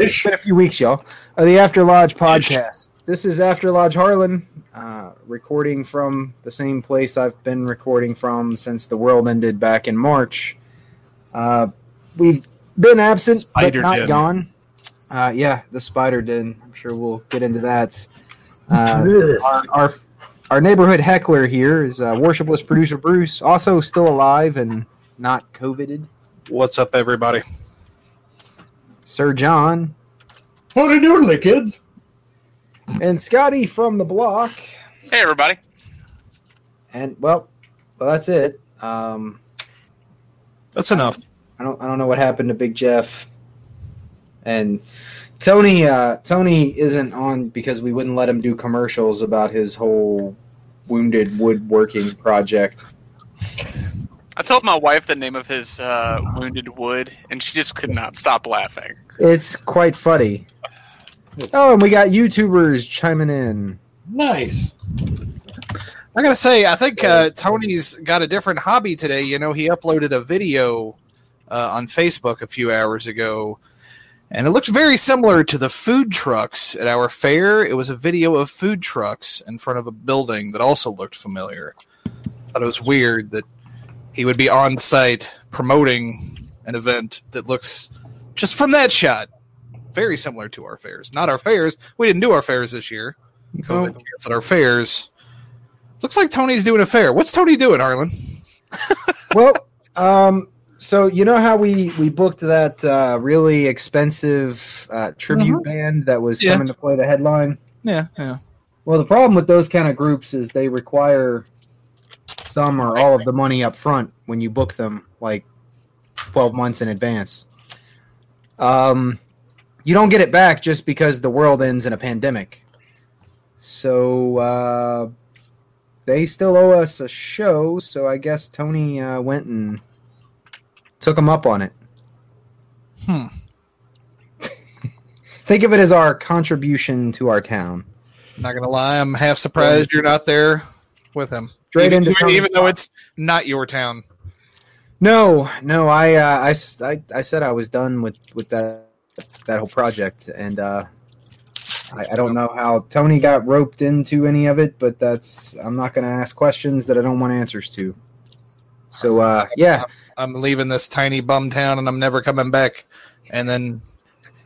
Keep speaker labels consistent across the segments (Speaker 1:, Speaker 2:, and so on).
Speaker 1: Ish.
Speaker 2: Been a few weeks, y'all. Of the After Lodge podcast. This is After Lodge Harlan, uh, recording from the same place I've been recording from since the world ended back in March. Uh, we've been absent,
Speaker 1: Spider
Speaker 2: but not
Speaker 1: den.
Speaker 2: gone. Uh, yeah, the spider den. I'm sure we'll get into that. Uh, our, our our neighborhood heckler here is uh, worshipless producer Bruce, also still alive and not coveted.
Speaker 1: What's up, everybody?
Speaker 2: Sir John
Speaker 1: Howdy doodly, kids.
Speaker 2: and Scotty from the block.
Speaker 3: Hey, everybody.
Speaker 2: And well, well, that's it. Um,
Speaker 1: That's enough.
Speaker 2: I don't I don't know what happened to Big Jeff. And Tony uh, Tony isn't on because we wouldn't let him do commercials about his whole wounded woodworking project.
Speaker 3: I told my wife the name of his uh, wounded wood, and she just could not stop laughing.
Speaker 2: It's quite funny. Oh, and we got YouTubers chiming in.
Speaker 1: Nice. I gotta say, I think uh, Tony's got a different hobby today. You know, he uploaded a video uh, on Facebook a few hours ago, and it looked very similar to the food trucks at our fair. It was a video of food trucks in front of a building that also looked familiar. But it was weird that he would be on site promoting an event that looks just from that shot very similar to our fairs. Not our fairs. We didn't do our fairs this year. COVID canceled our fairs. Looks like Tony's doing a fair. What's Tony doing, Harlan?
Speaker 2: well, um, so you know how we we booked that uh, really expensive uh, tribute
Speaker 1: Mhm.
Speaker 2: band that was
Speaker 1: Yeah.
Speaker 2: coming to play the headline?
Speaker 1: Yeah, yeah.
Speaker 2: Well, the problem with those kind of groups is they require some or all of the money up front when you book them, like twelve months in advance. Um, you don't get it back just because the world ends in a pandemic. So uh, they still owe us a show. So I guess Tony uh, went and took them up on it.
Speaker 1: Hmm.
Speaker 2: Think of it as our contribution to our town.
Speaker 1: Not gonna lie, I'm half surprised you're not there with him.
Speaker 2: Straight
Speaker 1: even,
Speaker 2: into
Speaker 1: even, though it's not your town.
Speaker 2: No, no, I, uh, I, I- I said I was done with, with that that whole project, and uh, I, I don't know how Tony got roped into any of it, but that's I'm not going to ask questions that I don't want answers to. So uh, yeah,
Speaker 1: I'm leaving this tiny bum town and I'm never coming back. And then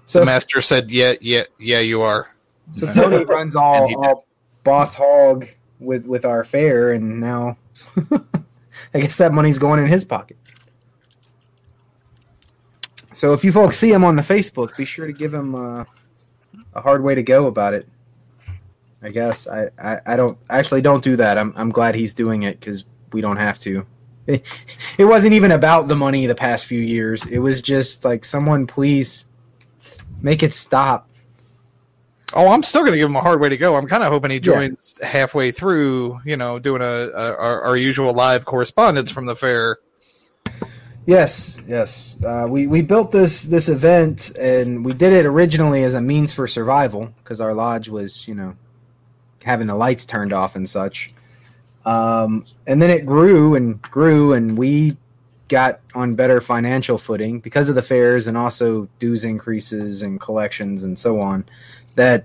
Speaker 2: so
Speaker 1: the master said, "Yeah, yeah, yeah, you are."
Speaker 2: so Tony runs all,
Speaker 1: And he did.
Speaker 2: all boss hog with with our fair, and now I guess that money's going in his pocket. So if you folks see him on the Facebook, be sure to give him uh, a hard way to go about it. I guess I, I, I don't actually don't do that. I'm I'm glad he's doing it because we don't have to. It, it wasn't even about the money the past few years. It was just like someone please make it stop.
Speaker 1: Oh, I'm still going to give him a hard way to go. I'm kind of hoping he
Speaker 2: Yeah.
Speaker 1: joins halfway through, you know, doing a, a our, our usual live correspondence from the fair.
Speaker 2: Yes, yes. Uh, we we built this this event, and we did it originally as a means for survival because our lodge was, you know, having the lights turned off and such. Um, and then it grew and grew, and we got on better financial footing because of the fairs and also dues increases and collections and so on. That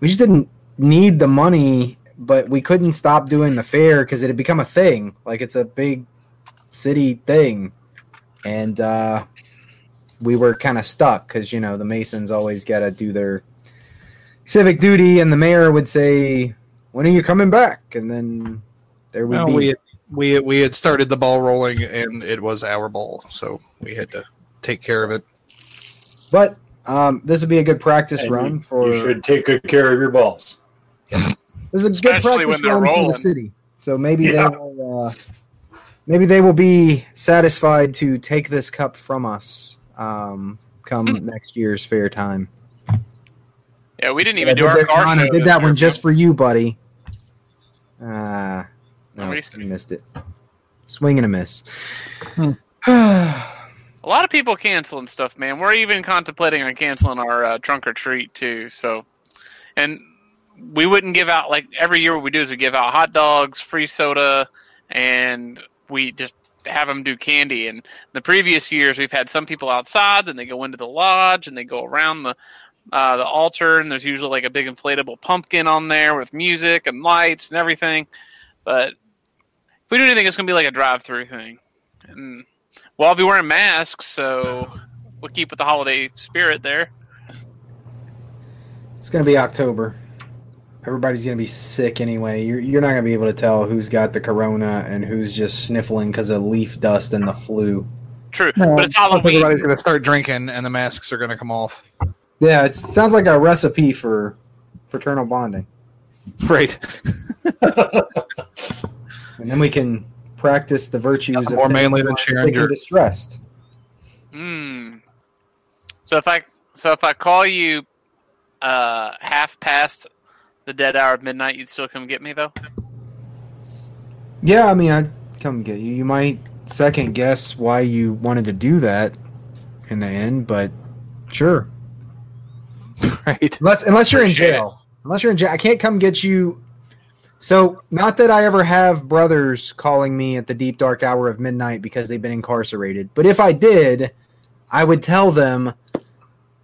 Speaker 2: we just didn't need the money, but we couldn't stop doing the fair because it had become a thing. Like it's a big city thing and uh, we were kind of stuck because you know the masons always got to do their civic duty, and the mayor would say, "When are you coming back?" And then there would be
Speaker 1: we we we had started the ball rolling, and it was our ball, so we had to take care of it.
Speaker 2: But um, this would be a good practice
Speaker 4: And
Speaker 2: run
Speaker 4: you,
Speaker 2: for.
Speaker 4: you should take good care of your balls.
Speaker 2: This is a good practice
Speaker 3: when they're
Speaker 2: run for the city. So maybe
Speaker 4: Yeah.
Speaker 2: they will. Uh, maybe they will be satisfied to take this cup from us um, come
Speaker 3: Hmm.
Speaker 2: next year's fair time.
Speaker 3: Yeah, we didn't
Speaker 2: Yeah,
Speaker 3: even do
Speaker 2: did
Speaker 3: our car
Speaker 2: John, I
Speaker 3: show.
Speaker 2: did that one just for you, buddy. Ah, no,
Speaker 3: Nobody
Speaker 2: you missed it. Swing and a miss.
Speaker 1: Hmm.
Speaker 3: A lot of people canceling stuff, man. We're even contemplating on canceling our uh, trunk or treat too. So, and we wouldn't give out like every year. What we do is we give out hot dogs, free soda, and we just have them do candy. And the previous years, we've had some people outside, then they go into the lodge and they go around the uh, the altar, and there's usually like a big inflatable pumpkin on there with music and lights and everything. But if we do anything, it's gonna be like a drive-through thing. And well, I'll be wearing masks, so we'll keep with the holiday spirit there.
Speaker 2: It's going to be October. Everybody's going to be sick anyway. You're, you're not going to be able to tell who's got the corona and who's just sniffling because of leaf dust and the flu.
Speaker 3: True, but it's Halloween.
Speaker 1: Everybody's going to start drinking, and the masks are going to come off.
Speaker 2: Yeah, it sounds like a recipe for fraternal bonding.
Speaker 1: Right.
Speaker 2: And then we can practice the virtues
Speaker 1: Nothing
Speaker 2: of
Speaker 1: more
Speaker 2: things
Speaker 1: manly than
Speaker 2: we're
Speaker 1: sharing
Speaker 2: sick
Speaker 1: your-
Speaker 2: and distressed.
Speaker 3: Hmm. So if I so if I call you uh, half past the dead hour of midnight, you'd still come get me though.
Speaker 2: Yeah, I mean, I'd come get you. You might second guess why you wanted to do that in the end, but sure.
Speaker 1: right.
Speaker 2: Unless unless you're in
Speaker 3: Appreciate
Speaker 2: jail. Unless you're in jail, I can't come get you. So, not that I ever have brothers calling me at the deep dark hour of midnight because they've been incarcerated, but if I did, I would tell them,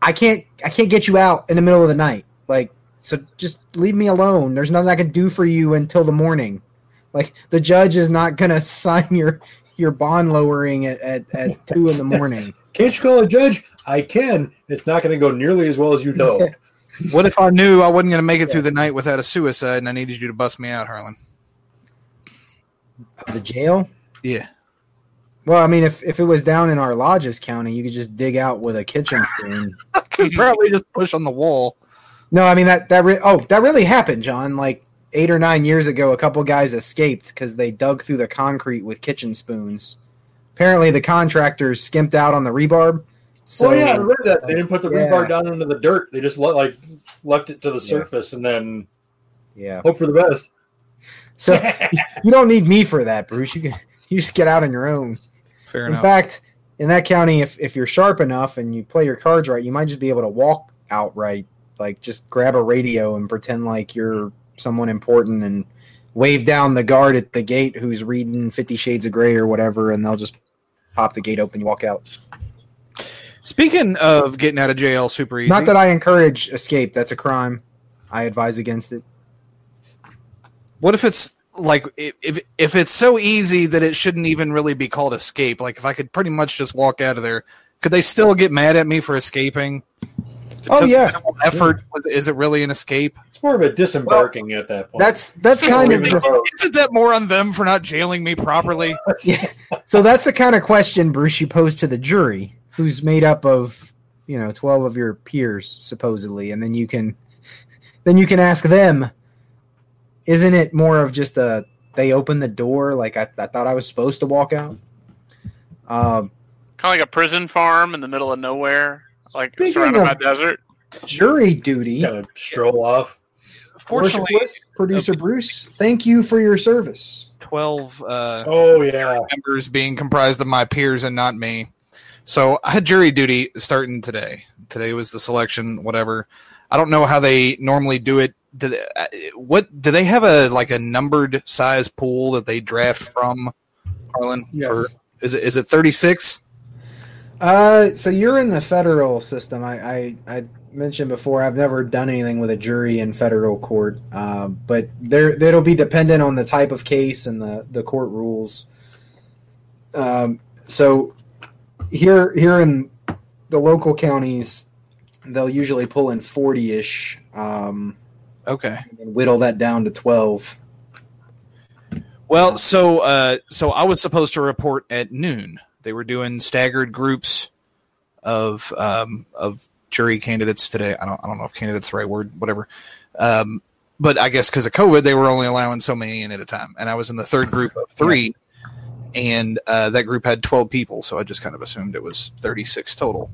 Speaker 2: I can't I can't get you out in the middle of the night. Like, so just leave me alone. There's nothing I can do for you until the morning. Like, the judge is not gonna sign your your bond lowering at, at, at two in the morning.
Speaker 4: Can't you call a judge? I can. It's not going to go nearly as well as you know.
Speaker 1: What if I knew I wasn't going to make it through the night without a suicide, and I needed you to bust me out, Harlan?
Speaker 2: the jail.
Speaker 1: Yeah.
Speaker 2: Well, I mean, if, if it was down in our Lodges County, you could just dig out with a kitchen spoon.
Speaker 1: I could probably just push on the wall.
Speaker 2: no, I mean that that re- oh that really happened, John. Like eight or nine years ago, a couple guys escaped because they dug through the concrete with kitchen spoons. Apparently, the contractors skimped out on the rebar. So
Speaker 4: oh yeah, I read that. They didn't put the
Speaker 2: Yeah.
Speaker 4: rebar down into the dirt. They just let, like left it to the surface and then
Speaker 2: yeah.
Speaker 4: hope for the best.
Speaker 2: So you don't need me for that, Bruce. You can you just get out on your own.
Speaker 1: Fair
Speaker 2: In
Speaker 1: enough.
Speaker 2: fact, in that county, if, if you're sharp enough and you play your cards right, you might just be able to walk outright. Like just grab a radio and pretend like you're someone important and wave down the guard at the gate who's reading Fifty Shades of Grey or whatever, and they'll just pop the gate open. You walk out.
Speaker 1: Speaking of getting out of jail super easy,
Speaker 2: Not that I encourage escape. That's a crime. I advise against it.
Speaker 1: what if it's like if if- if it's so easy that it shouldn't even really be called escape? Like if I could pretty much just walk out of there, could they still get mad at me for escaping?
Speaker 2: Oh, yeah.
Speaker 1: minimal Effort was is it really an escape?
Speaker 4: It's more of a disembarking at that point.
Speaker 2: That's that's kind of the,
Speaker 4: the.
Speaker 1: Isn't that more on them for not jailing me properly?
Speaker 2: yeah. So that's the kind of question, Bruce, you pose to the jury, who's made up of you know twelve of your peers supposedly, and then you can then you can ask them. Isn't it more of just a they open the door like I, I thought I was supposed to walk out? Um,
Speaker 3: Kind of like a prison farm in the middle of nowhere, like
Speaker 2: Speaking
Speaker 3: surrounded by desert.
Speaker 2: jury duty.
Speaker 4: kind of stroll off.
Speaker 1: Fortunately,
Speaker 2: Worship producer Bruce, thank you for your service.
Speaker 1: twelve uh,
Speaker 4: Oh yeah.
Speaker 1: members being comprised of my peers and not me. So I had jury duty starting today. Today was the selection, whatever. I don't know how they normally do it. Do they, uh, what do they have a like a numbered size pool that they draft from? Harlan,
Speaker 2: Yes.
Speaker 1: for is it is it thirty six?
Speaker 2: Uh, so you're in the federal system. I, I, I mentioned before I've never done anything with a jury in federal court, uh, but there that'll be dependent on the type of case and the, the court rules. Um, so here here in the local counties, they'll usually pull in forty ish um,
Speaker 1: Okay.
Speaker 2: and whittle that down to twelve.
Speaker 1: Well, so uh, so I was supposed to report at noon. They were doing staggered groups of um, of jury candidates today. I don't I don't know if candidates the right word, whatever. Um, but I guess because of COVID, they were only allowing so many in at a time, and I was in the third group of three, and uh, that group had twelve people, so I just kind of assumed it was thirty six total.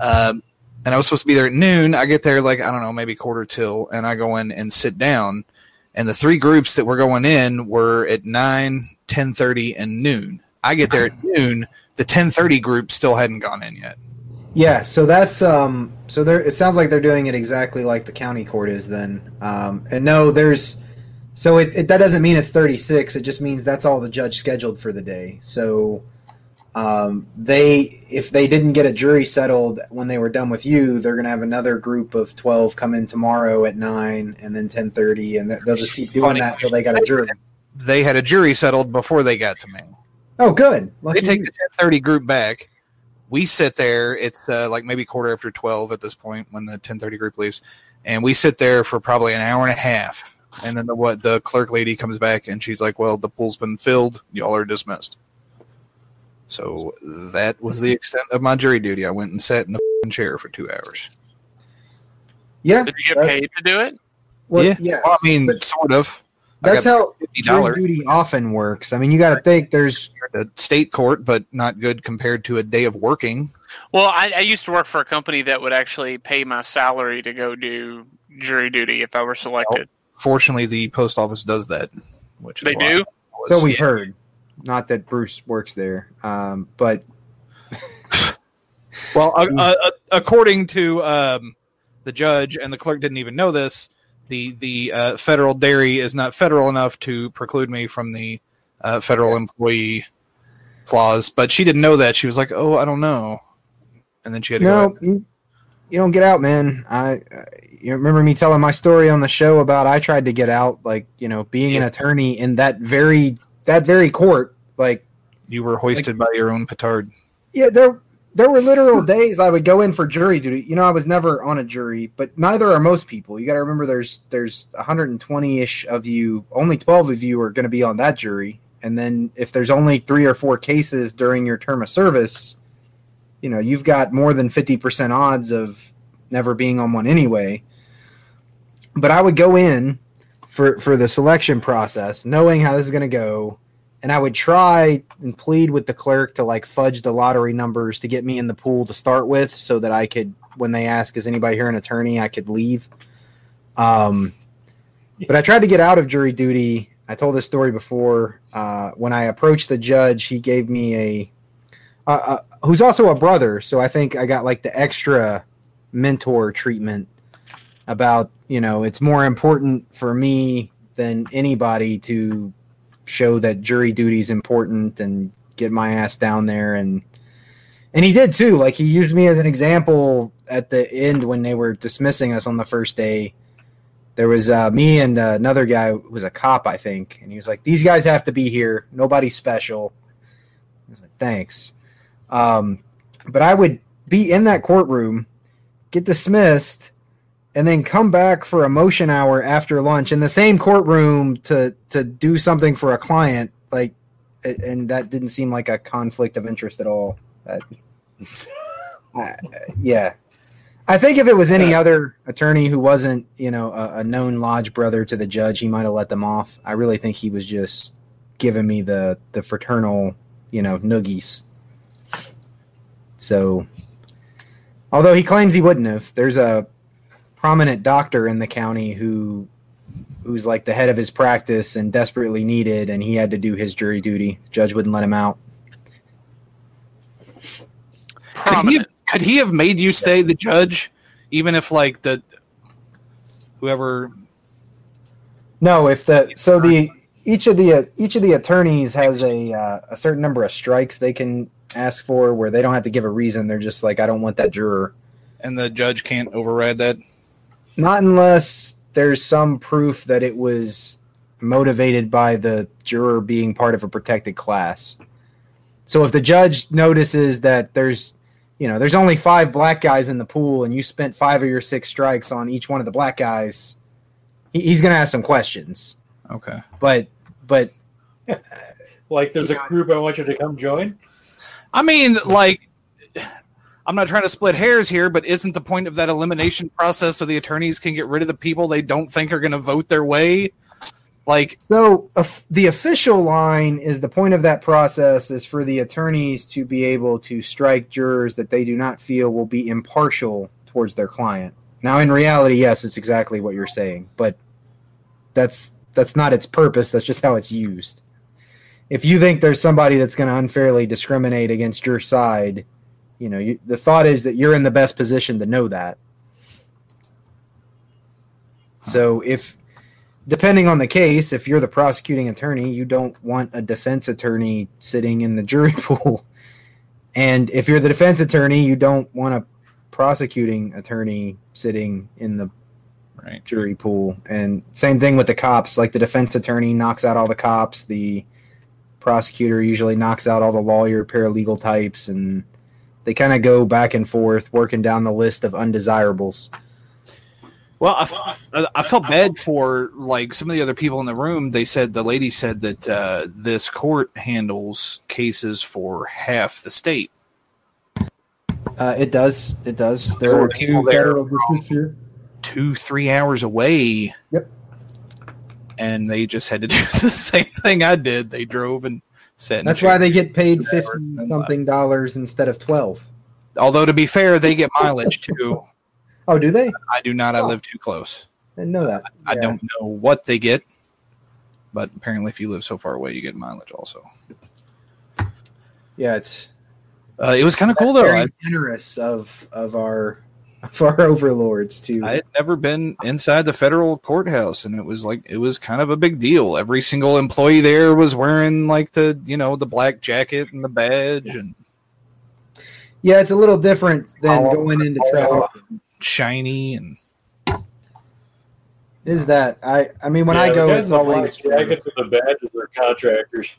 Speaker 1: Um, and I was supposed to be there at noon. I get there like I don't know, maybe quarter till, and I go in and sit down and the three groups that were going in were at 9 10.30 and noon i get there at noon the 10.30 group still hadn't gone in yet
Speaker 2: Yeah, so that's um so there it sounds like they're doing it exactly like the county court is then. Um and no, there's so it, it that doesn't mean it's 36, it just means that's all the judge scheduled for the day. So um they if they didn't get a jury settled when they were done with you, they're going to have another group of 12 come in tomorrow at 9 and then 10:30 and they'll just keep doing that till they got a jury.
Speaker 1: they had a jury settled before they got to me
Speaker 2: Oh, good.
Speaker 1: they take
Speaker 2: you.
Speaker 1: the 10.30 group back we sit there it's uh, like maybe quarter after 12 at this point when the 10.30 group leaves and we sit there for probably an hour and a half and then the what the clerk lady comes back and she's like well the pool's been filled. Y'all are dismissed. So that was the extent of my jury duty. I went and sat in a f***ing chair for two hours.
Speaker 2: Yeah.
Speaker 3: Did you get paid to do it?
Speaker 2: well,
Speaker 1: yeah.
Speaker 2: yes,
Speaker 1: well, i mean
Speaker 2: but
Speaker 1: sort of.
Speaker 2: That's how jury duty often works. I mean, you got to think there's
Speaker 1: the state court but not good compared to a day of working.
Speaker 3: Well, I, I used to work for a company that would actually pay my salary to go do jury duty if I were selected.
Speaker 1: Fortunately the post office does that which
Speaker 3: They do?
Speaker 2: So we
Speaker 1: yeah.
Speaker 2: heard. Not that Bruce works there, um, but
Speaker 1: Well, uh, uh, according to um, the judge and the clerk, didn't even know this. The the uh, federal dairy is not federal enough to preclude me from the uh, federal employee clause, but she didn't know that. She was like, "Oh, I don't know," and then she had to
Speaker 2: no,
Speaker 1: go.
Speaker 2: you, you don't get out, man. I uh, you remember me telling my story on the show about I tried to get out, like you know, being an attorney in that very that very court. Like,
Speaker 1: You were hoisted by your own petard.
Speaker 2: yeah, there there were literal days I would go in for jury duty. You know, I was never on a jury, but neither are most people. You got to remember, there's there's 120 ish of you. Only 12 of you are going to be on that jury, and then if there's only three or four cases during your term of service, you know, you've got more than 50% odds of never being on one anyway. But I would go in for for the selection process, knowing how this is going to go, and I would try and plead with the clerk to like fudge the lottery numbers to get me in the pool to start with, so that I could, when they ask, "Is anybody here an attorney?" I could leave. Um, but I tried to get out of jury duty. I told this story before. Uh, when I approached the judge, he gave me a, who's also a brother. So I think I got like the extra mentor treatment about you know it's more important for me than anybody to show that jury duty is important and get my ass down there. And and he did too. Like he used me as an example at the end when they were dismissing us on the first day. There was uh, me and uh, another guy who was a cop i think. And he was like these guys have to be here. Nobody's special. I was like, thanks. Um, but i would be in that courtroom get dismissed and then come back for a motion hour after lunch in the same courtroom to to do something for a client like and that didn't seem like a conflict of interest at all. That- I- yeah. I think if it was any other attorney who wasn't you know a, a known lodge brother to the judge he might have let them off. I really think he was just giving me the the fraternal you know noogies. So although he claims he wouldn't have there's a prominent doctor in the county who who's like the head of his practice and desperately needed and he had to do his jury duty judge wouldn't let him out
Speaker 1: Could he,
Speaker 3: Prominent.
Speaker 1: could he have made you stay the judge, even if like the whoever?
Speaker 2: no if the so the each of the uh, each of the attorneys has a uh, a certain number of strikes they can ask for where they don't have to give a reason they're just like i don't want that juror
Speaker 1: And the judge can't override that.
Speaker 2: Not unless there's some proof that it was motivated by the juror being part of a protected class. So if the judge notices that there's you know, there's only five black guys in the pool, and you spent five of your six strikes on each one of the black guys, he, he's going to ask some questions.
Speaker 1: Okay.
Speaker 2: But but
Speaker 4: Like there's a group I want you to come join.
Speaker 1: I mean, like, I'm not trying to split hairs here, but isn't the point of that elimination process so the attorneys can get rid of the people they don't think are going to vote their way? Like,
Speaker 2: So of- the official line is the point of that process is for the attorneys to be able to strike jurors that they do not feel will be impartial towards their client. Now, in reality, yes, it's exactly what you're saying, but that's that's not its purpose. That's just how it's used. If you think there's somebody that's going to unfairly discriminate against your side, you know, you, the thought is that you're in the best position to know that. So if depending on the case, if you're the prosecuting attorney, you don't want a defense attorney sitting in the jury pool. And if you're the defense attorney, you don't want a prosecuting attorney sitting in the
Speaker 1: right.
Speaker 2: jury pool. And same thing with the cops. Like the defense attorney knocks out all the cops, the prosecutor usually knocks out all the lawyer, paralegal types, and they kind of go back and forth, working down the list of undesirables.
Speaker 1: Well, I, f- I- felt bad for like some of the other people in the room. They said the lady said that uh, this court handles cases for half the state.
Speaker 2: Uh, it does. It does. There
Speaker 1: So
Speaker 2: are two federal districts here.
Speaker 1: two, three hours away.
Speaker 2: Yep.
Speaker 1: And they just had to do the same thing I did. They drove and sat.
Speaker 2: That's why they get paid
Speaker 1: Two
Speaker 2: fifty
Speaker 1: and then
Speaker 2: something dollars instead of twelve.
Speaker 1: Although to be fair, they get mileage too.
Speaker 2: Oh, do they?
Speaker 1: I do not. I
Speaker 2: Oh.
Speaker 1: live too close.
Speaker 2: I didn't know that.
Speaker 1: I
Speaker 2: Yeah.
Speaker 1: don't know what they get, but apparently, if you live so far away, you get mileage also.
Speaker 2: Yeah, it's
Speaker 1: Uh, it was kind of cool though.
Speaker 2: very generous of of our of our overlords too.
Speaker 1: I had never been inside the federal courthouse, and it was like it was kind of a big deal. Every single employee there was wearing like the you know the black jacket and the badge and
Speaker 2: yeah, it's a little different than
Speaker 1: Oh,
Speaker 2: going into traffic.
Speaker 1: shiny and
Speaker 2: Is that I? I mean, when
Speaker 4: Yeah,
Speaker 2: I go,
Speaker 4: guys
Speaker 2: it's
Speaker 4: in the
Speaker 2: always.
Speaker 4: jackets with the badges are contractors.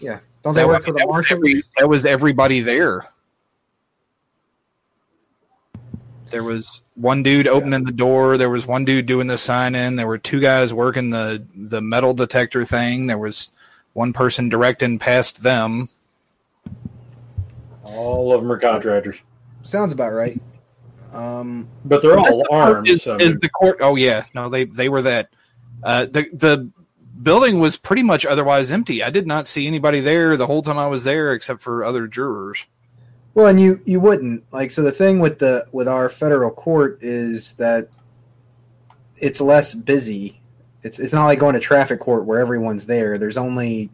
Speaker 2: Yeah, don't they
Speaker 1: that
Speaker 2: work
Speaker 1: was,
Speaker 2: for the
Speaker 1: that was
Speaker 2: marshals?
Speaker 1: every- that was everybody there. There was one dude opening the door. There was one dude doing the sign in. There were two guys working the the metal detector thing. There was one person directing past them.
Speaker 4: All of them are contractors,
Speaker 2: Sounds about right. Um,
Speaker 4: but they're all
Speaker 1: the
Speaker 4: armed.
Speaker 1: Is,
Speaker 4: so
Speaker 1: is the court? Oh yeah, no, they they were that. Uh, the the building was pretty much otherwise empty. I did not see anybody there the whole time I was there, except for other jurors.
Speaker 2: Well, and you you wouldn't like so the thing with the with our federal court is that it's less busy. It's it's not like going to traffic court where everyone's there. There's only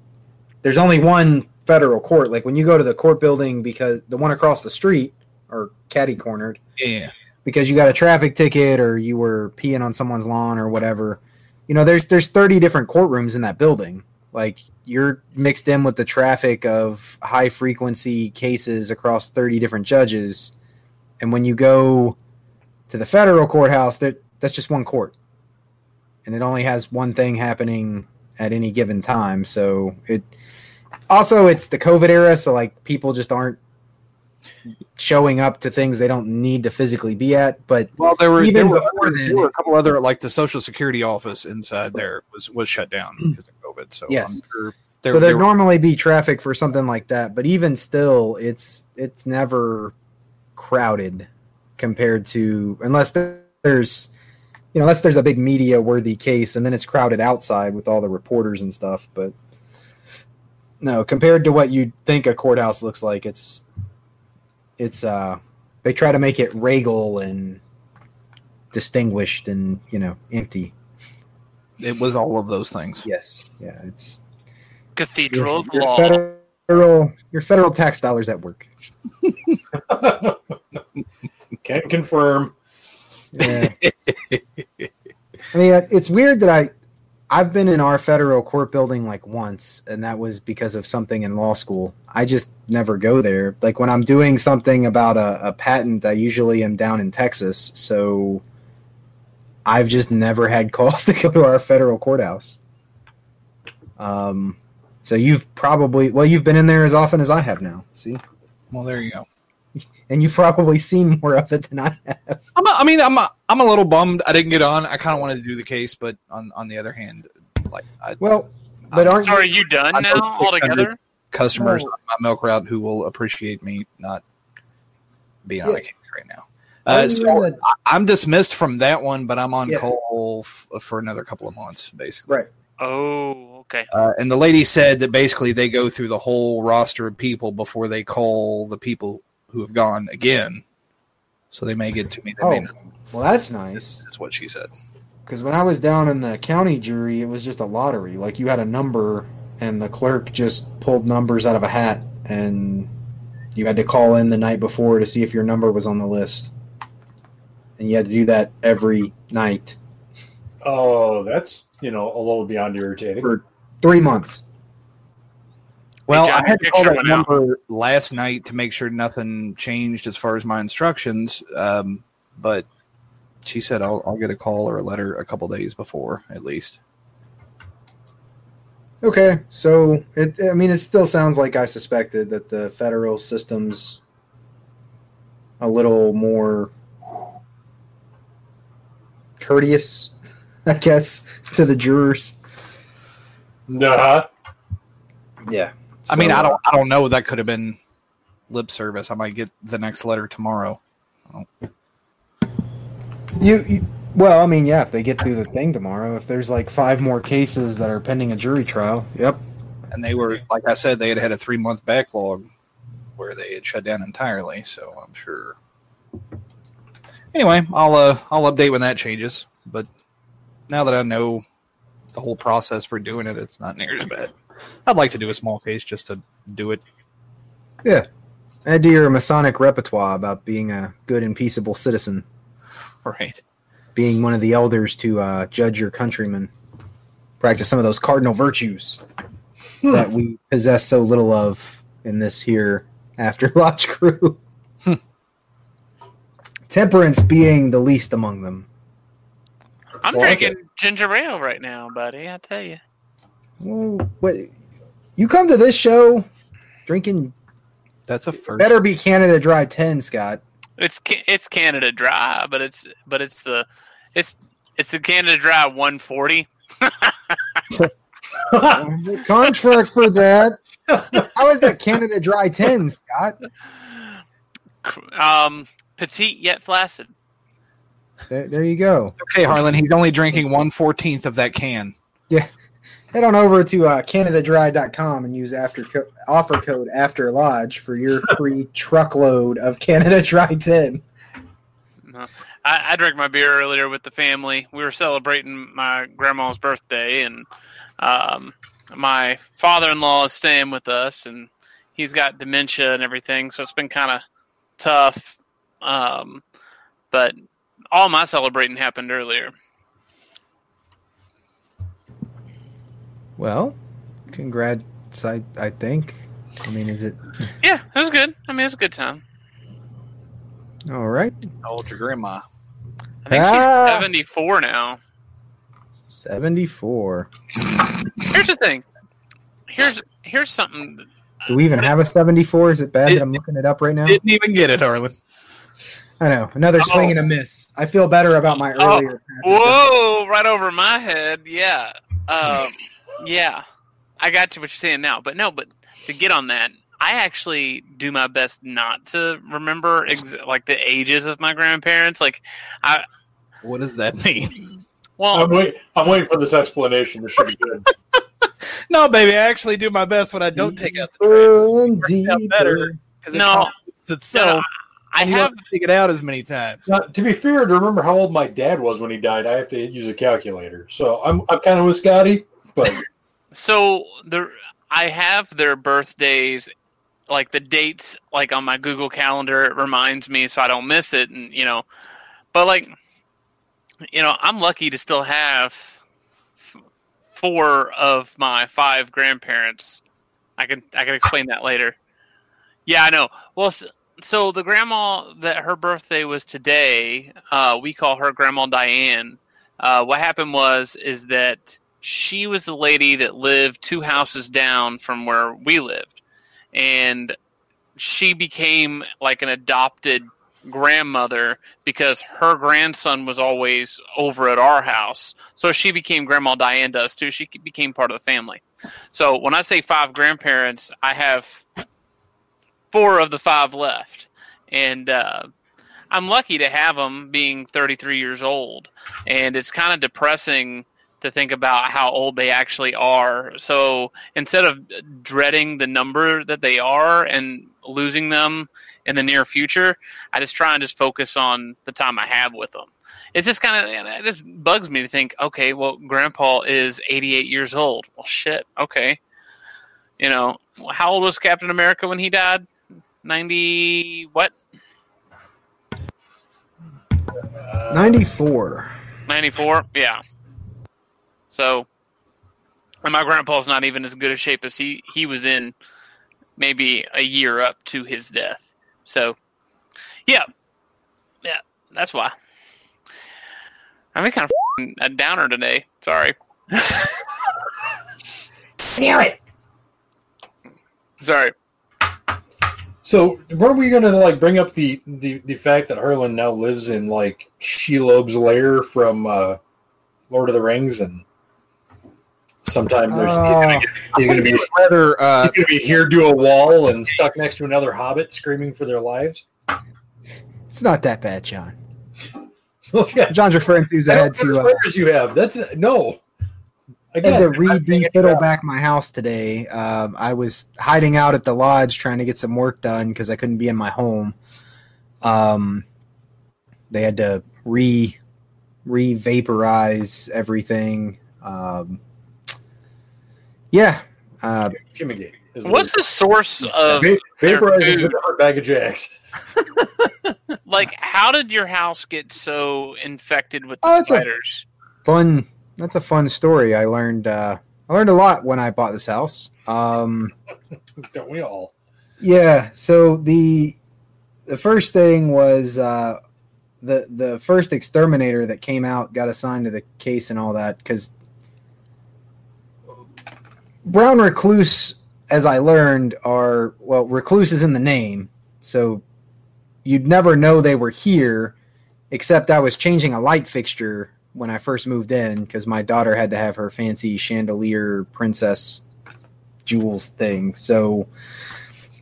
Speaker 2: there's only one federal court. Like when you go to the court building because the one across the street or catty cornered
Speaker 1: Yeah,
Speaker 2: because you got a traffic ticket or you were peeing on someone's lawn or whatever. You know, there's there's 30 different courtrooms in that building. Like you're mixed in with the traffic of high frequency cases across 30 different judges. And when you go to the federal courthouse, that that's just one court. And it only has one thing happening at any given time. So it also it's the COVID era, so like people just aren't showing up to things they don't need to physically be at. But
Speaker 1: Well, there were
Speaker 2: Even
Speaker 1: there were,
Speaker 2: before then-
Speaker 1: there were a couple other like the Social Security office inside there was was shut down because of So
Speaker 2: Yes.
Speaker 1: Sure there,
Speaker 2: so
Speaker 1: there
Speaker 2: there'd normally be traffic for something like that, but even still, it's it's never crowded compared to unless there's you know unless there's a big media worthy case, and then it's crowded outside with all the reporters and stuff. But no, compared to what you'd think a courthouse looks like, it's it's uh they try to make it regal and distinguished and you know empty.
Speaker 1: It was all of those things.
Speaker 2: Yes, yeah, it's
Speaker 3: Cathedral of
Speaker 2: your
Speaker 3: Law.
Speaker 2: federal your federal tax dollars at work.
Speaker 4: can confirm.
Speaker 2: Yeah. I mean, uh, it's weird that I I've been in our federal court building like once, and that was because of something in law school. I just never go there. Like when I'm doing something about a, a patent, I usually am down in Texas, so I've just never had calls to go to our federal courthouse. Um, so you've probably well, you've been in there as often as I have now. See,
Speaker 1: Well, there you go.
Speaker 2: and you've probably seen more of it than I have.
Speaker 1: I'm a, I mean, I'm a, I'm a little bummed I didn't get on. I kind of wanted to do the case, but on on the other hand, like I,
Speaker 2: Well, but aren't
Speaker 3: So are
Speaker 2: you?
Speaker 3: you done
Speaker 1: I
Speaker 3: now altogether?
Speaker 1: customers
Speaker 2: No.
Speaker 1: on my milk route who will appreciate me not being on
Speaker 2: Yeah.
Speaker 1: a case right now.
Speaker 2: Aren't
Speaker 1: Uh, so
Speaker 2: in the-
Speaker 1: I- I'm dismissed from that one, but I'm on
Speaker 2: Yeah.
Speaker 1: call f- for another couple of months, basically.
Speaker 2: Right.
Speaker 3: Oh, okay.
Speaker 1: Uh, and the lady said that basically they go through the whole roster of people before they call the people who have gone again. So they may get to me. They may
Speaker 2: Oh,
Speaker 1: not.
Speaker 2: well, that's nice.
Speaker 1: Is what she said.
Speaker 2: Because when I was down in the county jury, it was just a lottery. Like you had a number, and the clerk just pulled numbers out of a hat, and you had to call in the night before to see if your number was on the list. And you had to do that every night
Speaker 4: Oh, that's you know a little beyond irritating.
Speaker 2: for three months.
Speaker 1: Well,
Speaker 3: John,
Speaker 1: I had to call that
Speaker 3: went out.
Speaker 1: number last night to make sure nothing changed as far as my instructions. Um, but she said I'll, I'll get a call or a letter a couple days before, at least.
Speaker 2: Okay, so it. I mean, it still sounds like I suspected that the federal system's a little more courteous, I guess, to the jurors.
Speaker 4: Nah.
Speaker 2: Yeah.
Speaker 1: I mean, I don't, I don't know. That could have been lip service. I might get the next letter tomorrow.
Speaker 2: You, you well, I mean, yeah, if they get through the thing tomorrow, if there's like five more cases that are pending a jury trial, yep.
Speaker 1: And they were, like I said, they had had a three month backlog where they had shut down entirely. So I'm sure. Anyway, I'll uh, I'll update when that changes. But now that I know the whole process for doing it, it's not near as bad. I'd like to do a small case just to do it.
Speaker 2: Yeah, add to your Masonic repertoire about being a good and peaceable citizen,
Speaker 1: Right.
Speaker 2: being one of the elders to uh, judge your countrymen, practice some of those cardinal virtues that we possess so little of in this here after lodge crew. Temperance being the least among them.
Speaker 3: I'm
Speaker 2: Well,
Speaker 3: drinking ginger ale right now, buddy. I tell you.
Speaker 2: Well, what, you come to this show drinking
Speaker 1: That's a first.
Speaker 2: better be Canada Dry 10, Scott.
Speaker 3: It's it's Canada Dry, but it's but it's the it's it's the Canada Dry 140.
Speaker 2: Contract for that. How is that Canada Dry 10, Scott?
Speaker 3: Um, petite yet flaccid.
Speaker 2: There, there you go.
Speaker 1: Okay, Harlan, he's only drinking one fourteenth of that can. Yeah.
Speaker 2: Head on over to uh, CanadaDry.com and use after co- offer code After Lodge for your free truckload of Canada Dry 10.
Speaker 3: I, I drank my beer earlier with the family. We were celebrating my grandma's birthday, and um, my father-in-law is staying with us, and he's got dementia and everything, so it's been kind of tough. Um, but all my celebrating happened earlier.
Speaker 2: Well, congrats, I, I think. I mean, is it
Speaker 3: Yeah, it was good. I mean, it was a good time.
Speaker 2: all right?
Speaker 1: How old your grandma?
Speaker 3: I think
Speaker 2: Ah.
Speaker 3: she's 74 now.
Speaker 2: 74.
Speaker 3: Here's the thing. Here's here's something.
Speaker 2: Do we even have a 74? Is it bad
Speaker 1: Did-
Speaker 2: that I'm looking it up right now?
Speaker 1: Didn't even get it, Harlan.
Speaker 2: I know. Another
Speaker 3: Oh.
Speaker 2: swing and a miss. I feel better about my
Speaker 3: Oh,
Speaker 2: earlier Oh.
Speaker 3: Whoa! Right over my head. Yeah. Um, yeah. I got to what you're saying now, but no. But to get on that, I actually do my best not to remember ex- like the ages of my grandparents. Like, I
Speaker 1: What does that mean?
Speaker 3: well,
Speaker 4: I'm wait. I'm waiting for this explanation. This should be good.
Speaker 1: no, baby, I actually do my best when I don't take out the trash
Speaker 2: Deeper and
Speaker 1: Works out better. because it
Speaker 3: No.
Speaker 1: compensates itself.
Speaker 3: I
Speaker 1: you
Speaker 3: have
Speaker 1: don't take it out as many times.
Speaker 4: Now, to be fair, to remember how old my dad was when he died, I have to use a calculator. So I'm I'm kind of with Scotty, but
Speaker 3: So the I have their birthdays, like the dates, like on my Google Calendar. It reminds me so I don't miss it, and you know, but like, you know, I'm lucky to still have f- four of my five grandparents. I can I can explain that later. Yeah, I know. Well, s- so the grandma that her birthday was today, uh, we call her Grandma Diane. Uh, what happened was is that she was the lady that lived two houses down from where we lived, and she became like an adopted grandmother because her grandson was always over at our house. So she became Grandma Diane does too. She became part of the family. So when I say five grandparents, I have four of the five left, and uh, I'm lucky to have them being 33 years old. And it's kind of depressing to think about how old they actually are. So instead of dreading the number that they are and losing them in the near future, I just try and just focus on the time I have with them. It's just kind of it just bugs me to think, okay, well, Grandpa is 88 years old. Well, shit, okay. You know, how old was Captain America when he died? 90 what?
Speaker 2: 94.
Speaker 3: 94? Yeah. So, and my grandpa's not even as good a shape as he, he was in maybe a year up to his death. So, yeah. Yeah, that's why. I'm kind of a downer today. Sorry.
Speaker 4: Damn it!
Speaker 3: Sorry.
Speaker 4: So, weren't we going to like bring up the, the the fact that Harlan now lives in like Shelob's lair from uh, Lord of the Rings, and sometime there's,
Speaker 2: Oh,
Speaker 4: he's going to be
Speaker 1: Rather, uh,
Speaker 4: he's going to be here to a wall and stuck next to another hobbit screaming for their lives.
Speaker 2: it's not that bad, John.
Speaker 4: Look at
Speaker 2: John's referring to is I had to, uh,
Speaker 4: you have. That's no.
Speaker 2: I had
Speaker 4: Again,
Speaker 2: to
Speaker 4: I'm
Speaker 2: re
Speaker 4: it's wrong.
Speaker 2: back my house today. Um, I was hiding out at the lodge trying to get some work done because I couldn't be in my home. Um, they had to re re vaporize everything. Um, yeah, uh,
Speaker 4: Fumigate.
Speaker 3: What's
Speaker 4: word.
Speaker 3: the source of
Speaker 4: Va- Vaporize is
Speaker 3: food?
Speaker 4: a bag of jacks.
Speaker 3: like? How did your house get so infected with the
Speaker 2: Oh, it's a-
Speaker 3: spiders?
Speaker 2: fun. That's a fun story. I learned uh, I learned a lot when I bought this house. Um,
Speaker 4: Don't we all?
Speaker 2: Yeah. So the the first thing was uh, the the first exterminator that came out got assigned to the case and all that because brown recluse, as I learned, are well recluse is in the name, so you'd never know they were here, except I was changing a light fixture when I first moved in because my daughter had to have her fancy chandelier princess jewels thing. So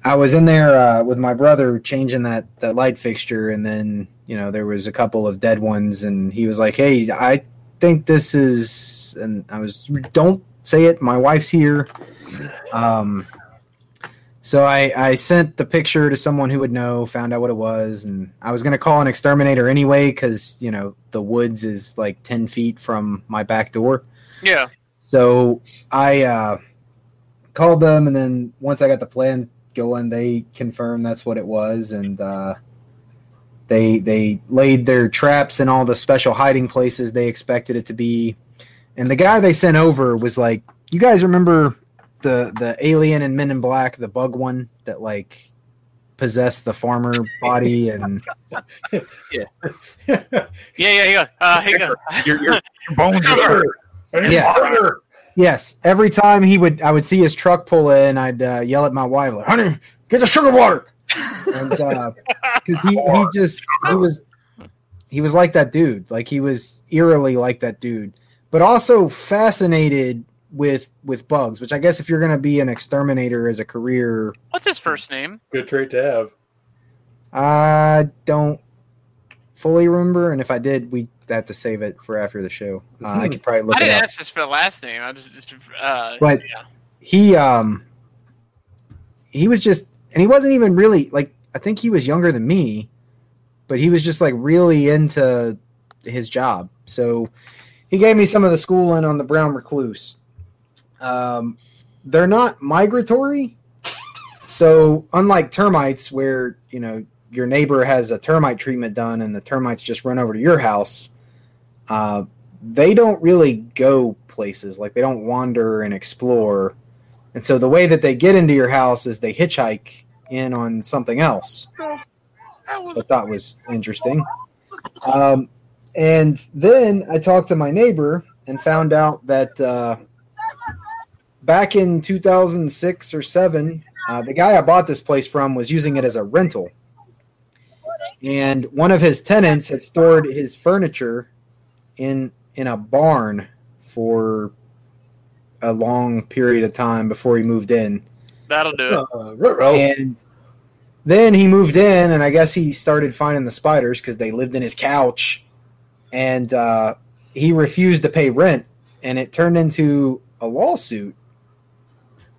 Speaker 2: I was in there uh, with my brother changing that that light fixture, and then you know there was a couple of dead ones, and he was like, "Hey, I think this is," and I was, "Don't say it. My wife's here." Um, so I I sent the picture to someone who would know, found out what it was, and I was gonna call an exterminator anyway because you know the woods is like ten feet from my back door.
Speaker 3: Yeah.
Speaker 2: So I uh, called them, and then once I got the plan going, they confirmed that's what it was, and uh, they they laid their traps in all the special hiding places they expected it to be. And the guy they sent over was like, "You guys remember the the alien in Men in Black, the bug one that like possessed the farmer body and
Speaker 3: Yeah, yeah, yeah. Uh, hang on.
Speaker 1: your, your, your bones are
Speaker 4: Sugar!
Speaker 2: Yes.
Speaker 4: sugar!
Speaker 2: Yes, every time he would, I would see his truck pull in. I'd uh, yell at my wife, like, "Honey, get the sugar water!" And because he he just he was he was like that dude, like he was eerily like that dude, but also fascinated with with bugs. Which I guess if you're going to be an exterminator as a career,
Speaker 3: What's his first name?
Speaker 4: Good trait to have.
Speaker 2: I don't fully remember, and if I did, we have to save it for after the show. Uh, I could probably look
Speaker 3: I
Speaker 2: it
Speaker 3: didn't
Speaker 2: up.
Speaker 3: ask this for the last name. I just, just uh,
Speaker 2: But
Speaker 3: yeah.
Speaker 2: he um he was just and he wasn't even really like I think he was younger than me, but he was just like really into his job. So he gave me some of the schooling on the brown recluse. Um, they're not migratory, so unlike termites, where you know your neighbor has a termite treatment done and the termites just run over to your house, uh, they don't really go places. Like they don't wander and explore. And so the way that they get into your house is they hitchhike in on something else. I thought was interesting. Um, and then I talked to my neighbor and found out that uh, back in 2006 or seven, Uh, the guy I bought this place from was using it as a rental, and one of his tenants had stored his furniture in in a barn for a long period of time before he moved in.
Speaker 3: That'll do it.
Speaker 4: Uh.
Speaker 2: And then he moved in, and I guess he started finding the spiders because they lived in his couch, and uh, he refused to pay rent, and it turned into a lawsuit.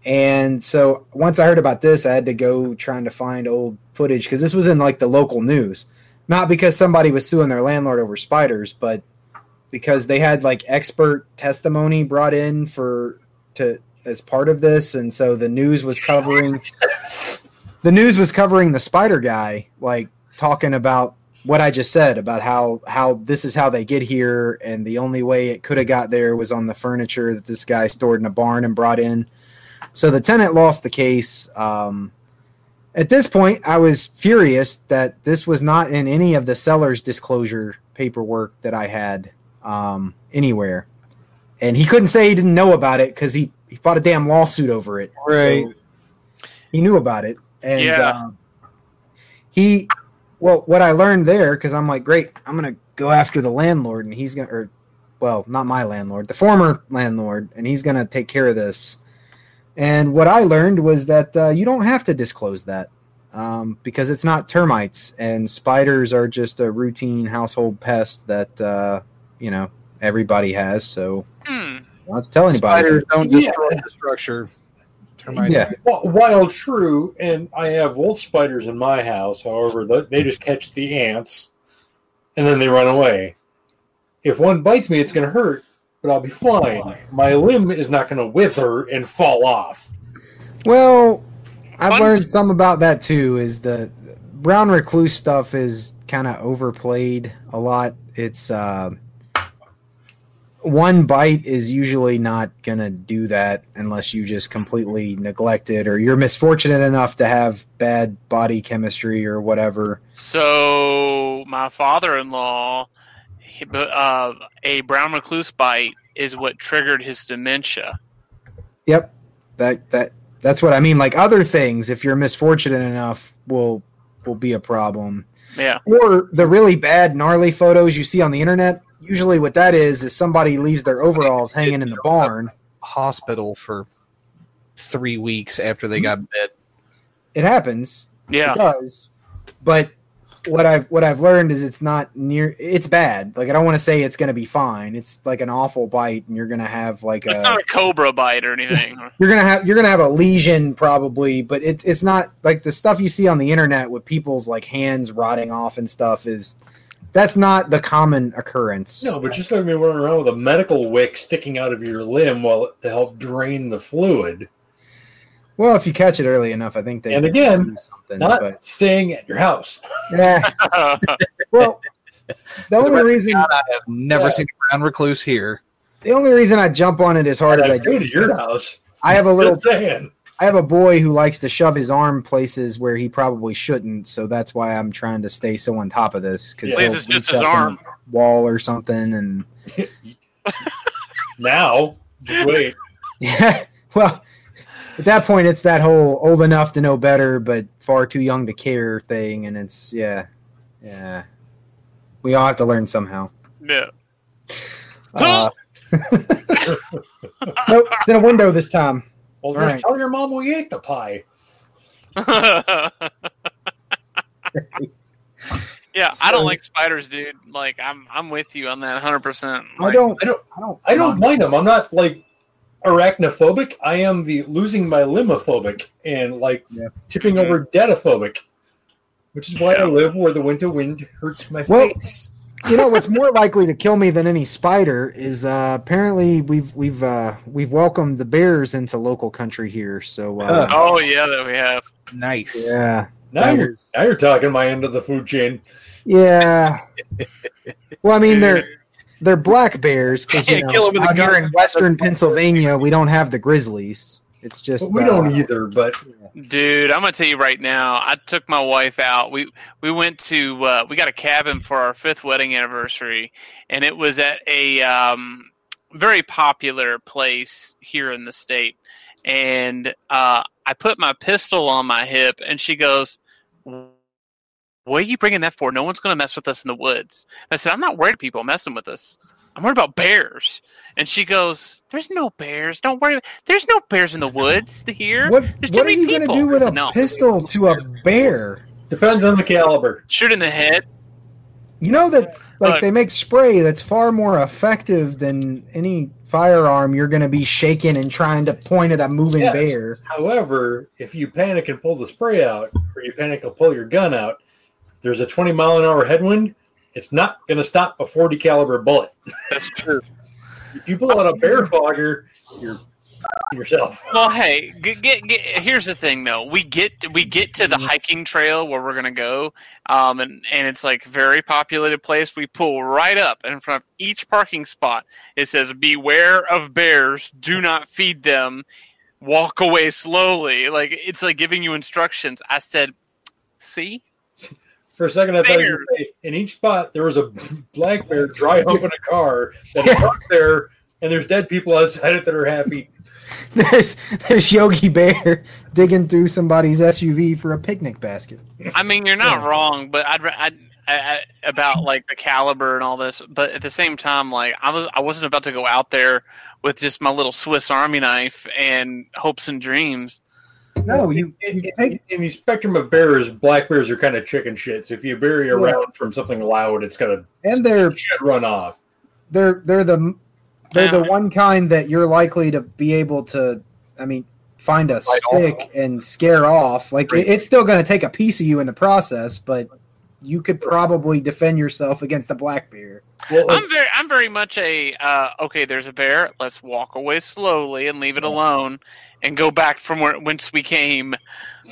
Speaker 2: And so once I heard about this, I had to go trying to find old footage because this was in like the local news, not because somebody was suing their landlord over spiders, but because they had like expert testimony brought in for to as part of this, and so the news was covering the news was covering the spider guy, like talking about what I just said about how how this is how they get here, and the only way it could have got there was on the furniture that this guy stored in a barn and brought in. So the tenant lost the case. Um, at this point, I was furious that this was not in any of the seller's disclosure paperwork that I had um, anywhere, and he couldn't say he didn't know about it because he he fought a damn lawsuit over it.
Speaker 1: Right.
Speaker 2: So he knew about it, and
Speaker 3: Yeah.
Speaker 2: um, he well, what I learned there because I'm like, great, I'm gonna go after the landlord, and he's gonna, or well, not my landlord, the former landlord, and he's gonna take care of this. And what I learned was that uh, you don't have to disclose that um, because it's not termites, and spiders are just a routine household pest that uh, you know everybody has. So you don't have to tell anybody.
Speaker 1: Spiders don't
Speaker 4: Yeah.
Speaker 1: destroy the structure. Termite.
Speaker 2: Yeah.
Speaker 4: Wh- While true, and I have wolf spiders in my house, however, they just catch the ants and then they run away. If one bites me, it's going to hurt, but I'll be fine. My limb is not going to wither and fall off.
Speaker 2: Well, I've learned some about that too. Is the brown recluse stuff is kind of overplayed a lot. It's uh, one bite is usually not gonna do that unless you just completely neglect it or you're misfortunate enough to have bad body chemistry or whatever.
Speaker 3: So my father-in-law, he, uh, a brown recluse bite is what triggered his dementia.
Speaker 2: Yep, that that that's what I mean. Like other things, if you're misfortunate enough, will will be a problem.
Speaker 3: Yeah.
Speaker 2: or the really bad gnarly photos you see on the internet usually what that is is somebody leaves their overalls hanging in the barn
Speaker 1: Hospital for three weeks after they got bit.
Speaker 2: it happens
Speaker 3: Yeah.
Speaker 2: it does but what i've what i've learned is it's not near it's bad like i don't want to say it's going to be fine it's like an awful bite and you're going to have like a
Speaker 3: It's
Speaker 2: a
Speaker 3: not a cobra bite or anything.
Speaker 2: you're gonna have you're gonna have a lesion probably, but it, it's not like the stuff you see on the internet with people's like hands rotting off and stuff is that's not the common occurrence.
Speaker 4: No, but just like me running around with a medical wick sticking out of your limb while to help drain the fluid,
Speaker 2: Well, if you catch it early enough, I think they
Speaker 4: And again,
Speaker 2: do something.
Speaker 4: not
Speaker 2: but
Speaker 4: staying at your house.
Speaker 2: yeah, well, the only reason
Speaker 1: God, I have never
Speaker 4: Yeah.
Speaker 1: seen a brown recluse here.
Speaker 2: the only reason I jump on it as hard as I
Speaker 4: I
Speaker 2: do
Speaker 4: to
Speaker 2: is
Speaker 4: your
Speaker 2: 'cause
Speaker 4: house.
Speaker 2: I have a little
Speaker 4: Just saying.
Speaker 2: I have a boy who likes to shove his arm places where he probably shouldn't, so that's why I'm trying to stay so on top of this.
Speaker 4: Yeah.
Speaker 3: At least it's just his arm.
Speaker 2: wall or something, and
Speaker 4: Now, just wait.
Speaker 2: yeah. Well, at that point, it's that whole old enough to know better, but far too young to care thing, and it's yeah, yeah. We all have to learn somehow.
Speaker 3: yeah.
Speaker 2: Uh, nope, it's in a window this time.
Speaker 4: Well, just
Speaker 2: right.
Speaker 4: tell your mom we ate the pie.
Speaker 3: yeah, I don't like spiders, dude. Like I'm I'm with you on that 100%.
Speaker 2: I don't.
Speaker 4: I don't-
Speaker 2: I don't.
Speaker 4: I don't mind them. I'm not like arachnophobic. I am the losing my limophobic and like
Speaker 2: Yeah.
Speaker 4: tipping over deadophobic, which is why
Speaker 3: Yeah.
Speaker 4: I live where the winter wind hurts my
Speaker 2: Well-
Speaker 4: face.
Speaker 2: You know what's more likely to kill me than any spider is uh, apparently we've we've uh, we've welcomed the bears into local country here. So uh,
Speaker 3: Oh yeah, that we have.
Speaker 1: Nice.
Speaker 2: yeah,
Speaker 4: Now you're
Speaker 2: was-
Speaker 4: now you're talking my end of the food chain.
Speaker 2: yeah. Well, I mean they're they're black bears because you
Speaker 1: Can't
Speaker 2: know,
Speaker 1: kill 'em with a
Speaker 2: out here
Speaker 1: gun.
Speaker 2: in Western Pennsylvania we don't have the grizzlies. It's just
Speaker 4: But we
Speaker 2: uh,
Speaker 4: don't either. But
Speaker 3: Dude, I'm gonna tell you right now. I took my wife out. We we went to uh, we got a cabin for our fifth wedding anniversary, and it was at a um, very popular place here in the state. and uh, I put my pistol on my hip, and she goes, "What are you bringing that for? No one's going to mess with us in the woods." I said, "I'm not worried about people messing with us. I'm worried about bears." And she goes, "There's no bears. Don't worry. There's no bears in the woods here.
Speaker 2: What,
Speaker 3: There's too
Speaker 2: what are
Speaker 3: many
Speaker 2: you going to
Speaker 3: people."
Speaker 2: do with
Speaker 3: I
Speaker 2: a
Speaker 3: said, "No."
Speaker 2: pistol to a bear?
Speaker 4: Depends on the caliber.
Speaker 3: Shoot in the head.
Speaker 2: You know that like
Speaker 3: Look.
Speaker 2: they make spray that's far more effective than any firearm you're going to be shaking and trying to point at a moving
Speaker 4: Yes.
Speaker 2: bear.
Speaker 4: However, if you panic and pull the spray out, or you panic and pull your gun out, there's a 20 mile an hour headwind. It's not going to stop a 40 caliber bullet.
Speaker 3: That's true.
Speaker 4: If you pull out a bear fogger, you're yourself.
Speaker 3: Well, hey, get, get, get, here's the thing though. We get we get to the hiking trail where we're gonna go, um, and and it's like very populated place. We pull right up in front of each parking spot. It says, "Beware of bears. Do not feed them. Walk away slowly." Like it's like giving you instructions. I said, "See,
Speaker 4: For a second, I thought you were in each spot there was a black bear dry humping a car that is parked there, and there's dead people outside it that are half eaten.
Speaker 2: There's there's Yogi Bear digging through somebody's SUV for a picnic basket.
Speaker 3: I mean, you're not wrong, but I'd, I'd I, I, about like the caliber and all this, but at the same time, like I was, I wasn't about to go out there with just my little Swiss Army knife and hopes and dreams.
Speaker 2: No, you,
Speaker 4: In,
Speaker 2: you
Speaker 4: in-
Speaker 2: take
Speaker 4: in the spectrum of bears, black bears are kind of chicken shit. So if you bury a
Speaker 2: Yeah.
Speaker 4: round from something loud, it's gonna
Speaker 2: and they're
Speaker 4: should run off.
Speaker 2: they're they're the they're the one kind that you're likely to be able to i mean find a
Speaker 4: Fight
Speaker 2: stick and scare off like it, it's still going to take a piece of you in the process but you could probably defend yourself against a black bear
Speaker 4: Well,
Speaker 3: I'm very, I'm very much a uh, okay. There's a bear. Let's walk away slowly and leave it alone, and go back from where whence we came.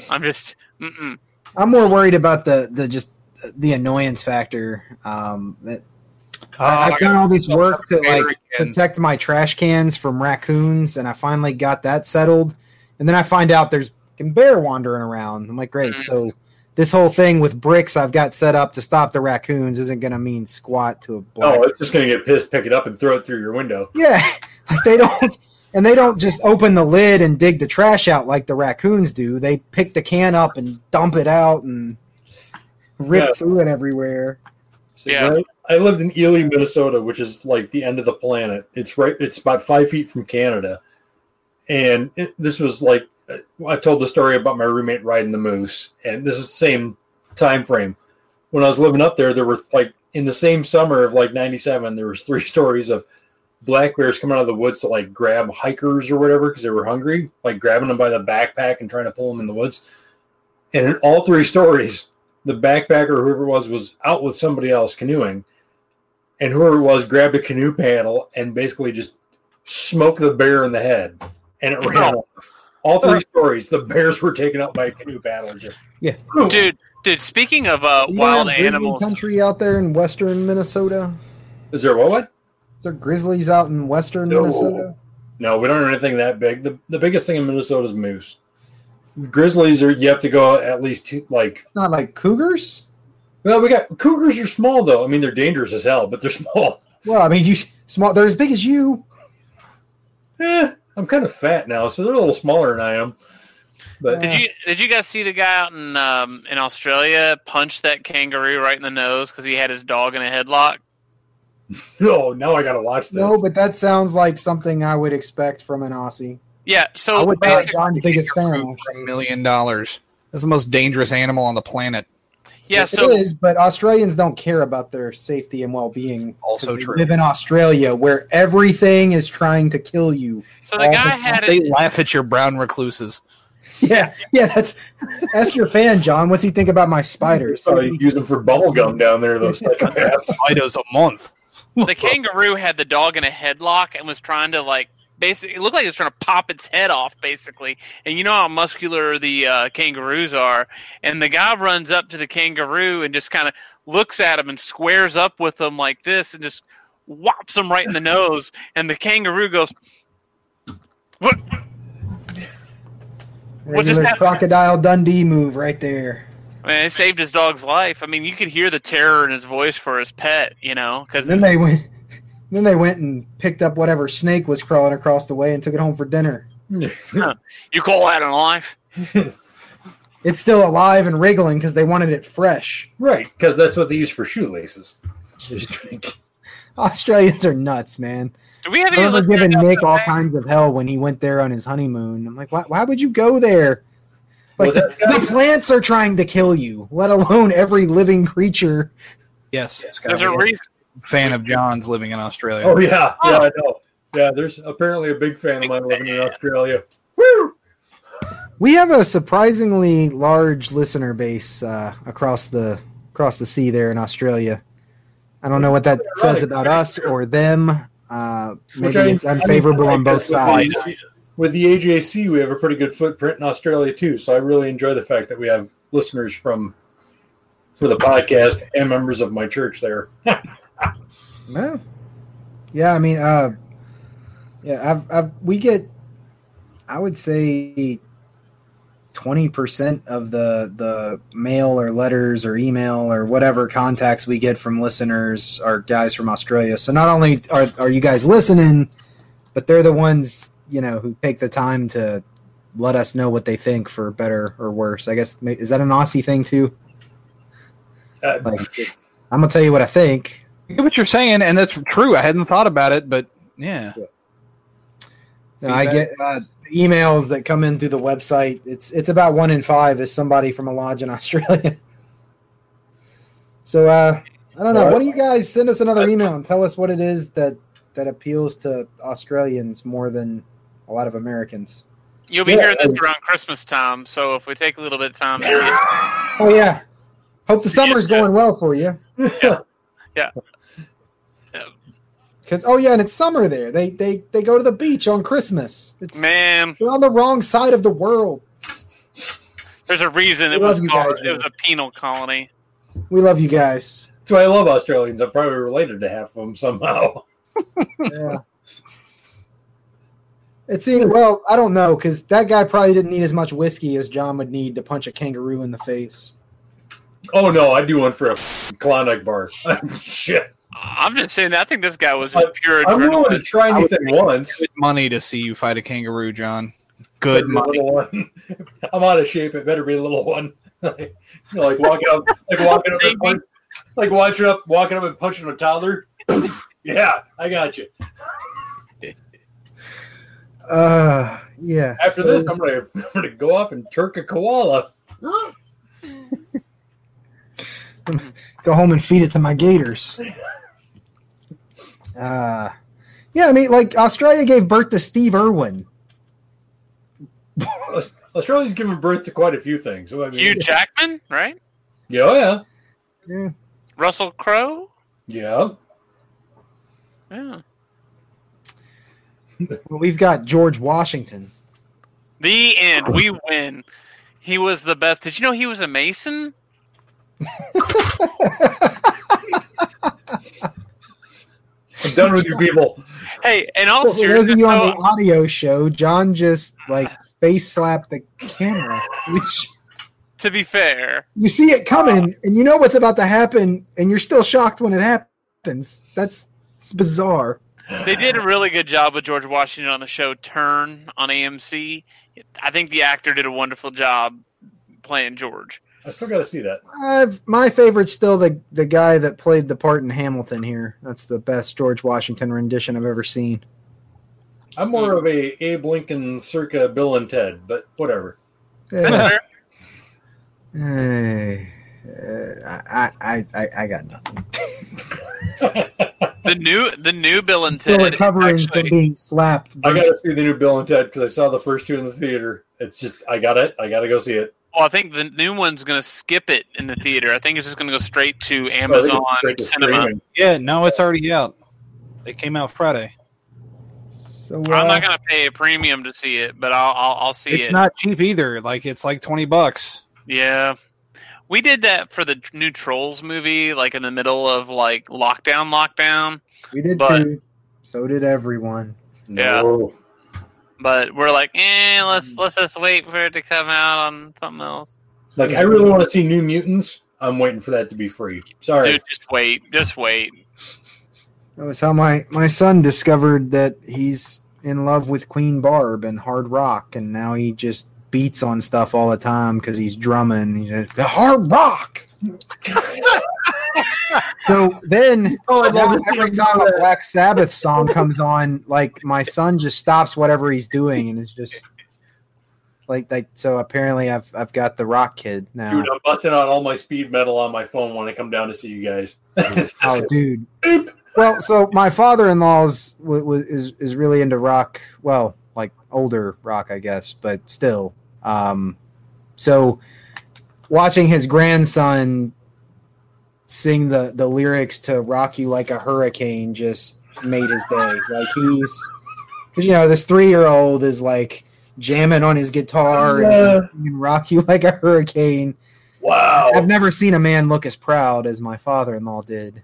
Speaker 3: I'm just, mm-mm.
Speaker 2: i'm more worried about the the just the annoyance factor um that
Speaker 1: Oh,
Speaker 2: I- I've done all this work to like
Speaker 1: again.
Speaker 2: protect my trash cans from raccoons, and I finally got that settled. And then I find out there's a bear wandering around. I'm like, great.
Speaker 3: Mhm.
Speaker 2: So this whole thing with bricks I've got set up to stop the raccoons isn't going to mean squat to a black.
Speaker 4: oh, it's just gonna get pissed, pick it up, and throw it through your window.
Speaker 2: Yeah, like they don't, and they don't just open the lid and dig the trash out like the raccoons do. They pick the can up and dump it out and rip
Speaker 4: Yeah.
Speaker 2: through it everywhere.
Speaker 4: So,
Speaker 3: Yeah.
Speaker 4: right, I lived in Ely, Minnesota, which is like the end of the planet. It's right. It's about five feet from Canada, and it, this was like uh, I've told the story about my roommate riding the moose, and this is the same time frame. When I was living up there, there were like in the same summer of like '97, there was three stories of black bears coming out of the woods to like grab hikers or whatever because they were hungry, like grabbing them by the backpack and trying to pull them in the woods. And in all three stories, the backpacker, whoever it was, was out with somebody else canoeing, and whoever it was grabbed a canoe paddle and basically just smoked the bear in the head, and it ran off. All three stories, the bears were taken out by a canoe paddle. Just
Speaker 2: Yeah.
Speaker 3: dude, dude. Speaking of uh, wild
Speaker 2: have grizzly
Speaker 3: animals,
Speaker 2: country out there in western Minnesota.
Speaker 4: Is there what? what?
Speaker 2: Is there grizzlies out in western
Speaker 4: No.
Speaker 2: Minnesota?
Speaker 4: No, we don't have anything that big. The, the biggest thing in Minnesota is moose. Grizzlies are you have to go at least two, like
Speaker 2: Not like cougars.
Speaker 4: well we got cougars are small though. I mean they're dangerous as hell, but they're small.
Speaker 2: Well, I mean, you small. They're as big as you.
Speaker 4: Eh, I'm kind of fat now, so they're a little smaller than I am. But
Speaker 3: did you did you guys see the guy out in um, in Australia punch that kangaroo right in the nose because he had his dog in a headlock?
Speaker 4: oh, now I gotta watch this.
Speaker 2: No, but that sounds like something I would expect from an Aussie.
Speaker 3: Yeah. So I
Speaker 2: would
Speaker 3: basically,
Speaker 2: not John's biggest fan.
Speaker 1: a million dollars. It's the most dangerous animal on the planet.
Speaker 3: yeah.
Speaker 2: it
Speaker 3: So
Speaker 2: is, but Australians don't care about their safety and well-being.
Speaker 1: Also
Speaker 2: 'cause they
Speaker 1: true.
Speaker 2: Live in Australia, where everything is trying to kill you.
Speaker 3: so the guy
Speaker 2: the-
Speaker 3: had
Speaker 1: They
Speaker 3: it.
Speaker 1: laugh at your brown recluses.
Speaker 2: Yeah, yeah. That's ask your fan, John. What's he think about my spiders?
Speaker 4: So you use them for bubble gum down there, those psychopaths.
Speaker 1: Ida's a month.
Speaker 3: The kangaroo had the dog in a headlock and was trying to like basically it looked like it was trying to pop its head off basically and you know how muscular the uh, kangaroos are and the guy runs up to the kangaroo and just kind of looks at him and squares up with him like this and just whops him right in the nose and the kangaroo goes what What just happened?
Speaker 2: crocodile Dundee move right there.
Speaker 3: Man it saved his dog's life i mean you could hear the terror in his voice for his pet you know because
Speaker 2: Then they went. Then they went and picked up whatever snake was crawling across the way and took it home for dinner.
Speaker 3: You call that a life?
Speaker 2: It's still alive and wriggling because they wanted it fresh.
Speaker 4: right, because that's what they use for shoelaces.
Speaker 2: Australians are nuts, man.
Speaker 3: Do we have
Speaker 2: I
Speaker 3: any
Speaker 2: remember
Speaker 3: listeners
Speaker 2: giving Nick all kinds of hell when he went there on his honeymoon. I'm like, why, why would you go there? Like
Speaker 4: Was
Speaker 2: the,
Speaker 4: that
Speaker 2: the plants are trying to kill you, let alone every living creature.
Speaker 1: Yes,
Speaker 3: There's a reason.
Speaker 1: fan of John's living in Australia.
Speaker 4: Oh yeah, yeah, I know. Yeah, there's apparently a big fan of mine living in Australia. Woo!
Speaker 2: We have a surprisingly large listener base uh, across the across the sea there in Australia. I don't know what that says about us or them. Uh,
Speaker 4: Which
Speaker 2: maybe
Speaker 4: I-
Speaker 2: it's unfavorable on both
Speaker 4: With
Speaker 2: sides.
Speaker 4: With the AJC, we have a pretty good footprint in Australia too. So I really enjoy the fact that we have listeners from for the podcast and members of my church there.
Speaker 2: Yeah, yeah. I mean, uh, yeah. I've, I've, we get, I would say, twenty percent of the the mail or letters or email or whatever contacts we get from listeners are guys from Australia. So not only are are you guys listening, but they're the ones you know who take the time to let us know what they think for better or worse. I guess is that an Aussie thing too?
Speaker 4: Uh,
Speaker 2: Like, I'm gonna tell you what I think.
Speaker 1: I get what you're saying, and that's true. I hadn't thought about it, but yeah.
Speaker 2: No, I get uh, emails that come in through the website. It's it's about one in five is somebody from a lodge in Australia. so uh, I don't know. Why don't you guys send us another email and tell us what it is that that appeals to Australians more than a lot of Americans?
Speaker 3: You'll be
Speaker 4: Yeah,
Speaker 3: hearing this
Speaker 4: and-
Speaker 3: around Christmas time, so if we take a little bit of time, to
Speaker 2: Oh yeah. Hope the summer's going well for you.
Speaker 3: Yeah. Yeah.
Speaker 2: Because oh yeah, and it's summer there. They they they go to the beach on Christmas. It's
Speaker 3: man,
Speaker 2: they're on the wrong side of the world.
Speaker 3: there's a reason it was
Speaker 2: love
Speaker 3: called.
Speaker 2: guys,
Speaker 3: It was a penal colony.
Speaker 2: We love you guys.
Speaker 4: That's why I love Australians. I'm probably related to half of them somehow.
Speaker 2: Yeah. It's either, well, I don't know because that guy probably didn't need as much whiskey as John would need to punch a kangaroo in the face.
Speaker 4: Oh no, I do one for a Klondike bar. Shit,
Speaker 3: I'm just saying. I think this guy was just pure
Speaker 4: I'm willing to try anything once.
Speaker 1: Good money to see you fight a kangaroo, John. Good money.
Speaker 4: little one. I'm out of shape. It better be a little one. you know, like walking up, like walking up, and punch, like watching up, walking up and punching a toddler. yeah, I got you.
Speaker 2: Uh, yeah.
Speaker 4: After
Speaker 2: so-
Speaker 4: this, I'm gonna, I'm gonna go off and turk a koala.
Speaker 2: go home and feed it to my gators. Uh, yeah, I mean, like Australia gave birth to Steve Irwin.
Speaker 4: Australia's given birth to quite a few things. So, I mean,
Speaker 3: Hugh Jackman, right?
Speaker 4: yeah, oh, yeah,
Speaker 2: Yeah.
Speaker 3: Russell Crowe.
Speaker 4: yeah.
Speaker 3: Yeah.
Speaker 2: Well, we've got George Washington.
Speaker 3: The end. We win. He was the best. Did you know he was a Mason?
Speaker 4: I'm done with you people.
Speaker 3: Hey, and all
Speaker 2: For those of you on the audio show, John just like face slapped the camera, which
Speaker 3: to be fair,
Speaker 2: you see it coming uh, and you know what's about to happen and you're still shocked when it happens that's it's bizarre
Speaker 3: they did a really good job with George Washington on the show Turn on AMC. I think the actor did a wonderful job playing George.
Speaker 4: I still got to see that.
Speaker 2: I've, my favorite's still the the guy that played the part in hamilton here that's the best george washington rendition i've ever seen
Speaker 4: I'm more of a Abe Lincoln circa Bill and Ted, but whatever.
Speaker 3: That's fair.
Speaker 2: Hey, uh, I, I, I, I got nothing.
Speaker 3: The new the new Bill and Ted.
Speaker 2: Still
Speaker 3: Ted
Speaker 2: recovering
Speaker 3: actually-
Speaker 2: from being slapped.
Speaker 4: I got to see the new Bill and Ted because I saw the first two in the theater. It's just I got it. I got to go see it.
Speaker 3: Well, I think the new one's going to skip it in the theater. I think it's just going to go straight to
Speaker 4: I think it's
Speaker 3: Amazon
Speaker 4: straight to
Speaker 3: Cinema.
Speaker 4: streaming.
Speaker 1: Yeah, no, it's already out. It came out Friday.
Speaker 2: So,
Speaker 3: I'm
Speaker 2: uh,
Speaker 3: not going to pay a premium to see it, but I'll I'll, I'll see
Speaker 1: It's
Speaker 3: it.
Speaker 1: It's not cheap either. Like it's like twenty bucks.
Speaker 3: Yeah. We did that for the new Trolls movie, like in the middle of like lockdown, lockdown.
Speaker 2: we did
Speaker 3: but-
Speaker 2: too. So did everyone.
Speaker 3: Yeah.
Speaker 4: No.
Speaker 3: But we're like, eh, let's let's just wait for it to come out on something else.
Speaker 4: Like I really want to see New Mutants. I'm waiting for that to be free. Sorry.
Speaker 3: Dude, just wait, just wait.
Speaker 2: That was how my my son discovered that he's in love with Queen Barb and hard rock, and now he just beats on stuff all the time because he's drumming. He's just, hard rock. so then,
Speaker 4: Oh, I'd love to see
Speaker 2: every time a. Black Sabbath song comes on, like my son just stops whatever he's doing and is just like like. So apparently, I've I've got the rock kid now.
Speaker 4: Dude, I'm busting out all my speed metal on my phone when I come down to see you guys.
Speaker 2: Oh, dude. Well, so my father-in-law's w- w- is is really into rock. Well, like older rock, I guess, but still. Um, so watching his grandson sing the the lyrics to "Rock You Like a Hurricane" just made his day. Like he's, because you know, this three-year-old is like jamming on his guitar
Speaker 4: Yeah.
Speaker 2: and singing "Rock You Like a Hurricane."
Speaker 4: wow.
Speaker 2: I've never seen a man look as proud as my father-in-law did.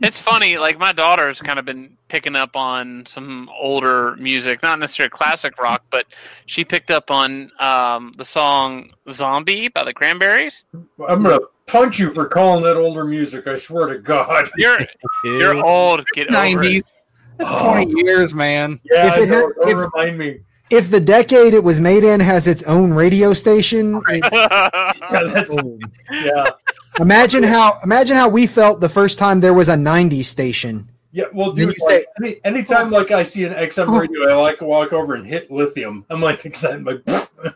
Speaker 3: It's funny, like my daughter's kind of been picking up on some older music, not necessarily classic rock, but she picked up on um, the song "Zombie" by the Cranberries.
Speaker 4: I'm gonna punch you for calling that older music. I swear to God.
Speaker 3: You're you're old. Get over it.
Speaker 1: nineties. That's twenty years, man.
Speaker 4: Yeah,
Speaker 2: If it
Speaker 4: know.
Speaker 2: had-
Speaker 4: Don't
Speaker 2: if-
Speaker 4: remind me.
Speaker 2: if the decade it was made in has its own radio station, it's
Speaker 4: Yeah, that's, yeah,
Speaker 2: imagine how imagine how we felt the first time there was a '90s station.
Speaker 4: Yeah. Well,
Speaker 2: Then
Speaker 4: dude,
Speaker 2: you
Speaker 4: like, any, anytime like I see an XM
Speaker 2: Oh.
Speaker 4: radio, I like to walk over and hit lithium. I'm like excited, like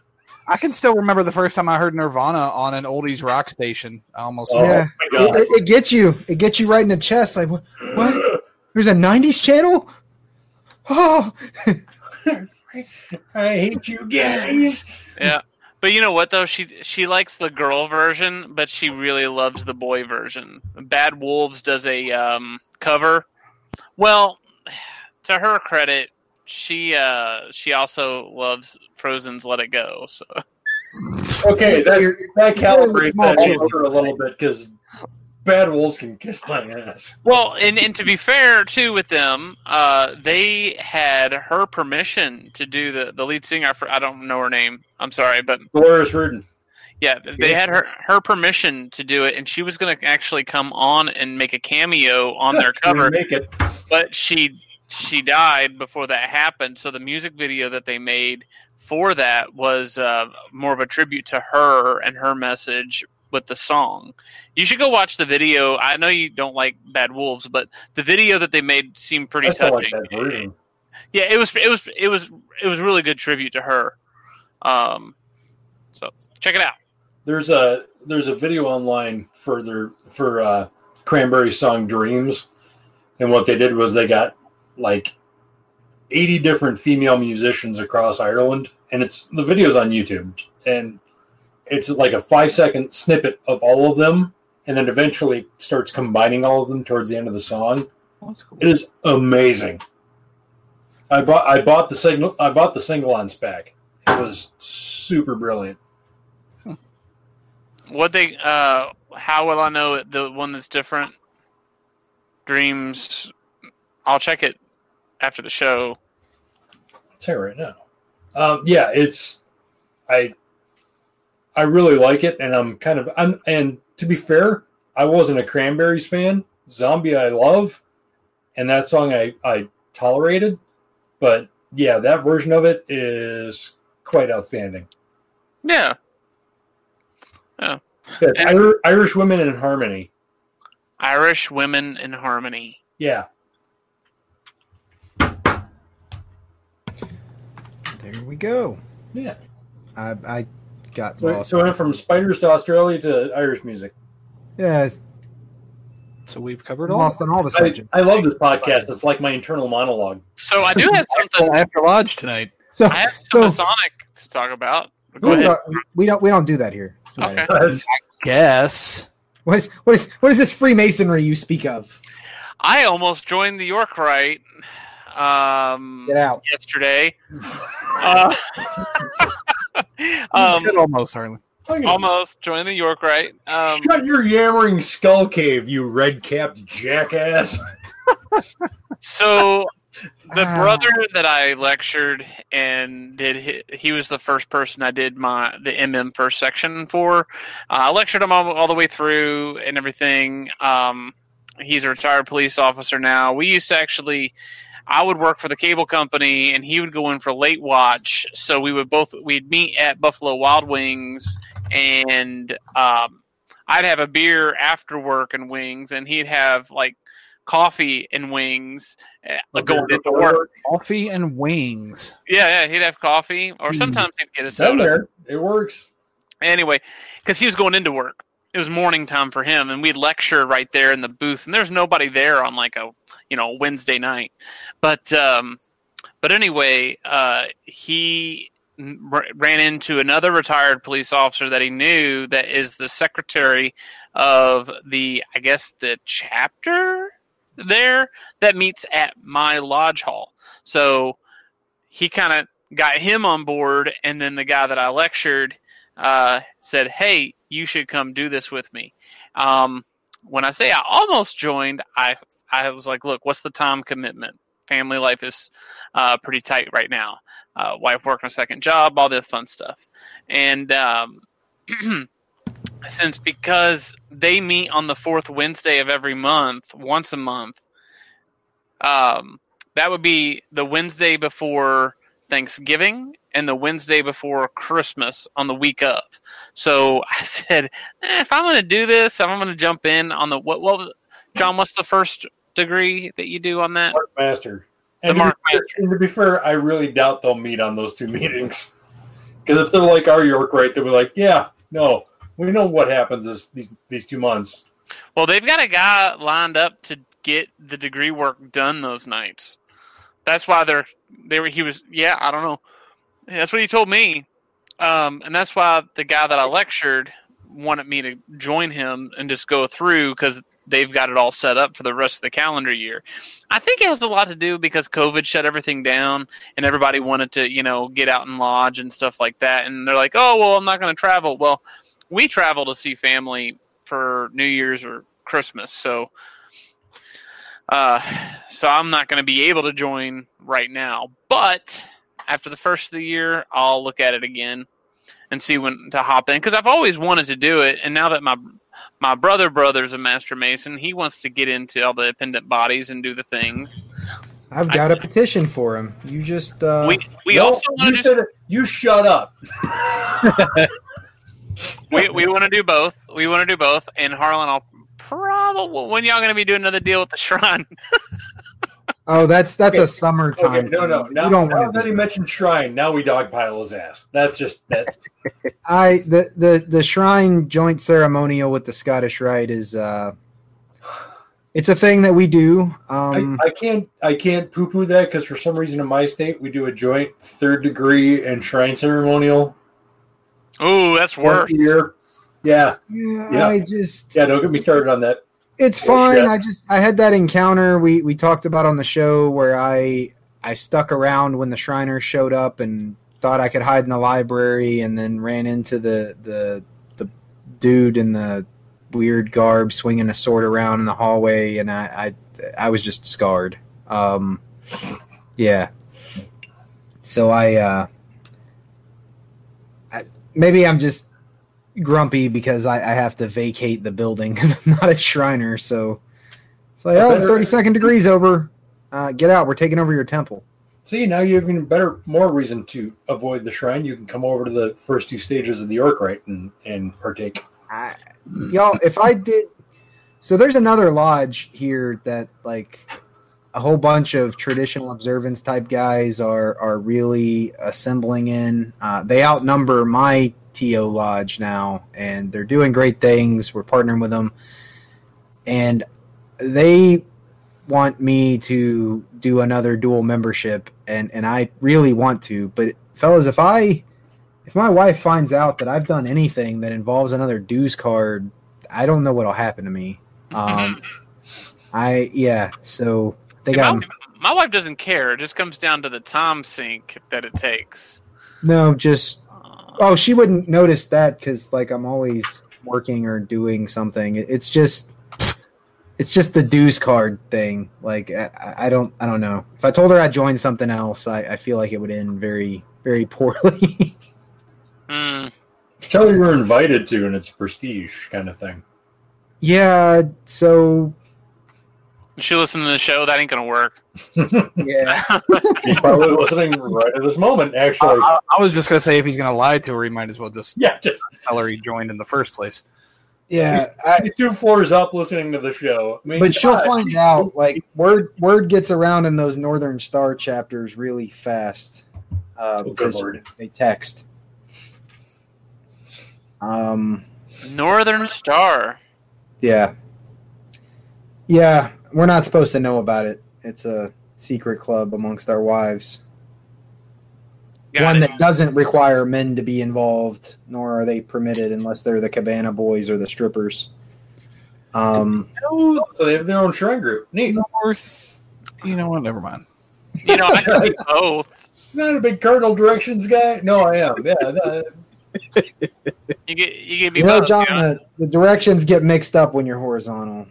Speaker 1: I can still remember the first time I heard Nirvana on an oldies rock station. I almost
Speaker 4: Oh,
Speaker 2: yeah, it, it, it gets you. It gets you right in the chest. Like what? what? There's a '90s channel. Oh,
Speaker 4: I hate you guys.
Speaker 3: yeah, but you know what though? She she likes the girl version, but she really loves the boy version. Bad Wolves does a um, cover. Well, to her credit, she uh, she also loves Frozen's "Let It Go." So
Speaker 4: Okay,
Speaker 2: So
Speaker 4: that,
Speaker 2: you're-
Speaker 4: that
Speaker 2: you're dealing with
Speaker 4: calibrates
Speaker 2: small
Speaker 4: that answer a little bit because bad wolves can kiss my ass.
Speaker 3: Well, and, and to be fair too with them, uh, they had her permission to do the the lead singer. For, I don't know her name. I'm sorry, but
Speaker 4: Dolores Reardon.
Speaker 3: yeah, they had her her permission to do it, and she was going to actually come on and make a cameo on their cover.
Speaker 4: Make it.
Speaker 3: But she she died before that happened. So the music video that they made for that was uh, more of a tribute to her and her message with the song. You should go watch the video. I know you don't like Bad Wolves, but the video that they made seemed pretty
Speaker 4: I like
Speaker 3: touching.
Speaker 4: version.
Speaker 3: Yeah, it was it was it was it was really good tribute to her. Um, so check it out.
Speaker 4: There's a there's a video online for their for uh, Cranberry song "Dreams," and what they did was they got like 80 different female musicians across Ireland, and it's the video's on YouTube, and it's like a five second snippet of all of them, and then eventually starts combining all of them towards the end of the song.
Speaker 1: Oh, that's cool.
Speaker 4: It is amazing. I bought I bought the signal I bought the single on spec. It was super brilliant.
Speaker 3: What they uh, how will I know the one that's different? Dreams. I'll check it after the show.
Speaker 4: I'll tell you right now. Um, yeah, it's I I really like it, and I'm kind of I'm and to be fair, I wasn't a Cranberries fan. Zombie I love, and that song I I tolerated, but yeah, that version of it is quite outstanding.
Speaker 3: Yeah.
Speaker 4: Yeah, it's Ir- Irish women in harmony.
Speaker 3: Irish Women in Harmony.
Speaker 4: Yeah,
Speaker 2: there we go.
Speaker 4: yeah.
Speaker 2: I I got
Speaker 4: So,
Speaker 2: lost.
Speaker 4: so I went from spiders to Australia to Irish music.
Speaker 2: yeah, it's
Speaker 1: So we've covered all.
Speaker 2: lost on all the
Speaker 4: I,
Speaker 2: subjects.
Speaker 4: I love this podcast. It's like my internal monologue.
Speaker 3: So I do have something.
Speaker 1: after lodge tonight.
Speaker 2: So,
Speaker 3: I have some
Speaker 2: so
Speaker 3: Sonic to talk about. Go
Speaker 2: so
Speaker 3: ahead.
Speaker 2: we don't we don't do that here. So,
Speaker 3: Okay.
Speaker 1: Yes.
Speaker 2: What is what is what is this Freemasonry you speak of?
Speaker 3: I almost joined the York Rite um,
Speaker 2: Get out.
Speaker 3: yesterday. Uh, um,
Speaker 1: said almost, Harlan.
Speaker 3: almost joined the York Rite. Um,
Speaker 4: Shut your yammering skull cave, you red capped jackass.
Speaker 3: So the
Speaker 2: Ah.
Speaker 3: brother that I lectured and did hi- he was the first person I did my the MM first section for. Uh, I lectured him all, all the way through and everything. Um, he's a retired police officer now. We used to actually I would work for the cable company, and he would go in for late watch. So we would both we'd meet at Buffalo Wild Wings, and um, I'd have a beer after work and wings, and he'd have like coffee and wings uh, going into work.
Speaker 1: Coffee and wings.
Speaker 3: Yeah, yeah, he'd have coffee, or
Speaker 4: Hmm.
Speaker 3: sometimes he'd get a soda.
Speaker 4: there, it works.
Speaker 3: Anyway, because he was going into work. It was morning time for him, and we'd lecture right there in the booth, and there's nobody there on like a you know Wednesday night. But um, but anyway, uh, he ran into another retired police officer that he knew that is the secretary of the I guess the chapter there that meets at my lodge hall. So he kind of got him on board, and then the guy that I lectured uh, said, "Hey, you should come do this with me." Um, when I say I almost joined, I I was like, "Look, what's the time commitment? Family life is uh, pretty tight right now. Uh, wife working a second job, all this fun stuff." And um, since because they meet on the fourth Wednesday of every month, once a month, um, that would be the Wednesday before Thanksgiving and the Wednesday before Christmas on the week of. So I said, eh, if I'm going to do this, I'm going to jump in on the what? What? John, what's the first degree that you do on that?
Speaker 4: Mark Master.
Speaker 3: The
Speaker 4: And, to be
Speaker 3: Mark
Speaker 4: fair-
Speaker 3: Master.
Speaker 4: and to be fair, I really doubt they'll meet on those two meetings. Because if they're like our York Rite, they'll be like, yeah, no, we know what happens this, these these two months.
Speaker 3: Well, they've got a guy lined up to get the degree work done those nights. That's why they're they were. He was yeah. I don't know. That's what he told me, um, and that's why the guy that I lectured wanted me to join him and just go through because they've got it all set up for the rest of the calendar year. I think it has a lot to do because COVID shut everything down and everybody wanted to you know get out and lodge and stuff like that. And they're like, oh well, I'm not going to travel. Well, we travel to see family for New Year's or Christmas. So, uh, so I'm not going to be able to join right now. But after the first of the year, I'll look at it again and see when to hop in because I've always wanted to do it. And now that my my brother brother's a master mason, he wants to get into all the appendant bodies and do the things.
Speaker 2: I've got a petition for him. You just uh,
Speaker 3: we we
Speaker 4: No,
Speaker 3: also want
Speaker 4: you
Speaker 3: to do
Speaker 4: said. You shut up.
Speaker 3: we, we want to do both. We want to do both. And Harlan, I'll probably when y'all going to be doing another deal with the shrine.
Speaker 2: oh, that's that's
Speaker 4: Okay.
Speaker 2: a summertime.
Speaker 4: Okay, no, no.
Speaker 2: thing.
Speaker 4: Now,
Speaker 2: you don't
Speaker 4: now
Speaker 2: want
Speaker 4: that
Speaker 2: to.
Speaker 4: he mentioned Shrine, now we dogpile his ass. That's just that.
Speaker 2: I the the the shrine joint ceremonial with the Scottish Rite is uh, it's a thing that we do. Um,
Speaker 4: I, I can't I can't poo poo that because for some reason in my state we do a joint third degree and shrine ceremonial
Speaker 3: Ooh, that's
Speaker 4: once
Speaker 3: worse.
Speaker 4: year. Yeah,
Speaker 2: yeah,
Speaker 4: yeah.
Speaker 2: I just
Speaker 4: yeah. Don't get me started on that.
Speaker 2: it's fine.
Speaker 4: yeah.
Speaker 2: I just I had that encounter we we talked about on the show where I I stuck around when the Shriners showed up and thought I could hide in the library and then ran into the the the dude in the weird garb swinging a sword around in the hallway and I I, I was just scarred. Um, yeah. So I uh, I maybe I'm just grumpy because I, I have to vacate the building because I'm not a Shriner. So it's like, oh,
Speaker 4: better-
Speaker 2: 30 second degrees over. Uh, get out. We're taking over your temple.
Speaker 4: See, now you have even better, more reason to avoid the shrine. You can come over to the first two stages of the Rite and and partake.
Speaker 2: I, y'all, if I did, so there's another lodge here that like a whole bunch of traditional observance type guys are are really assembling in. Uh, they outnumber my TO lodge now, and they're doing great things. We're partnering with them, and they want me to do another dual membership, and and I really want to. But fellas, if I if my wife finds out that I've done anything that involves another dues card, I don't know what'll happen to me. Um, I yeah, so they
Speaker 3: See,
Speaker 2: got
Speaker 3: my, my wife doesn't care. It just comes down to the time sink that it takes.
Speaker 2: no just
Speaker 3: Uh,
Speaker 2: oh she wouldn't notice that because like I'm always working or doing something. It's just it's just the dues card thing. Like I, I don't I don't know. If I told her I joined something else, I, I feel like it would end very very poorly.
Speaker 3: hmm.
Speaker 4: Tell her you're invited to, and it's prestige kind of thing.
Speaker 2: Yeah, so
Speaker 3: She listened to the show. That ain't gonna work.
Speaker 2: Yeah.
Speaker 4: He's probably listening right at this moment. Actually,
Speaker 1: I, I was just gonna say if he's gonna lie to her, he might as well just
Speaker 4: yeah, just
Speaker 1: tell her he joined in the first place.
Speaker 2: Yeah. I,
Speaker 4: she's two floors up listening to the show. I mean,
Speaker 2: but she'll find out. Like word word gets around in those Northern Star chapters really fast uh,
Speaker 4: Oh, good
Speaker 2: because they text. Um.
Speaker 3: Northern Star.
Speaker 2: Yeah. Yeah, we're not supposed to know about it. It's a secret club amongst our wives.
Speaker 3: Got
Speaker 2: One
Speaker 3: it.
Speaker 2: that doesn't require men to be involved, nor are they permitted unless they're the cabana boys or the strippers. Um,
Speaker 4: So they have their own shrine group. Neat.
Speaker 1: North. You know what? Never mind.
Speaker 3: You know, I can do both.
Speaker 4: Not a big cardinal directions guy. No, I am. Yeah. no,
Speaker 3: You get you get me
Speaker 2: you know,
Speaker 3: both.
Speaker 2: John,
Speaker 3: you know?
Speaker 2: the, the directions get mixed up when you're horizontal.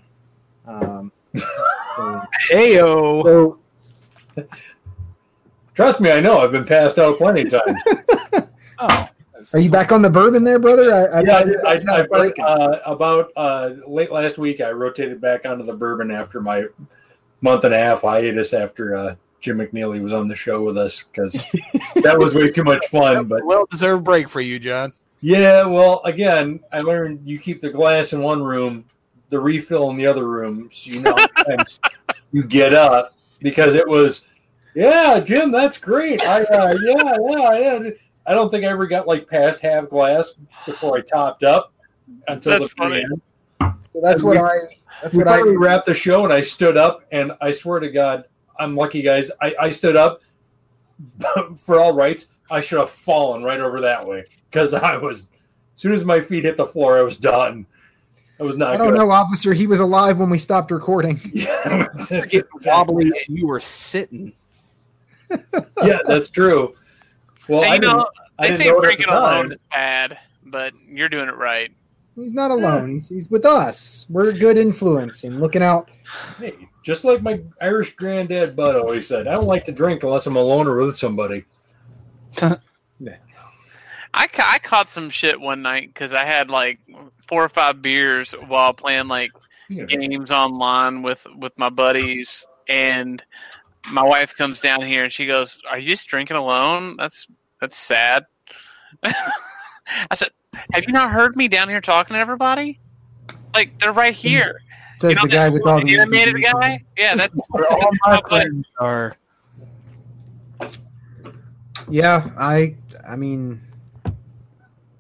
Speaker 2: So,
Speaker 1: Heyo.
Speaker 2: so
Speaker 4: Trust me, I know. I've been passed out plenty of times.
Speaker 1: Oh.
Speaker 2: are you back on the bourbon there, brother? I, I,
Speaker 4: yeah,
Speaker 2: thought you
Speaker 4: I,
Speaker 2: guys
Speaker 4: I,
Speaker 2: had
Speaker 4: uh, about uh, late last week, I rotated back onto the bourbon after my month and a half hiatus after uh, Jim McNeely was on the show with us because that was way too much fun. But
Speaker 1: Well deserved break for you, John.
Speaker 4: yeah, well, again, I learned you keep the glass in one room, the refill in the other room, so you know how you get up because it was. Yeah, Jim, that's great. I uh, yeah, yeah, yeah. I don't think I ever got like past half glass before I topped up until
Speaker 3: That's
Speaker 4: the very
Speaker 3: funny.
Speaker 4: end.
Speaker 2: So that's what I. That's
Speaker 4: we
Speaker 2: what I.
Speaker 4: wrapped the show, and I stood up, and I swear to God, I'm lucky, guys. I, I stood up for all rights. I should have fallen right over that way because I was. As soon as my feet hit the floor, I was done. I was not.
Speaker 2: I don't
Speaker 4: good.
Speaker 2: know, officer. He was alive when we stopped recording.
Speaker 4: Yeah,
Speaker 1: Get wobbly and you were sitting.
Speaker 4: yeah, that's true. Well,
Speaker 3: Hey,
Speaker 4: I
Speaker 3: you
Speaker 4: didn't,
Speaker 3: know,
Speaker 4: I
Speaker 3: they say
Speaker 4: know
Speaker 3: drinking
Speaker 4: the
Speaker 3: alone is bad, but you're doing it right.
Speaker 2: He's not alone. He's he's with us. We're a good influence and looking out.
Speaker 4: Hey, just like my Irish granddad Bud always said, I don't like to drink unless I'm alone or with somebody.
Speaker 3: I, ca- I caught some shit one night because I had like four or five beers while playing like
Speaker 4: know,
Speaker 3: games online with with my buddies, and my wife comes down here and she goes, "Are you just drinking alone? That's that's sad." I said, "Have you not heard me down here talking to everybody? Like they're right here."
Speaker 2: Says
Speaker 3: You know
Speaker 2: the guy with all the
Speaker 3: animated guy. Yeah, that's
Speaker 1: all my friends are.
Speaker 2: Yeah, I I mean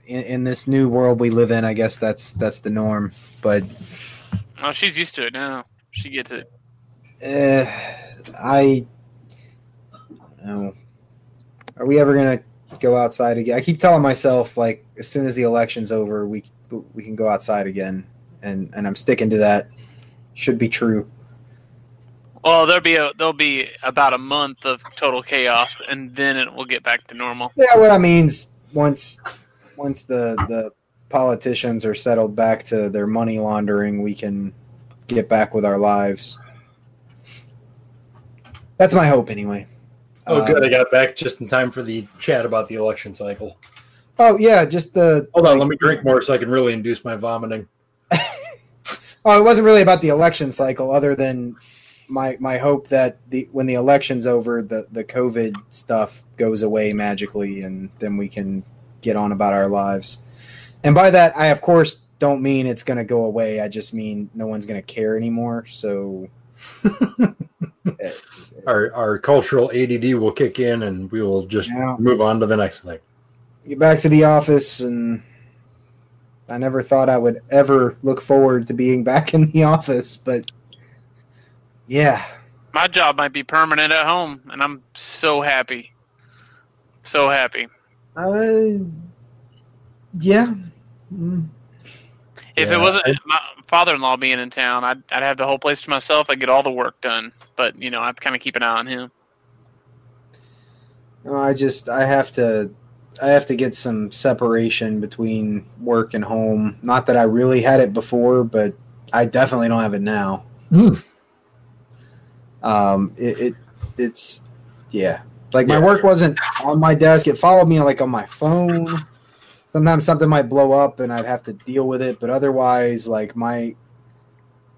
Speaker 2: in, in this new world we live in, I guess that's that's the norm. But
Speaker 3: oh, she's used to it now. She gets it.
Speaker 2: uh, I no. Are we ever gonna go outside again? I keep telling myself like as soon as the election's over, we we can go outside again, and and I'm sticking to that. Should be true.
Speaker 3: Well, there'll be a there'll be about a month of total chaos, and then it will get back to normal.
Speaker 2: Yeah, what I mean's once once the the politicians are settled back to their money laundering, we can get back with our lives. That's my hope, anyway.
Speaker 4: Oh,
Speaker 2: Uh,
Speaker 4: good. I got back just in time for the chat about the election cycle.
Speaker 2: Oh yeah, just the.
Speaker 4: Hold on, let me drink more so I can really induce my vomiting.
Speaker 2: Oh, it wasn't really about the election cycle, other than my my hope that the when the election's over, the the COVID stuff goes away magically, and then we can get on about our lives. And by that, I of course don't mean it's going to go away. I just mean no one's going to care anymore. So
Speaker 4: Our our cultural ADD will kick in, and we will just
Speaker 2: Yeah.
Speaker 4: move on to the next thing.
Speaker 2: get back to the office, and I never thought I would ever look forward to being back in the office, but yeah,
Speaker 3: My job might be permanent at home, and I'm so happy, so happy.
Speaker 2: Uh, yeah. Mm.
Speaker 3: If
Speaker 4: Yeah,
Speaker 3: it wasn't
Speaker 4: I-
Speaker 3: my father-in-law being in town, I'd I'd have the whole place to myself. I'd get all the work done, but you know I'd kind of keep an eye on him.
Speaker 2: No, I just I have to I have to get some separation between work and home. Not that I really had it before, but I definitely don't have it now.
Speaker 4: Hmm.
Speaker 2: Um, it, it it's yeah. Like my work wasn't on my desk; it followed me like on my phone. Sometimes something might blow up, and I'd have to deal with it. But otherwise, like my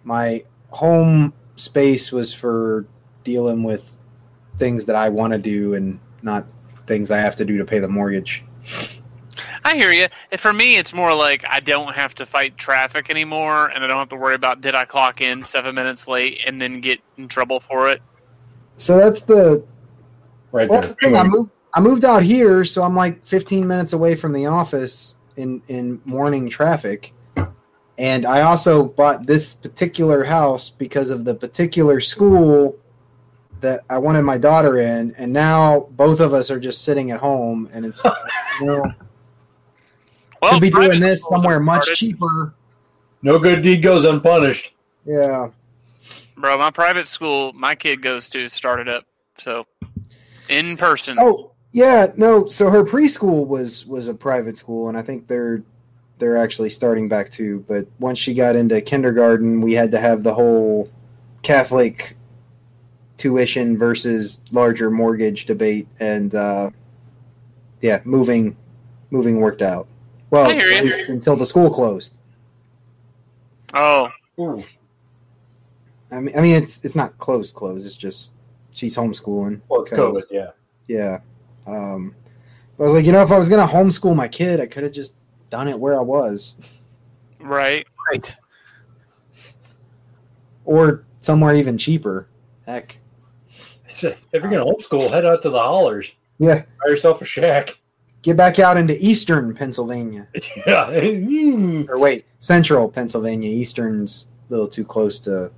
Speaker 2: my home space was for dealing with things that I want to do and not things I have to do to pay the mortgage.
Speaker 3: I hear you. For me, it's more like I don't have to fight traffic anymore, and I don't have to worry about did I clock in seven minutes late and then get in trouble for it.
Speaker 2: So that's the
Speaker 4: Right
Speaker 2: well,
Speaker 4: there.
Speaker 2: that's the thing. I moved I moved out here, so I'm like 15 minutes away from the office in in morning traffic. And I also bought this particular house because of the particular school that I wanted my daughter in, and now both of us are just sitting at home, and it's you know
Speaker 3: Well,
Speaker 2: could be doing this somewhere much
Speaker 3: started.
Speaker 2: cheaper.
Speaker 4: No good deed goes unpunished.
Speaker 2: Yeah,
Speaker 3: Bro, my private school my kid goes to started up, so in person.
Speaker 2: Oh yeah, no. So her preschool was was a private school, and I think they're they're actually starting back too. But once she got into kindergarten, we had to have the whole Catholic tuition versus larger mortgage debate, and uh, yeah, moving moving worked out. Well,
Speaker 3: I hear
Speaker 2: at
Speaker 3: you.
Speaker 2: least until the school closed.
Speaker 3: Oh,
Speaker 4: Ooh.
Speaker 2: I mean, I mean, it's it's not closed closed. It's just she's homeschooling.
Speaker 4: Well, it's
Speaker 2: 'cause-
Speaker 4: COVID, yeah.
Speaker 2: Yeah. Um, I was like, you know, if I was gonna homeschool my kid, I could have just done it where I was,
Speaker 3: right.
Speaker 1: Right.
Speaker 2: or somewhere even cheaper. Heck.
Speaker 4: If you're going to homeschool, head out to the hollers.
Speaker 2: Yeah.
Speaker 4: Buy yourself a shack.
Speaker 2: Get back out into eastern Pennsylvania,
Speaker 4: Yeah.
Speaker 2: Or wait, central Pennsylvania. Eastern's a little too close to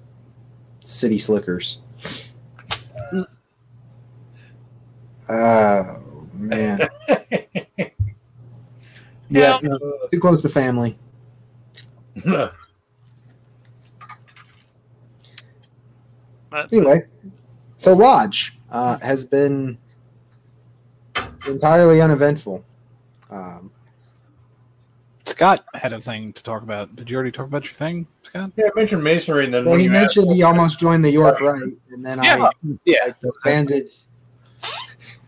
Speaker 2: city slickers. Oh man. Yeah, no, too close to family.
Speaker 3: That's-
Speaker 2: Anyway, so Lodge uh, has been entirely uneventful. Um,
Speaker 1: Scott had a thing to talk about. Did you already talk about your thing, Scott?
Speaker 4: yeah, I mentioned masonry, and then
Speaker 2: well,
Speaker 4: when
Speaker 2: he
Speaker 4: you
Speaker 2: mentioned
Speaker 4: asked-
Speaker 2: he almost joined the York Rite, and then
Speaker 3: Yeah.
Speaker 2: I,
Speaker 1: Yeah.
Speaker 2: I disbanded.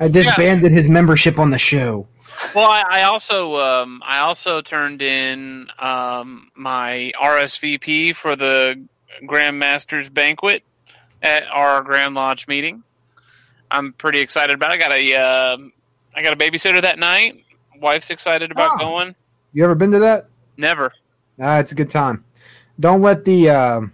Speaker 2: I disbanded his membership on the show.
Speaker 3: Well, I, I also um, I also turned in um, my RSVP for the Grandmasters banquet at our Grand Lodge meeting. I'm pretty excited about. it. I got a uh, I got a babysitter that night. Wife's excited about
Speaker 2: Oh.
Speaker 3: going.
Speaker 2: You ever been to that?
Speaker 3: Never.
Speaker 2: Ah, it's a good time. Don't let the um,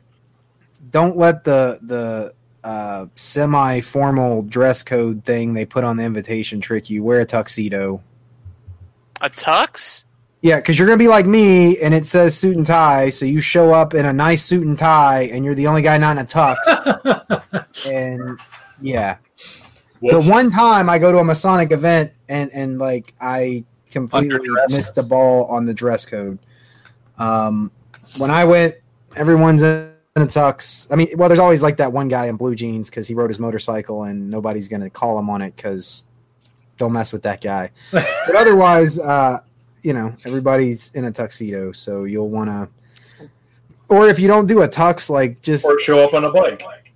Speaker 2: don't let the the uh, semi-formal dress code thing they put on the invitation trick you. Wear a tuxedo.
Speaker 3: A tux?
Speaker 2: Yeah, because you're gonna be like me, and it says suit and tie. So you show up in a nice suit and tie, and you're the only guy not in a tux. and yeah,
Speaker 4: Whoops.
Speaker 2: the one time I go to a Masonic event, and and like I completely missed the ball on the dress code. Um, when I went, everyone's in a tux. I mean, well, there's always like that one guy in blue jeans because he rode his motorcycle, and nobody's gonna call him on it because don't mess with that guy. but otherwise, uh, you know, everybody's in a tuxedo, so you'll want to. Or if you don't do a tux, like just
Speaker 4: or show up on a bike.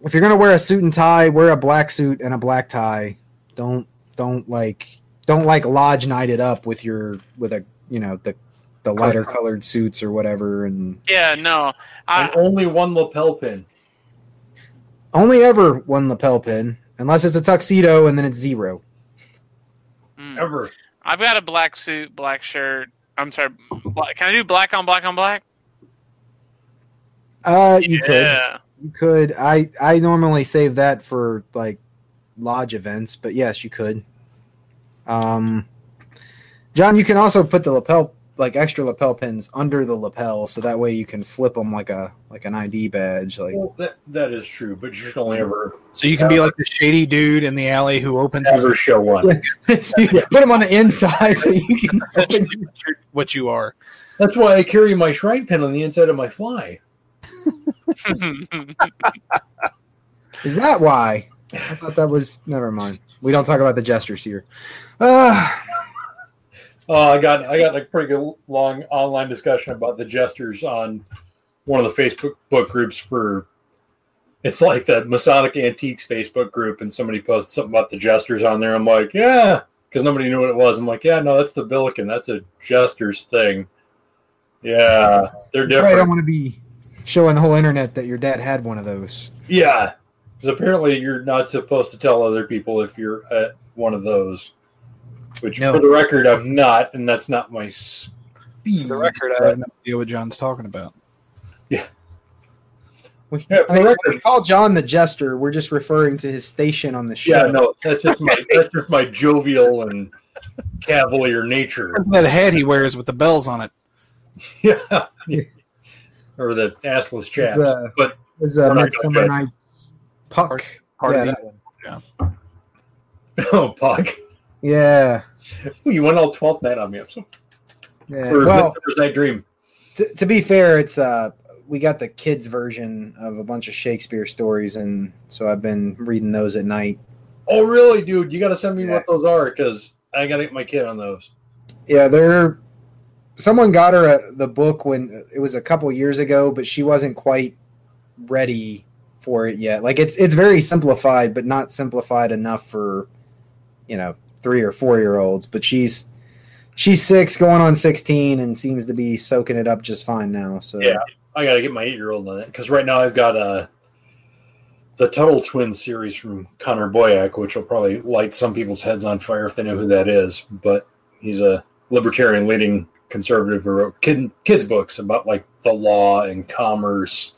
Speaker 2: if you're gonna wear a suit and tie, wear a black suit and a black tie. Don't don't like don't like lodge night it up with your with a you know the the lighter colored suits or whatever and
Speaker 3: Yeah, no.
Speaker 4: and
Speaker 3: I,
Speaker 4: only one lapel pin.
Speaker 2: only ever one lapel pin unless it's a tuxedo and then it's zero.
Speaker 3: mm.
Speaker 4: Ever.
Speaker 3: I've got a black suit, black shirt. I'm sorry. Black, can I do black on black on black?
Speaker 2: Uh, you could
Speaker 3: Yeah.
Speaker 2: you could. I I normally save that for like lodge events, but yes, you could. Um, John, you can also put the lapel like extra lapel pins under the lapel, so that way you can flip them like a like an ID badge. Like
Speaker 4: Well, that that is true, but you should only ever
Speaker 1: So you can be like the shady dude in the alley who opens his.
Speaker 4: show one.
Speaker 2: So you put them on the inside so you can.
Speaker 1: That's essentially what you're- what you are.
Speaker 4: That's why I carry my shrine pin on the inside of my fly.
Speaker 2: Is that why? I thought that was. Never mind. We don't talk about the jesters here. Uh,
Speaker 4: Uh, I got I got a pretty good long online discussion about the jesters on one of the Facebook book groups for it's like the Masonic Antiques Facebook group, and somebody posted something about the jesters on there. I'm like, yeah, because nobody knew what it was. I'm like, yeah, no, that's the Billiken. That's a jester's thing. Yeah, they're
Speaker 2: different. I don't want to be showing the whole internet that your dad had one of those.
Speaker 4: Yeah, because apparently you're not supposed to tell other people if you're at one of those. Which,
Speaker 2: No.
Speaker 4: for the record, I'm not, and that's not my speed.
Speaker 1: For the record, I have no idea what John's talking about.
Speaker 2: We,
Speaker 4: Yeah, for
Speaker 2: I mean,
Speaker 4: the
Speaker 2: when
Speaker 4: record-
Speaker 2: we call John the Jester. We're just referring to his station on the show.
Speaker 4: Yeah, no, that's just my that's just my jovial and cavalier nature.
Speaker 1: That's that hat he wears with the bells on it.
Speaker 4: Yeah, or the assless chaps.
Speaker 2: The-
Speaker 4: but
Speaker 2: Is uh,
Speaker 4: We're not
Speaker 2: Midsummer Night's Puck.
Speaker 1: Part- part
Speaker 2: yeah,
Speaker 1: of
Speaker 2: that
Speaker 1: the-
Speaker 2: one.
Speaker 4: oh, Puck,
Speaker 2: yeah,
Speaker 4: you went all twelfth night on me. I'm so
Speaker 2: yeah. Well,
Speaker 4: Night Dream.
Speaker 2: to, to be fair, it's uh we got the kids version of a bunch of Shakespeare stories, and so I've been reading those at night.
Speaker 4: Oh, really, dude? You got to send me
Speaker 2: Yeah.
Speaker 4: what those are because I got to get my kid on those.
Speaker 2: Yeah, they're. Someone got her a, the book when it was a couple years ago, but she wasn't quite ready for it yet. Like it's it's very simplified, but not simplified enough for you know three or four year olds. But she's she's six, going on sixteen, and seems to be soaking it up just fine now. So
Speaker 4: Yeah. I got to get my eight year old on it because right now I've got uh, the Tuttle Twins series from Connor Boyack, which will probably light some people's heads on fire if they know who that is. But he's a libertarian leading conservative who wrote kid, kids' books about like the law and commerce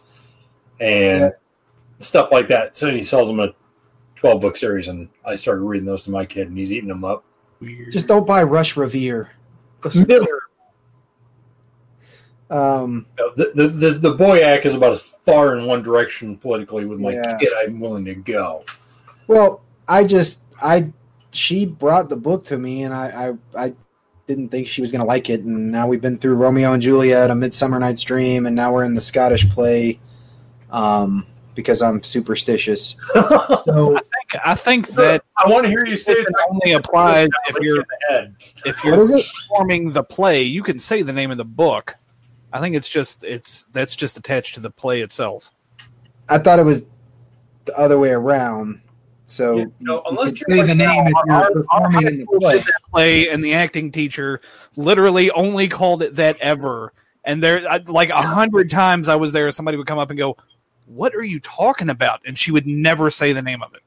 Speaker 4: and
Speaker 2: Yeah.
Speaker 4: stuff like that. So he sells them a 12 book series, and I started reading those to my kid, and he's eating them up.
Speaker 1: Weird.
Speaker 2: just don't buy Rush Revere.
Speaker 4: No.
Speaker 2: Um,
Speaker 4: The, the, the, the Boyack is about as far in one direction politically with my
Speaker 2: Yeah.
Speaker 4: kid I'm willing to go.
Speaker 2: Well, I just I she brought the book to me, and I I, I didn't think she was going to like it, and now we've been through Romeo and Juliet, A Midsummer Night's Dream, and now we're in the Scottish play, um, because I'm superstitious. So
Speaker 1: I think I that
Speaker 4: I want to hear you say
Speaker 1: it only applies if you're
Speaker 4: in the head.
Speaker 1: if
Speaker 2: What
Speaker 1: you're
Speaker 2: it?
Speaker 1: performing the play. You can say the name of the book. I think it's just it's that's just attached to the play itself.
Speaker 2: I thought it was the other way around. So
Speaker 4: Yeah, no, unless you're
Speaker 2: say
Speaker 4: like
Speaker 2: the name if
Speaker 1: Our-
Speaker 2: you're
Speaker 1: our
Speaker 2: performing in the play.
Speaker 1: play, and the acting teacher literally only called it that ever. And there, I- like a hundred times, I was there. Somebody would come up and go, "What are you talking about?" And she would never say the name of it.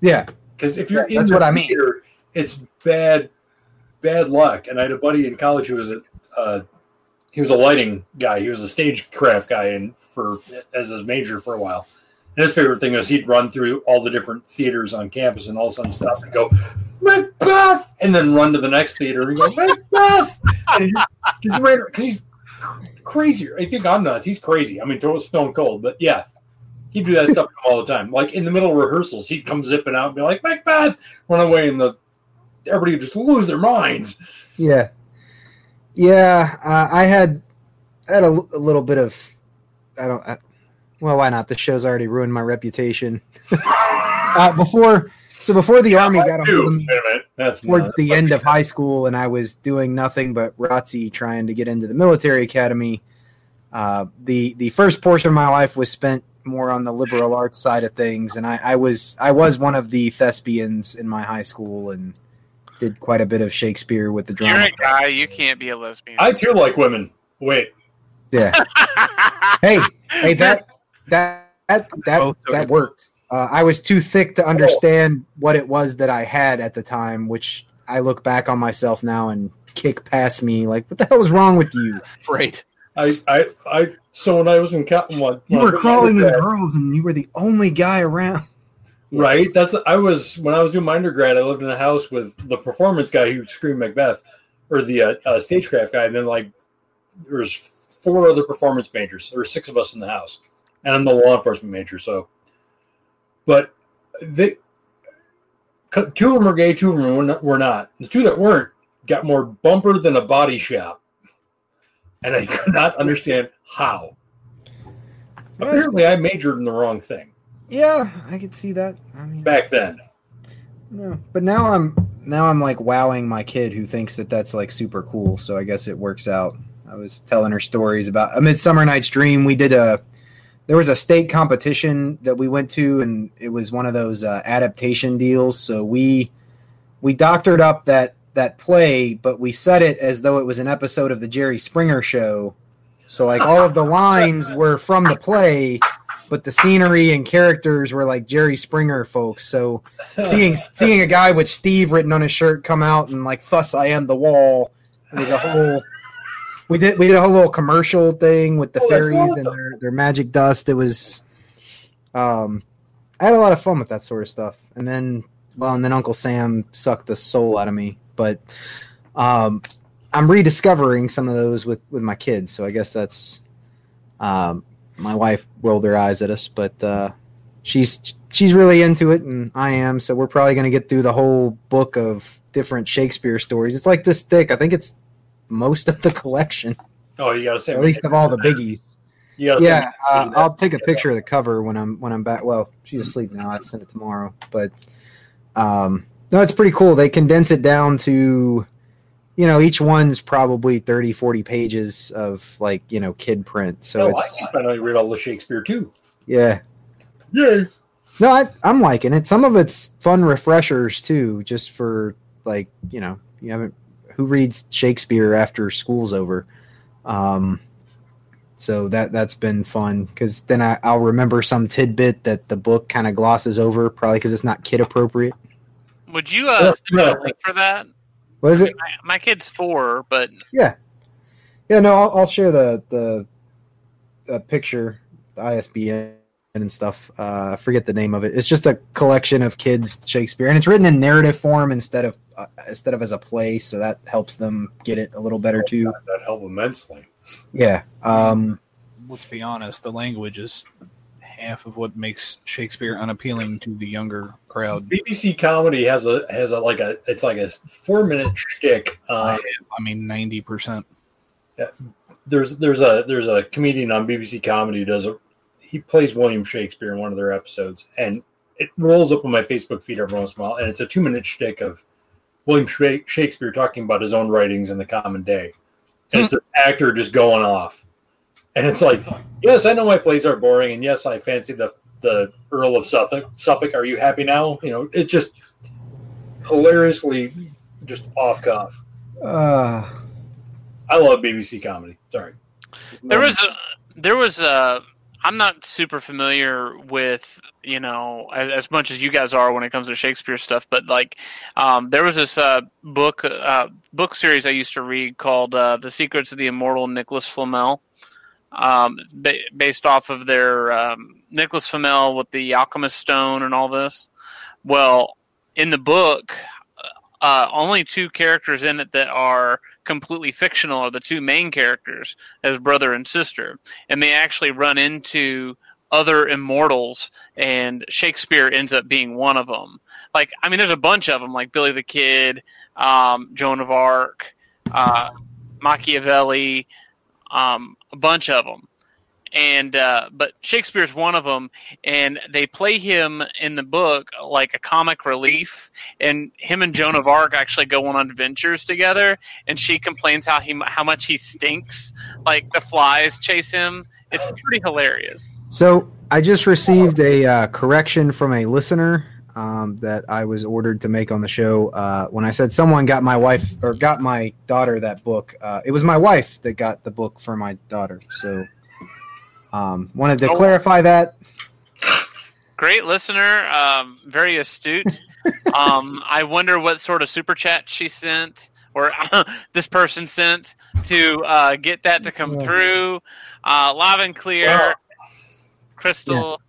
Speaker 2: Yeah,
Speaker 4: Because if you're
Speaker 2: Yeah,
Speaker 4: in
Speaker 2: that's
Speaker 4: the
Speaker 2: what I mean.
Speaker 4: theater, it's bad, bad luck. And I had a buddy in college who was a uh, he was a lighting guy. He was a stagecraft guy, and for as his major for a while. And his favorite thing was he'd run through all the different theaters on campus, and all of a sudden stop and go Macbeth, and then run to the next theater and go Macbeth. And he's, right- he's crazy. I think I'm nuts. He's crazy. I mean, throw stone cold, but yeah. He'd do that stuff all the time. Like in the middle of rehearsals, he'd come zipping out and be like, Macbeth, run away, and the everybody would just lose their minds.
Speaker 2: yeah, yeah. Uh, I had I had a, l- a little bit of I don't. I, well, why not? The show's already ruined my reputation. uh, before, so before the army got a hold of me,
Speaker 4: wait a minute. That's
Speaker 2: towards the end of high school and I was doing nothing but ROTC trying to get into the military academy. Uh, the the first portion of my life was spent more on the liberal arts side of things, and I, I was I was one of the thespians in my high school and did quite a bit of Shakespeare with the drama.
Speaker 3: You're a guy. You can't be a lesbian.
Speaker 4: I too like women. Wait,
Speaker 2: Yeah. Hey, hey, that that that that, that worked. Uh, I was too thick to understand what it was that I had at the time, which I look back on myself now and kick past me like, what the hell was wrong with you?
Speaker 1: Right.
Speaker 4: I, I, I. So when I was in Cotton, when,
Speaker 2: You were crawling in girls, and you were the only guy around.
Speaker 4: right? That's I was when I was doing my undergrad. I lived in a house with the performance guy who screamed Macbeth, or the uh, uh, stagecraft guy. And then like there was four other performance majors. There were six of us in the house, and I'm the law enforcement major. So, but they two of them were gay, two of them were not, were not. The two that weren't got more bumper than a body shop, and I could not understand how. Apparently, I majored in the wrong thing
Speaker 2: Yeah, I could see that. I mean,
Speaker 4: back then.
Speaker 2: no, but now I'm now I'm like wowing my kid who thinks that that's like super cool. So I guess it works out. I was telling her stories about a Midsummer Night's Dream. We did a there was a state competition that we went to, and it was one of those uh, adaptation deals. So we we doctored up that that play, but we said it as though it was an episode of the Jerry Springer Show. So like all of the lines were from the play, but the scenery and characters were like Jerry Springer folks. So seeing seeing a guy with Steve written on his shirt come out and like "Thus I am the wall" was a whole. We did we did a whole little commercial thing with the
Speaker 4: Oh,
Speaker 2: fairies
Speaker 4: awesome.
Speaker 2: and their their magic dust. It was, um, I had a lot of fun with that sort of stuff. And then well, and then Uncle Sam sucked the soul out of me. But um, I'm rediscovering some of those with with my kids. So I guess that's um, my wife rolled her eyes at us, but uh, she's she's really into it, and I am. So we're probably going to get through the whole book of different Shakespeare stories. It's like this thick. I think it's most of the collection,
Speaker 4: Oh, you gotta say
Speaker 2: at least of all the biggies. Yeah, uh,
Speaker 4: pictures of that.
Speaker 2: I'll take a picture of the cover when I'm when I'm back. Well, she's asleep now. I'll send it tomorrow. But um, no, it's pretty cool. They condense it down to, you know, each one's probably 30, 40 pages of like you know kid print. So
Speaker 4: Oh, I
Speaker 2: it's
Speaker 4: can finally read all the Shakespeare too.
Speaker 2: yeah.
Speaker 4: Yay!
Speaker 2: No, I, I'm liking it. Some of it's fun refreshers too, just for like you know you haven't who reads Shakespeare after school's over. Um, so that that's been fun because then I, I'll remember some tidbit that the book kind of glosses over, probably because it's not kid appropriate.
Speaker 3: Would you uh,
Speaker 4: Yeah,
Speaker 3: send me a link for that?
Speaker 2: What is it?
Speaker 3: My, my kid's four, but
Speaker 2: Yeah, yeah. No, I'll, I'll share the the uh, picture, the ISBN and stuff. Uh, I forget the name of it. It's just a collection of kids Shakespeare, and it's written in narrative form instead of uh, instead of as a play, so that helps them get it a little better too.
Speaker 4: That help immensely.
Speaker 2: Yeah. Um,
Speaker 1: Let's be honest, the language is half of what makes Shakespeare unappealing to the younger crowd.
Speaker 4: BBC comedy has a has a like a it's like a four minute shtick.
Speaker 1: I,
Speaker 4: Um,
Speaker 1: I mean, ninety percent.
Speaker 4: there's there's a there's a comedian on BBC Comedy who does a he plays William Shakespeare in one of their episodes, and it rolls up on my Facebook feed every once in a while, and it's a two minute shtick of William Shakespeare talking about his own writings in the common day, and it's an actor just going off, and it's like, yes, I know my plays are boring, and yes, I fancy the the Earl of Suffolk. Suffolk, are you happy now? You know, it just hilariously just off cuff.
Speaker 2: uh,
Speaker 4: I love BBC comedy. Sorry,
Speaker 3: there was a there was a. I'm not super familiar with you know as, as much as you guys are when it comes to Shakespeare stuff, but like um, there was this uh, book uh, book series I used to read called uh, "The Secrets of the Immortal Nicholas Flamel." Um, ba- based off of their um, Nicholas Flamel with the Alchemist Stone and all this. Well, in the book, uh, only two characters in it that are completely fictional are the two main characters as brother and sister, and they actually run into other immortals, and Shakespeare ends up being one of them. Like, I mean, there's a bunch of them, like Billy the Kid, um, Joan of Arc, uh, Machiavelli, um, a bunch of them. And uh, but Shakespeare's one of them, and they play him in the book like a comic relief. And him and Joan of Arc actually go on adventures together, and she complains how he how much he stinks. Like the flies chase him. It's pretty hilarious.
Speaker 2: So I just received a uh, correction from a listener um, that I was ordered to make on the show. Uh, when I said someone got my wife or got my daughter that book, uh, it was my wife that got the book for my daughter. So um, wanted to
Speaker 3: Oh.
Speaker 2: clarify that.
Speaker 3: Great listener, um, very astute. um, I wonder what sort of super chat she sent or this person sent to uh, get that to come
Speaker 2: Yeah.
Speaker 3: through. Uh, live and clear,
Speaker 4: Wow.
Speaker 3: Crystal.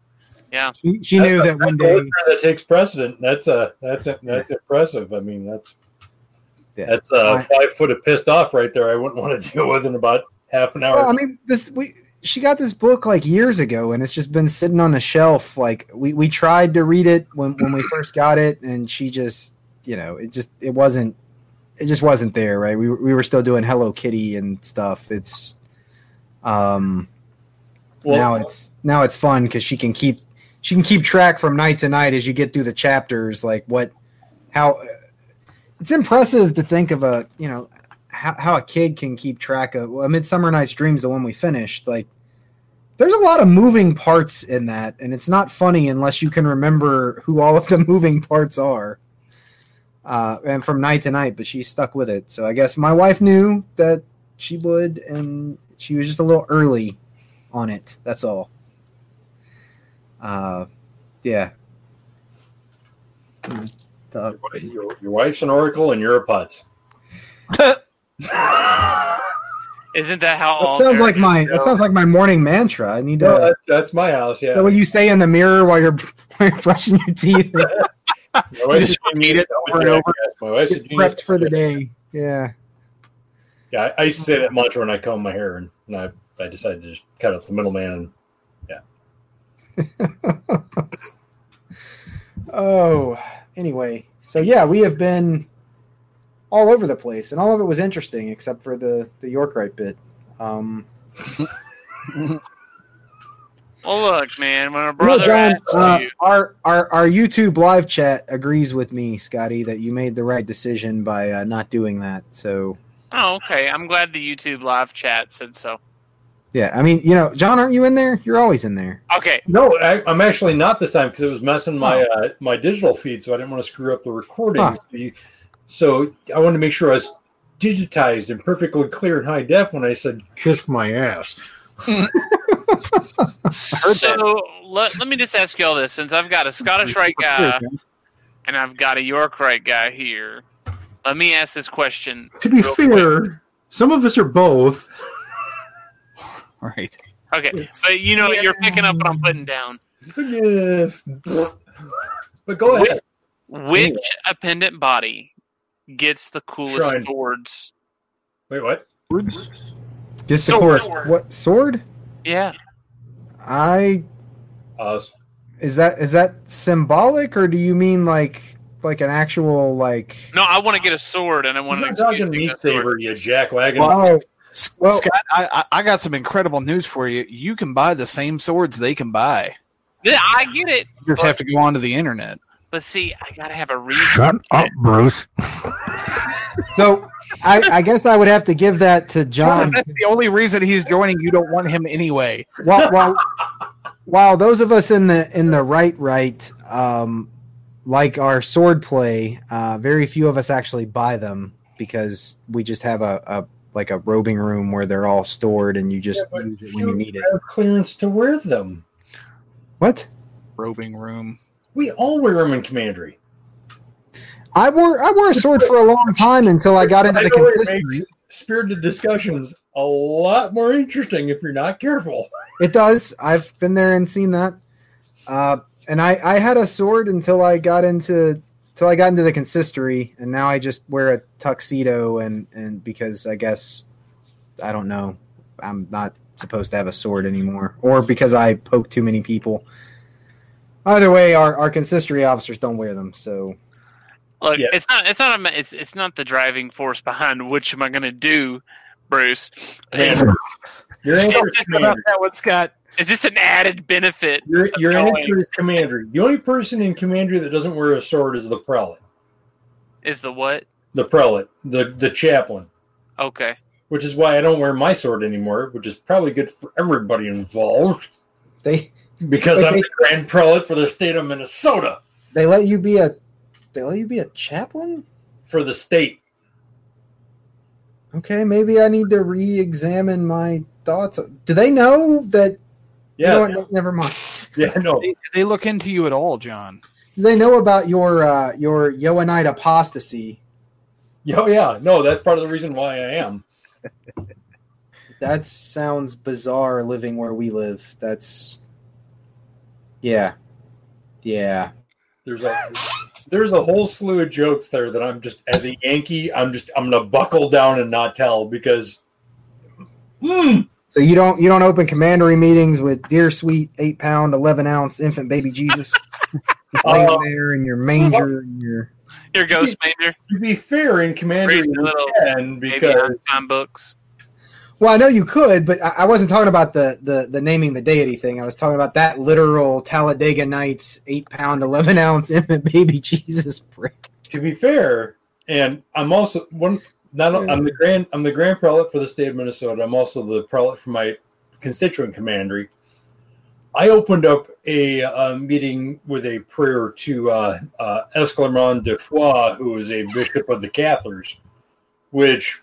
Speaker 3: Yeah,
Speaker 2: She, she knew that one day.
Speaker 4: that takes precedent. That's a that's a, that's impressive. I mean, that's
Speaker 2: Yeah.
Speaker 4: that's uh,
Speaker 2: I-
Speaker 4: five foot of pissed off right there. I wouldn't want to deal with in about half an hour.
Speaker 2: Well, I mean, this we she got this book like years ago, and it's just been sitting on the shelf. Like we we tried to read it when when we first got it, and she just you know it just it wasn't it just wasn't there. Right? We were- we were still doing Hello Kitty and stuff. It's um
Speaker 4: well,
Speaker 2: now it's now it's fun because she can keep she can keep track from night to night as you get through the chapters like what how it's impressive to think of a you know how, how a kid can keep track of well, midsummer night's dreams the one we finished like there's a lot of moving parts in that and it's not funny unless you can remember who all of the moving parts are uh, and from night to night but she stuck with it so i guess my wife knew that she would and She was just a little early on it. That's all. Uh, yeah. Hmm,
Speaker 4: Your, your wife's an oracle and you're a putz.
Speaker 3: Isn't that how all
Speaker 2: that sounds like my
Speaker 3: go?
Speaker 2: that sounds like my morning mantra. I need to.
Speaker 4: No, that's, that's my house. Yeah.
Speaker 2: So what you say in the mirror while you're, while you're brushing your teeth,
Speaker 4: My wife's
Speaker 1: just
Speaker 4: a
Speaker 1: repeat it over and over.
Speaker 4: jackass. My wife's a
Speaker 2: get
Speaker 4: genius
Speaker 2: prepped for the day. Yeah.
Speaker 4: Yeah, I, I used to say that mantra when I comb my hair, and, and I, I decided to just cut out the middleman. Yeah.
Speaker 2: oh, anyway, so yeah, we have been all over the place, and all of it was interesting except for the the York Rite bit. Um,
Speaker 3: Well, look, man, when a
Speaker 2: you
Speaker 3: brother
Speaker 2: John,
Speaker 3: asks
Speaker 2: uh,
Speaker 3: you,
Speaker 2: our our our YouTube live chat agrees with me, Scotty, that you made the right decision by uh, not doing that. So
Speaker 3: oh, okay, I'm glad the YouTube live chat said so.
Speaker 2: yeah, I mean, you know, John, aren't you in there? You're always in there.
Speaker 3: Okay,
Speaker 4: No, I, I'm actually not this time because it was messing my uh, my digital feed, so I didn't want to screw up the recording.
Speaker 2: Huh.
Speaker 4: So, you- so I wanted to make sure I was digitized and perfectly clear and high def when I said "kiss my ass."
Speaker 3: so let, let me just ask you all this: since I've got a Scottish Rite guy and I've got a York Rite guy here, let me ask this question.
Speaker 4: To be fair,
Speaker 3: quick.
Speaker 4: some of us are both.
Speaker 1: Right.
Speaker 3: okay, but you know you're picking up what I'm putting down.
Speaker 4: but go ahead.
Speaker 3: Which appendant body gets the coolest
Speaker 4: Shrine.
Speaker 3: swords?
Speaker 4: Wait, what? Swords?
Speaker 2: Just the
Speaker 3: Sword. Sword.
Speaker 2: What sword?
Speaker 3: Yeah,
Speaker 2: I
Speaker 4: Us.
Speaker 2: is that is that symbolic, or do you mean like like an actual like?
Speaker 3: no, I want to get a sword, and I want
Speaker 4: I'm
Speaker 3: an
Speaker 4: not
Speaker 3: excuse
Speaker 4: talking
Speaker 3: to
Speaker 4: meat
Speaker 3: get a sword.
Speaker 4: saber, you jackwagon.
Speaker 2: Oh,
Speaker 1: S-
Speaker 2: Well-
Speaker 1: Scott, I, I I got some incredible news for you. You can buy the same swords they can buy.
Speaker 3: Yeah, I get it,
Speaker 1: You just have to go onto the internet.
Speaker 3: But see, I gotta have a reason.
Speaker 4: Shut up, Bruce.
Speaker 2: so I, I guess I would have to give that to John.
Speaker 1: That's the only reason he's joining. You don't want him anyway.
Speaker 2: while, while, while those of us in the in the right right um, like our sword play, uh, very few of us actually buy them because we just have a, a like a robing room where they're all stored and you just
Speaker 4: Yeah,
Speaker 2: use it when you need it.
Speaker 4: clearance to wear them.
Speaker 2: What?
Speaker 1: Robing room.
Speaker 4: We all wear them in Commandery.
Speaker 2: I wore I wore a sword for a long time until I got into
Speaker 4: I
Speaker 2: the
Speaker 4: know it makes spirited discussions a lot more interesting if you're not careful.
Speaker 2: It does. I've been there and seen that. Uh, and I, I had a sword until I got into till I got into the consistory, and now I just wear a tuxedo and and because I guess I don't know, I'm not supposed to have a sword anymore, or because I poke too many people. Either way, our, our consistory officers don't wear them, so
Speaker 3: Look,
Speaker 4: Yeah.
Speaker 3: it's not. It's not. A, it's it's not the driving force behind which am I going to do, Bruce. It's,
Speaker 4: Man, You're in
Speaker 3: It's
Speaker 4: for
Speaker 3: just
Speaker 1: About that one, Scott.
Speaker 3: it's just an added benefit.
Speaker 4: You're, you're in
Speaker 3: Going.
Speaker 4: it for his Commandery. The only person in Commandery that doesn't wear a sword is the prelate.
Speaker 3: Is the what?
Speaker 4: The prelate, the the chaplain.
Speaker 3: Okay.
Speaker 4: Which is why I don't wear my sword anymore, which is probably good for everybody involved
Speaker 2: they
Speaker 4: because I'm the grand prelate for the state of Minnesota
Speaker 2: they let you be a they let you be a chaplain.
Speaker 4: for the state.
Speaker 2: Okay, maybe I need to re-examine my thoughts. Do they know that? You know
Speaker 4: Yes,
Speaker 2: what? Never mind.
Speaker 4: yeah, no,
Speaker 1: Did they look into you at all, John?
Speaker 2: Do they know about your uh, your Johannite apostasy?
Speaker 4: oh yeah, no. That's part of the reason why I am.
Speaker 2: That sounds bizarre. Living where we live, that's yeah, yeah.
Speaker 4: There's a there's a whole slew of jokes there that I'm just as a Yankee, I'm just I'm gonna buckle down and not tell because Hmm.
Speaker 2: So you don't you don't open commandery meetings with dear sweet eight pound eleven ounce infant baby Jesus laying
Speaker 4: Uh,
Speaker 2: there in your manger and your
Speaker 3: Your ghost manger.
Speaker 4: to be fair, in commandery
Speaker 3: Read the
Speaker 4: we
Speaker 3: little
Speaker 4: can
Speaker 3: Maybe
Speaker 4: because
Speaker 3: time books.
Speaker 2: Well, I know you could, but I wasn't talking about the, the, the naming the deity thing. I was talking about that literal Talladega Nights eight pound eleven ounce infant baby Jesus brick.
Speaker 4: to be fair, and I'm also one. Not I'm the grand I'm the grand prelate for the state of Minnesota. I'm also the prelate for my constituent commandery. I opened up a uh, meeting with a prayer to uh, uh, Esclarmonde de Foix, who is a bishop of the Cathars. Which,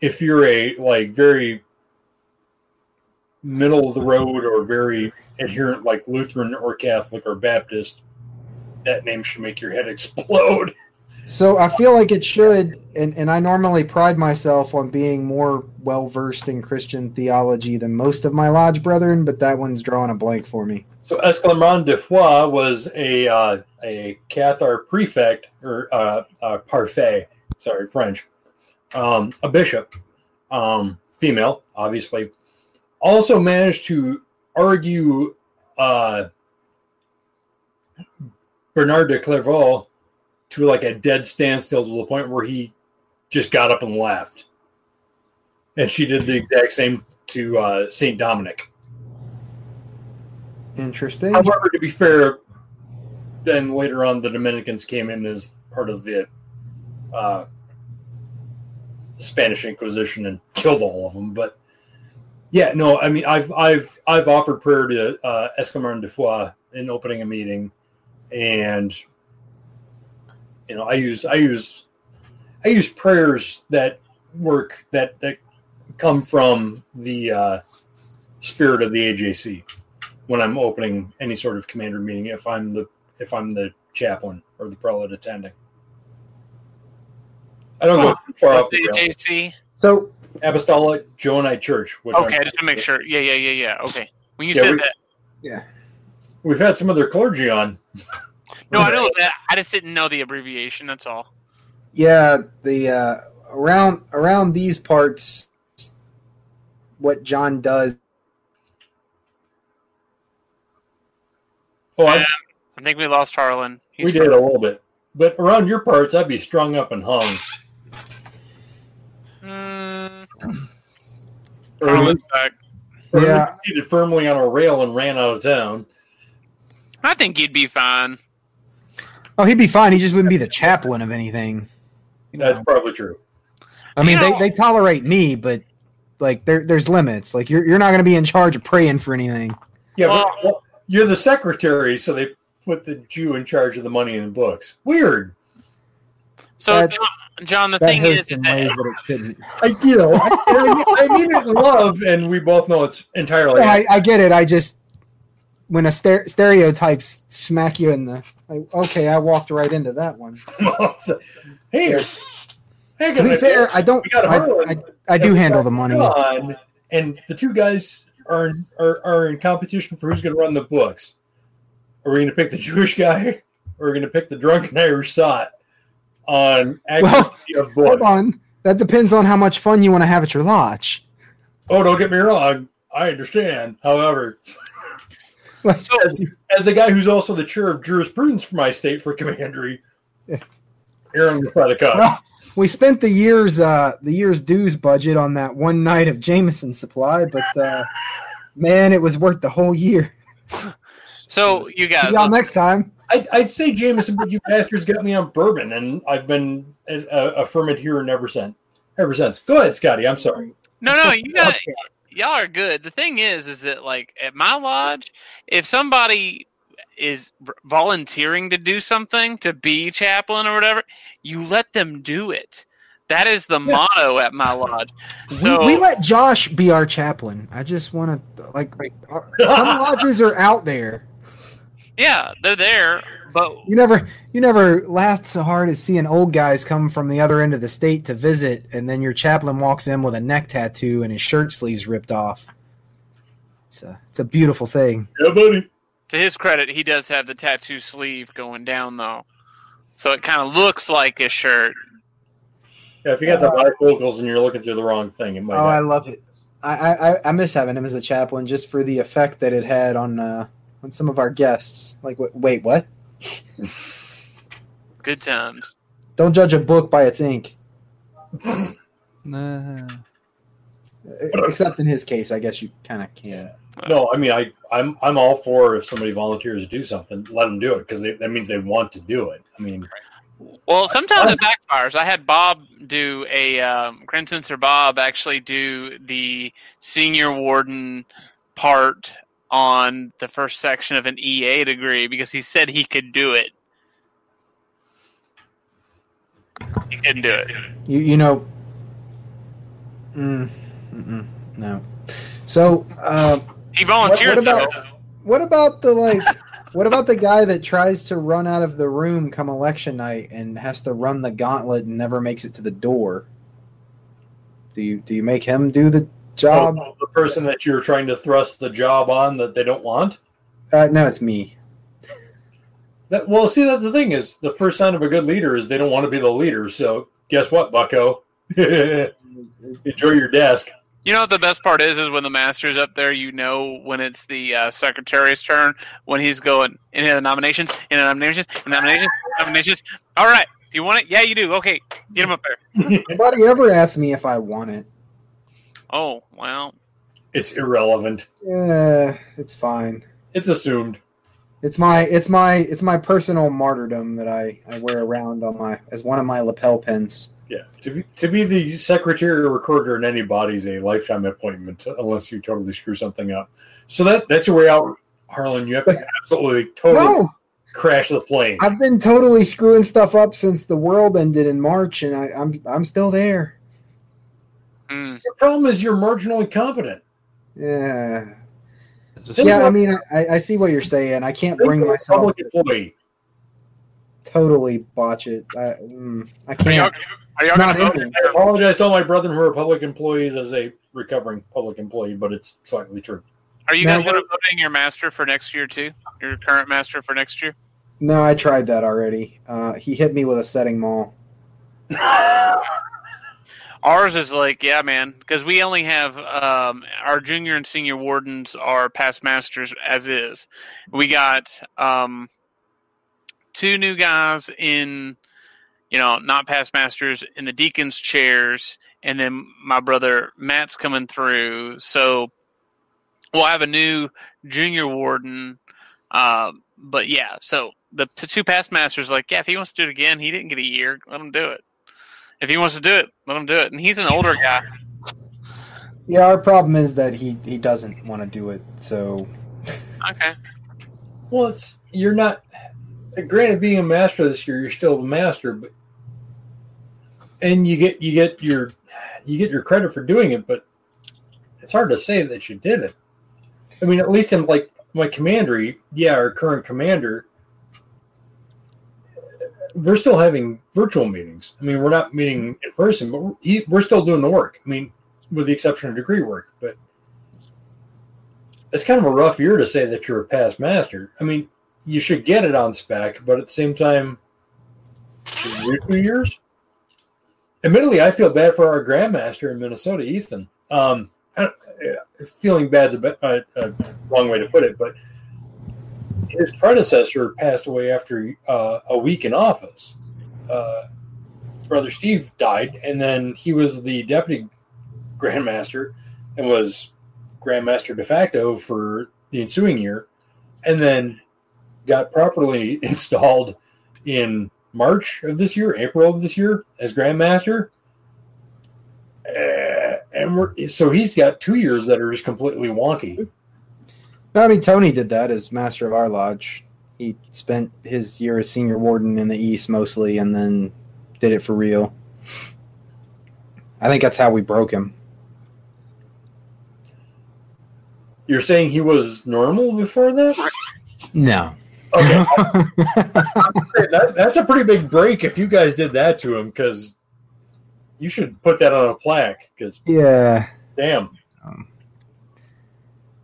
Speaker 4: if you're a like very middle of the road or very adherent, like Lutheran or Catholic or Baptist, that name should make your head explode.
Speaker 2: So I feel like it should, and, and I normally pride myself on being more well versed in Christian theology than most of my lodge brethren, but that one's drawing a blank for me.
Speaker 4: So Esclarmonde de Foix was a uh, a Cathar prefect or uh, uh, parfait, sorry French, um, a bishop, um, female, obviously. Also managed to argue uh, Bernard de Clairvaux to like a dead standstill to the point where he just got up and left. And she did the exact same to uh, Saint Dominic.
Speaker 2: Interesting.
Speaker 4: However, to be fair, then later on the Dominicans came in as part of the uh, Spanish Inquisition and killed all of them. But yeah, no, I mean, I've I've I've offered prayer to uh, Esclarmonde de Foix in opening a meeting, and you know, I use I use I use prayers that work that that come from the uh, spirit of the AJC when I'm opening any sort of commander meeting. If I'm the if I'm the chaplain or the prelate attending, I don't go too far off the.
Speaker 3: JC.
Speaker 2: So
Speaker 4: Apostolic Johannite Church. Which
Speaker 3: Okay,
Speaker 4: I'm-
Speaker 3: just to make sure. Yeah, yeah, yeah, yeah. Okay. When you
Speaker 4: Yeah,
Speaker 3: said
Speaker 4: we-
Speaker 3: that,
Speaker 2: yeah,
Speaker 4: we've had some other clergy on.
Speaker 3: no, I know that. I just didn't know the abbreviation. That's all.
Speaker 2: yeah. The uh, around around these parts, what John does.
Speaker 4: Oh, I,
Speaker 3: I think we lost Harlan. He's
Speaker 4: we did a little bit, but around your parts, I'd be strung up and hung.
Speaker 3: Mm,
Speaker 4: Or
Speaker 3: back.
Speaker 4: or
Speaker 2: Yeah.
Speaker 4: seated firmly on a rail and ran out of town.
Speaker 3: I think he'd be fine.
Speaker 2: Oh, he'd be fine. He just wouldn't be the chaplain of anything. You know?
Speaker 4: That's probably true.
Speaker 2: I mean,
Speaker 3: You know-
Speaker 2: they, they tolerate me, but like there there's limits. Like you're you're not going to be in charge of praying for anything.
Speaker 4: Yeah,
Speaker 3: Well-
Speaker 4: but well, you're the secretary, so they put the Jew in charge of the money and the books. Weird.
Speaker 3: So,
Speaker 2: That-
Speaker 3: John, John, the
Speaker 2: That
Speaker 3: thing is, is
Speaker 2: in
Speaker 3: that
Speaker 2: ways that it shouldn't.
Speaker 4: I, you know, I, I mean it in love, and we both know it's entirely.
Speaker 2: No, I, I get it. I just when a stere- stereotypes smack you in the like, okay, I walked right into that one.
Speaker 4: hey, hey,
Speaker 2: To be fair, I don't. I, I, I do handle the money.
Speaker 4: John, and the two guys are, in, are are in competition for who's going to run the books. Are we going to pick the Jewish guy, or are we going to pick the drunken Irish sot on accuracy of books?
Speaker 2: Hold on, that depends on how much fun you want to have at your lodge.
Speaker 4: Oh, don't get me wrong. I understand. However,
Speaker 2: Like,
Speaker 3: so,
Speaker 4: as the guy who's also the chair of jurisprudence for my state for commandery,
Speaker 2: Yeah.
Speaker 4: here on the side of cut.
Speaker 2: Well, we spent the year's uh, the year's dues budget on that one night of Jameson supply, but uh, man, it was worth the whole year.
Speaker 3: so you guys,
Speaker 2: See y'all next time.
Speaker 4: I'd, I'd say Jameson, but you bastards got me on bourbon, and I've been uh, uh, a, affirmed here and ever since. Ever since. Go ahead, Scotty. I'm sorry.
Speaker 3: no, no, you got y'all are good. The thing is, is that like at my lodge, if somebody is volunteering to do something to be chaplain or whatever, you let them do it. That is the
Speaker 4: Yeah.
Speaker 3: motto at my lodge. So
Speaker 2: we, we let Josh be our chaplain. I just want to like our- some lodges are out there.
Speaker 3: Yeah, they're there, but
Speaker 2: You never you never laughed so hard as seeing old guys come from the other end of the state to visit, and then your chaplain walks in with a neck tattoo and his shirt sleeves ripped off. It's a it's a beautiful thing.
Speaker 4: Yeah, buddy.
Speaker 3: to his credit, he does have the tattoo sleeve going down though, so it kind of looks like a shirt.
Speaker 4: Yeah, if you got the bifocals and you're looking through the wrong thing, it might.
Speaker 2: Oh, I love it. I, I I- I miss having him as a chaplain just for the effect that it had on uh, on some of our guests. Like, wait, wait, what?
Speaker 3: Good times.
Speaker 2: Don't judge a book by its ink.
Speaker 1: Nah.
Speaker 2: Except in his case, I guess you kind of can.
Speaker 4: no, I mean, I, I'm I'm all for if somebody volunteers to do something, let them do it because that means they want to do it. I mean,
Speaker 3: Well, sometimes it backfires. I had Bob do a um, Crimson Sir Bob actually do the senior warden part on the first section of an EA degree because he said he could do it. He couldn't do it.
Speaker 2: You you know. Mm, no. So, uh,
Speaker 3: He volunteered.
Speaker 2: What- what about- what about the like? what about the guy that tries to run out of the room come election night and has to run the gauntlet and never makes it to the door? Do you do you make him do the job?
Speaker 4: Oh, the person that you're trying to thrust the job on that they don't want.
Speaker 2: Uh, no, it's me.
Speaker 4: That, well, see, that's the thing is the first sign of a good leader is they don't want to be the leader. So guess what, Bucko? Enjoy your desk.
Speaker 3: You know what the best part is? Is when the master's up there, you know when it's the uh, secretary's turn, when he's going in the nominations, in the nominations, in nominations, nominations. All right, do you want it? Yeah, you do. Okay, get him up there.
Speaker 2: Nobody ever asked me if I want it.
Speaker 3: Oh well,
Speaker 4: It's irrelevant.
Speaker 2: Yeah, it's fine.
Speaker 4: It's assumed.
Speaker 2: It's my it's my it's my personal martyrdom that I, I wear around on my as one of my lapel pins.
Speaker 4: Yeah, to be to be the secretary or recorder in any body is a lifetime appointment, unless you totally screw something up. So that that's your way out, Harlan. You have to absolutely totally
Speaker 2: No,
Speaker 4: crash the plane.
Speaker 2: I've been totally screwing stuff up since the world ended in March, and I, I'm I'm still there.
Speaker 3: Mm.
Speaker 4: the problem is you're marginally competent.
Speaker 2: Yeah,
Speaker 1: It's
Speaker 2: yeah. I mean, I, I see what you're saying. I can't bring myself
Speaker 4: public
Speaker 2: to
Speaker 4: employee.
Speaker 2: totally botch it. I, mm, I can't.
Speaker 3: are
Speaker 2: It's
Speaker 3: y'all
Speaker 2: not
Speaker 3: gonna
Speaker 2: in
Speaker 3: vote?
Speaker 4: I apologize to all my brethren who are public employees as a recovering public employee, but it's slightly true.
Speaker 3: Are you
Speaker 2: Now,
Speaker 3: guys going to vote in your master for next year too? Your current master for next year?
Speaker 2: No, I tried that already. Uh, he hit me with a setting maul.
Speaker 3: Ours is like, yeah, man, because we only have um, our junior and senior wardens are past masters as is. We got um, two new guys in, you know, not past masters in the deacons' chairs, and then my brother Matt's coming through. So we'll have a new junior warden. Uh, but yeah, so the t- two past masters, like, yeah, if he wants to do it again, he didn't get a year. Let him do it. If he wants to do it, let him do it. And he's an older guy.
Speaker 2: Yeah, our problem is that he he doesn't want to do it. So
Speaker 3: Okay.
Speaker 4: Well, it's you're not. Granted, being a master this year, you're still a master, but and you get you get your you get your credit for doing it, but it's hard to say that you did it. I mean, at least in like my commandery, yeah, our current commander, we're still having virtual meetings. I mean, we're not meeting in person, but we're, still doing the work. I mean, with the exception of degree work, but it's kind of a rough year to say that you're a past master. I mean, you should get it on spec, but at the same time, two years. Admittedly, I feel bad for our grandmaster in Minnesota, Ethan. Um, feeling bad's a, a, a wrong way to put it, but his predecessor passed away after uh, a week in office. Uh, Brother Steve died, and then he was the deputy grandmaster and was grandmaster de facto for the ensuing year, and then got properly installed in March of this year, April of this year as grandmaster. Uh, and we're so he's got two years that are just completely wonky.
Speaker 2: No, I mean Tony did that as master of our lodge. He spent his year as senior warden in the east mostly, and then did it for real. I think that's how we broke him.
Speaker 4: You're saying he was normal before that?
Speaker 2: No.
Speaker 4: Okay, that, that's a pretty big break if you guys did that to him because you should put that on a plaque because
Speaker 2: yeah,
Speaker 4: damn.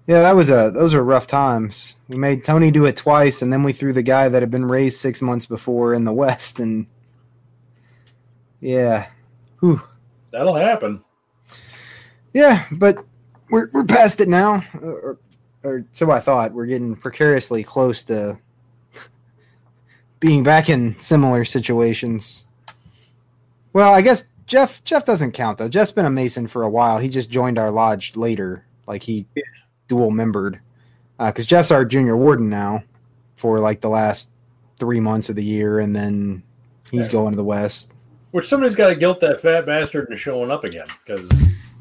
Speaker 2: Yeah, that was a those were rough times. We made Tony do it twice, and then we threw the guy that had been raised six months before in the west, and yeah, Whew.
Speaker 4: That'll happen.
Speaker 2: Yeah, but we're we're past it now, or, or so I thought. We're getting precariously close to being back in similar situations. Well, I guess Jeff Jeff doesn't count though. Jeff's been a Mason for a while. He just joined our lodge later, like he dual membered, because Jeff's our junior warden now for like the last three months of the year, and then he's
Speaker 4: Yeah.
Speaker 2: going to the west.
Speaker 4: Which somebody's got to guilt that fat bastard into showing up again because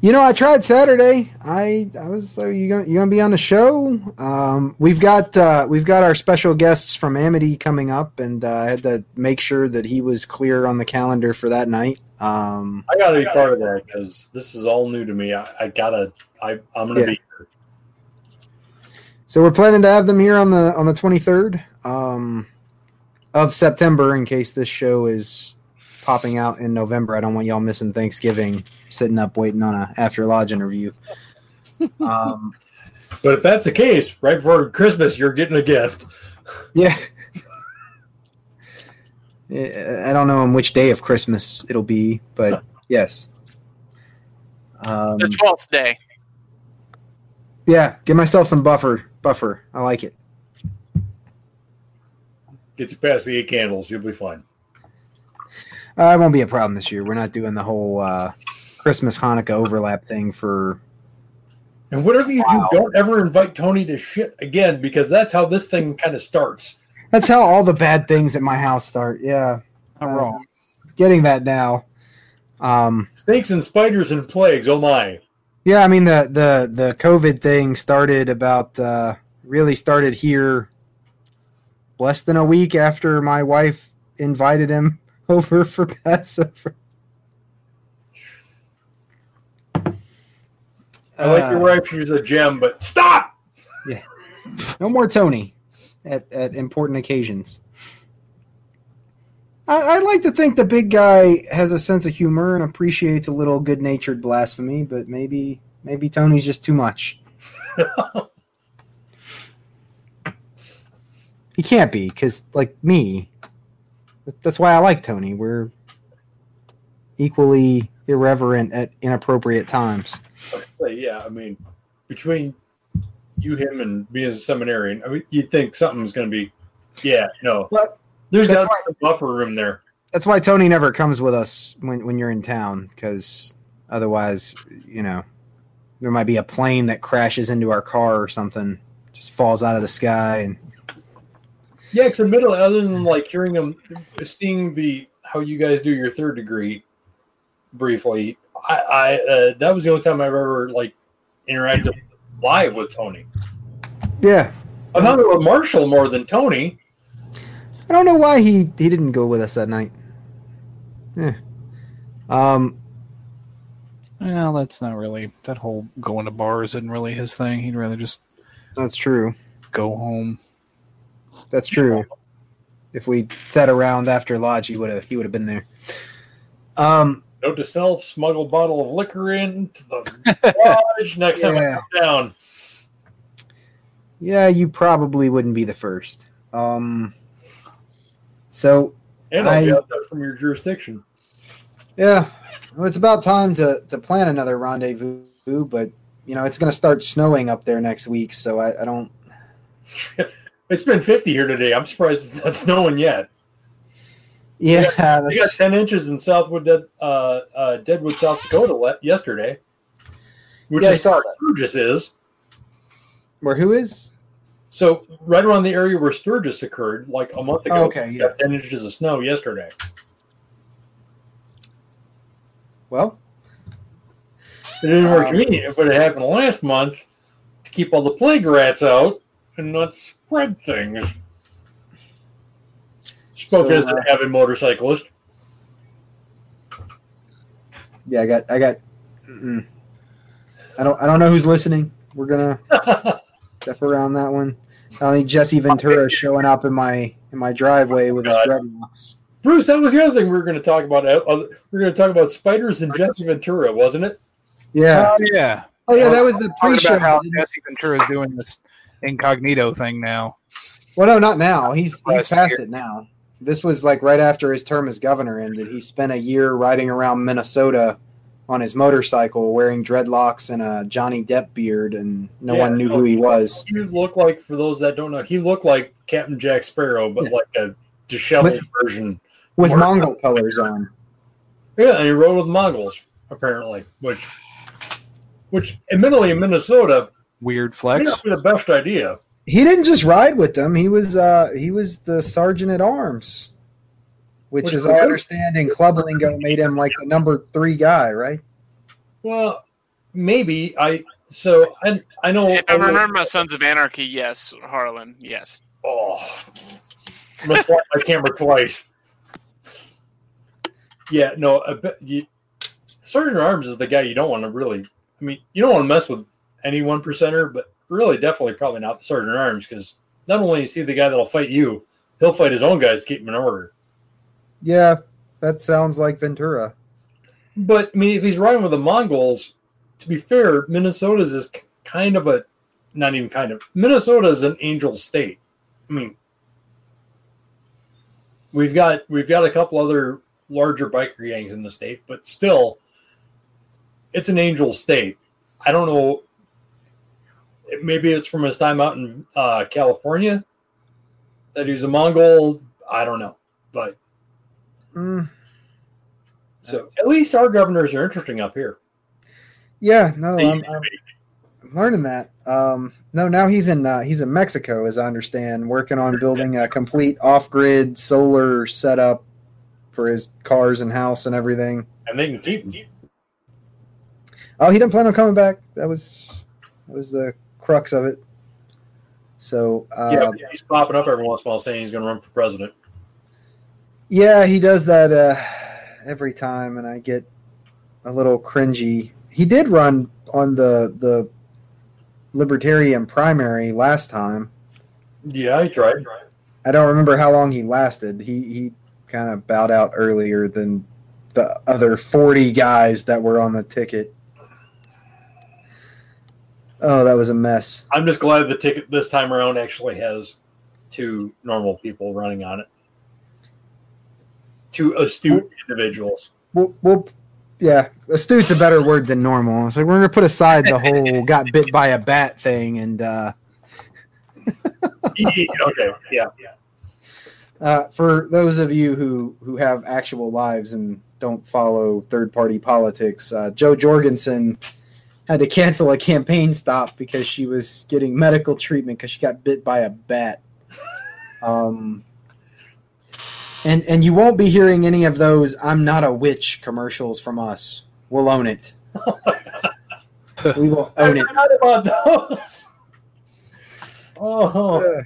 Speaker 2: You know, I tried Saturday. I I was so you gonna you gonna be on the show? Um, we've got uh, we've got our special guests from Amity coming up, and uh, I had to make sure that he was clear on the calendar for that night. Um,
Speaker 4: I got to be part of that because this is all new to me. I, I gotta. I, I'm gonna
Speaker 2: Yeah.
Speaker 4: be.
Speaker 2: So we're planning to have them here on the on the 23rd um, of September. In case this show is popping out in November, I don't want y'all missing Thanksgiving, sitting up waiting on a after lodge interview. Um,
Speaker 4: But if that's the case, right before Christmas, you're getting a gift.
Speaker 2: yeah. I I don't know on which day of Christmas it'll be, but yes. Um,
Speaker 3: The twelfth day.
Speaker 2: yeah, give myself some buffer. Buffer. I like it.
Speaker 4: Get you past the eight candles, you'll be fine.
Speaker 2: Uh, it won't be a problem this year. We're not doing the whole uh, Christmas Hanukkah overlap thing for.
Speaker 4: And whatever you
Speaker 2: Wow.
Speaker 4: do, don't ever invite Tony to shit again because that's how this thing kind of starts.
Speaker 2: That's how all the bad things at my house start. Yeah,
Speaker 1: Not
Speaker 2: Uh,
Speaker 1: wrong.
Speaker 2: getting that now. Um,
Speaker 4: Snakes and spiders and plagues, oh my.
Speaker 2: Yeah, I mean the the the COVID thing started about uh, really started here less than a week after my wife invited him over for Passover.
Speaker 4: I like your
Speaker 2: Uh,
Speaker 4: wife, she's a gem, but stop! Yeah.
Speaker 2: No more Tony at, at important occasions. I, I like to think the big guy has a sense of humor and appreciates a little good natured blasphemy, but maybe maybe Tony's just too much. he can't be because, like me, that's why I like Tony. We're equally irreverent at inappropriate times.
Speaker 4: Yeah, I mean, between you, him, and me as a seminarian, I mean, you'd think something's going to be, yeah, no.
Speaker 2: Well,
Speaker 4: There's
Speaker 2: that's
Speaker 4: got
Speaker 2: why-
Speaker 4: be some buffer room there.
Speaker 2: that's why Tony never comes with us when when you're in town because otherwise, you know, there might be a plane that crashes into our car or something, just falls out of the sky, and
Speaker 4: Yeah, because middle, other than like hearing them, seeing the how you guys do your third degree briefly, I, I uh, that was the only time I've ever like interacted live with Tony.
Speaker 2: yeah,
Speaker 4: I've hung out with Marshall more than Tony.
Speaker 2: I don't know why he he didn't go with us that night. Yeah. Um.
Speaker 1: Well, that's not really that whole going to bars isn't really his thing. He'd rather just
Speaker 2: That's true.
Speaker 1: go home.
Speaker 2: That's true. If we sat around after lodge, he would have he would have been there. Um.
Speaker 4: Note to self: smuggle bottle of liquor into the lodge next time I come down.
Speaker 2: Yeah, you probably wouldn't be the first. Um. So
Speaker 4: And I'll be
Speaker 2: I-
Speaker 4: outside from your jurisdiction.
Speaker 2: Yeah, well, it's about time to to plan another rendezvous. But you know, it's going to start snowing up there next week, so I, I don't.
Speaker 4: It's been 50 here today. I'm surprised it's not snowing yet.
Speaker 2: Yeah,
Speaker 4: We got
Speaker 2: that's,
Speaker 4: 10 inches in Southwood, uh, uh, Deadwood, South Dakota le- yesterday, which
Speaker 2: Yeah, I
Speaker 4: is
Speaker 2: saw
Speaker 4: where
Speaker 2: that.
Speaker 4: Is.
Speaker 2: where who is?
Speaker 4: So right around the area where Sturgis occurred, like a month ago.
Speaker 2: Oh, okay, yeah.
Speaker 4: got 10 inches of snow yesterday.
Speaker 2: Well,
Speaker 4: It didn't work
Speaker 2: Um,
Speaker 4: convenient, but it happened last month to keep all the plague rats out and not spread things. Spoke
Speaker 2: So,
Speaker 4: as an
Speaker 2: uh,
Speaker 4: avid motorcyclist.
Speaker 2: yeah, I got I got. Mm-mm. I don't I don't know who's listening. We're gonna step around that one. I don't think Jesse Ventura is showing up in my in my driveway with his dreadlocks.
Speaker 4: Bruce, that was the other thing we were going to talk about. Uh, uh, We were going to talk about spiders and Jesse Ventura, wasn't it?
Speaker 2: Yeah.
Speaker 1: Oh yeah.
Speaker 2: Oh yeah, that was the pre-show.
Speaker 1: about how Jesse Ventura is doing this incognito thing now.
Speaker 2: Well, no, not now. He's he's past it now. This was like right after his term as governor ended. He spent a year riding around Minnesota on his motorcycle, wearing dreadlocks and a Johnny Depp beard, and no
Speaker 4: Yeah,
Speaker 2: one knew
Speaker 4: no,
Speaker 2: who he was.
Speaker 4: He looked like, for those that don't know, he looked like Captain Jack Sparrow, but
Speaker 2: Yeah.
Speaker 4: like a disheveled
Speaker 2: With-
Speaker 4: version.
Speaker 2: With
Speaker 4: Mark-
Speaker 2: Mongol colors on.
Speaker 4: Yeah, and he rode with Mongols apparently, which, which admittedly in Minnesota
Speaker 1: Weird
Speaker 4: may
Speaker 1: flex.
Speaker 4: not be the best idea.
Speaker 2: He didn't just ride with them. He was uh he was the sergeant at arms, which,
Speaker 4: Which
Speaker 2: as
Speaker 4: was
Speaker 2: I
Speaker 4: good.
Speaker 2: understand in club lingo made him like the number three guy, right?
Speaker 4: Well, maybe I. So I I know.
Speaker 3: If I remember my Sons of Anarchy, yes, Harlan, yes.
Speaker 4: Oh, I'm gonna slap my camera twice. Yeah, no, I bet you, Sergeant Arms is the guy you don't want to really. I mean, you don't want to mess with any one percenter, but really definitely probably not the sergeant arms because not only is he the guy that'll fight you, he'll fight his own guys to keep him in order.
Speaker 2: Yeah, that sounds like Ventura.
Speaker 4: But I mean, if he's riding with the Mongols, to be fair, Minnesota's is kind of a not even kind of Minnesota is an angel state. I mean, we've got we've got a couple other larger biker gangs in the state, but still, it's an angel state. I don't know. Maybe it's from his time out in uh, California that he's a Mongol. I don't know, but
Speaker 2: Mm,
Speaker 4: so at least our governors are interesting up here.
Speaker 2: yeah, no, I'm, I'm learning that. Um, no, now he's in uh, he's in Mexico, as I understand, working on building a complete off-grid solar setup for his cars and house and everything.
Speaker 4: and they can keep, keep
Speaker 2: Oh, he didn't plan on coming back. That was that was the crux of it. So
Speaker 4: yeah,
Speaker 2: uh,
Speaker 4: he's popping up every once in a while saying he's going to run for president.
Speaker 2: Yeah, he does that uh, every time, and I get a little cringy. He did run on the the Libertarian primary last time.
Speaker 4: Yeah, he tried.
Speaker 2: I don't remember how long he lasted. He he kind of bowed out earlier than the other forty guys that were on the ticket. Oh, that was a mess.
Speaker 4: I'm just glad the ticket this time around actually has two normal people running on it. Two astute individuals.
Speaker 2: Well, well yeah, astute's a better word than normal. So we're gonna put aside the whole got bit by a bat thing and. uh
Speaker 4: okay, yeah, yeah.
Speaker 2: Uh, for those of you who who have actual lives and don't follow third party politics, uh, Jo Jorgensen had to cancel a campaign stop because she was getting medical treatment because she got bit by a bat. Um, and and you won't be hearing any of those "I'm not a witch" commercials from us. We'll own it. we will
Speaker 4: I
Speaker 2: own it.
Speaker 4: forgot about those. Oh,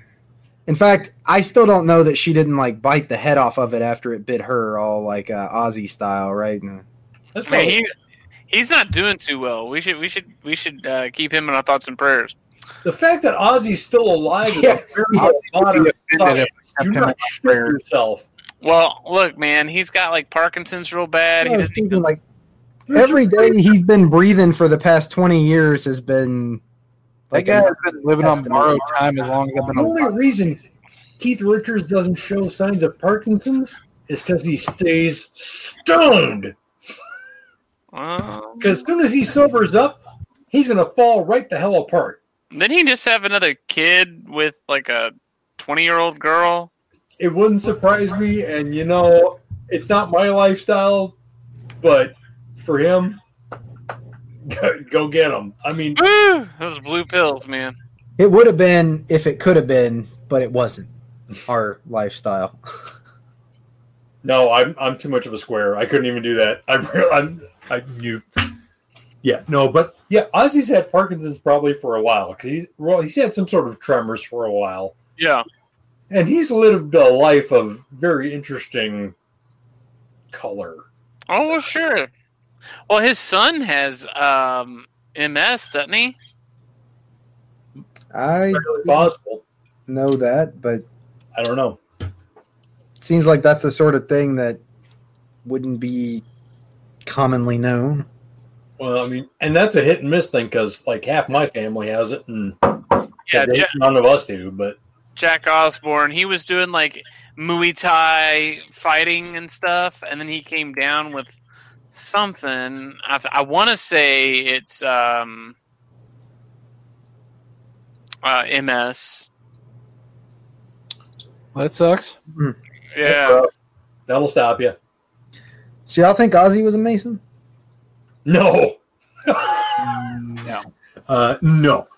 Speaker 2: In fact, I still don't know that she didn't like bite the head off of it after it bit her, all like uh, Ozzy style, right? And-
Speaker 4: that's
Speaker 3: Man,
Speaker 4: probably,
Speaker 3: he he's not doing too well. We should we should we should uh, keep him in our thoughts and prayers.
Speaker 4: the fact that Ozzy's still alive is a very
Speaker 1: Ozzy would
Speaker 4: modern
Speaker 1: be offended
Speaker 4: science. Do not shit yourself.
Speaker 3: Well, look, man, he's got like Parkinson's real bad. He doesn't even,
Speaker 2: like every day he's been breathing for the past twenty years has been
Speaker 1: That guy's been living on borrowed time as long as I've been.
Speaker 4: The only
Speaker 1: alive.
Speaker 4: reason Keith Richards doesn't show signs of Parkinson's is because he stays stoned.
Speaker 3: Uh, well,
Speaker 4: Because as soon as he sobers up, he's going to fall right the hell apart.
Speaker 3: didn't he just have another kid with like a twenty-year-old girl?
Speaker 4: It wouldn't surprise me, and you know, it's not my lifestyle, but for him, go, go get him. I mean,
Speaker 3: Those blue pills, man.
Speaker 2: It would have been if it could have been, but it wasn't. Our lifestyle.
Speaker 4: no, I'm I'm too much of a square. I couldn't even do that. I'm I'm I you. Yeah, no, but yeah, Ozzy's had Parkinson's probably for a while because he's well, he's had some sort of tremors for a while.
Speaker 3: Yeah.
Speaker 4: And he's lived a life of very interesting color.
Speaker 3: Oh, well, sure. Well, his son has um, MS, doesn't he?
Speaker 2: I
Speaker 4: possible.
Speaker 2: know that, but
Speaker 4: I don't know.
Speaker 2: it seems like that's the sort of thing that wouldn't be commonly known.
Speaker 4: Well, I mean, and that's a hit and miss thing because like half my family has it, and
Speaker 3: Yeah,
Speaker 4: they-
Speaker 3: Ja-
Speaker 4: none of us do. But
Speaker 3: Jack Osbourne. He was doing like Muay Thai fighting and stuff, and then he came down with something. I, I want to say it's um, uh, MS.
Speaker 1: Well, that sucks.
Speaker 3: Yeah.
Speaker 4: that'll stop you.
Speaker 2: So y'all think Ozzy was a Mason?
Speaker 4: No,
Speaker 1: No.
Speaker 4: uh, no.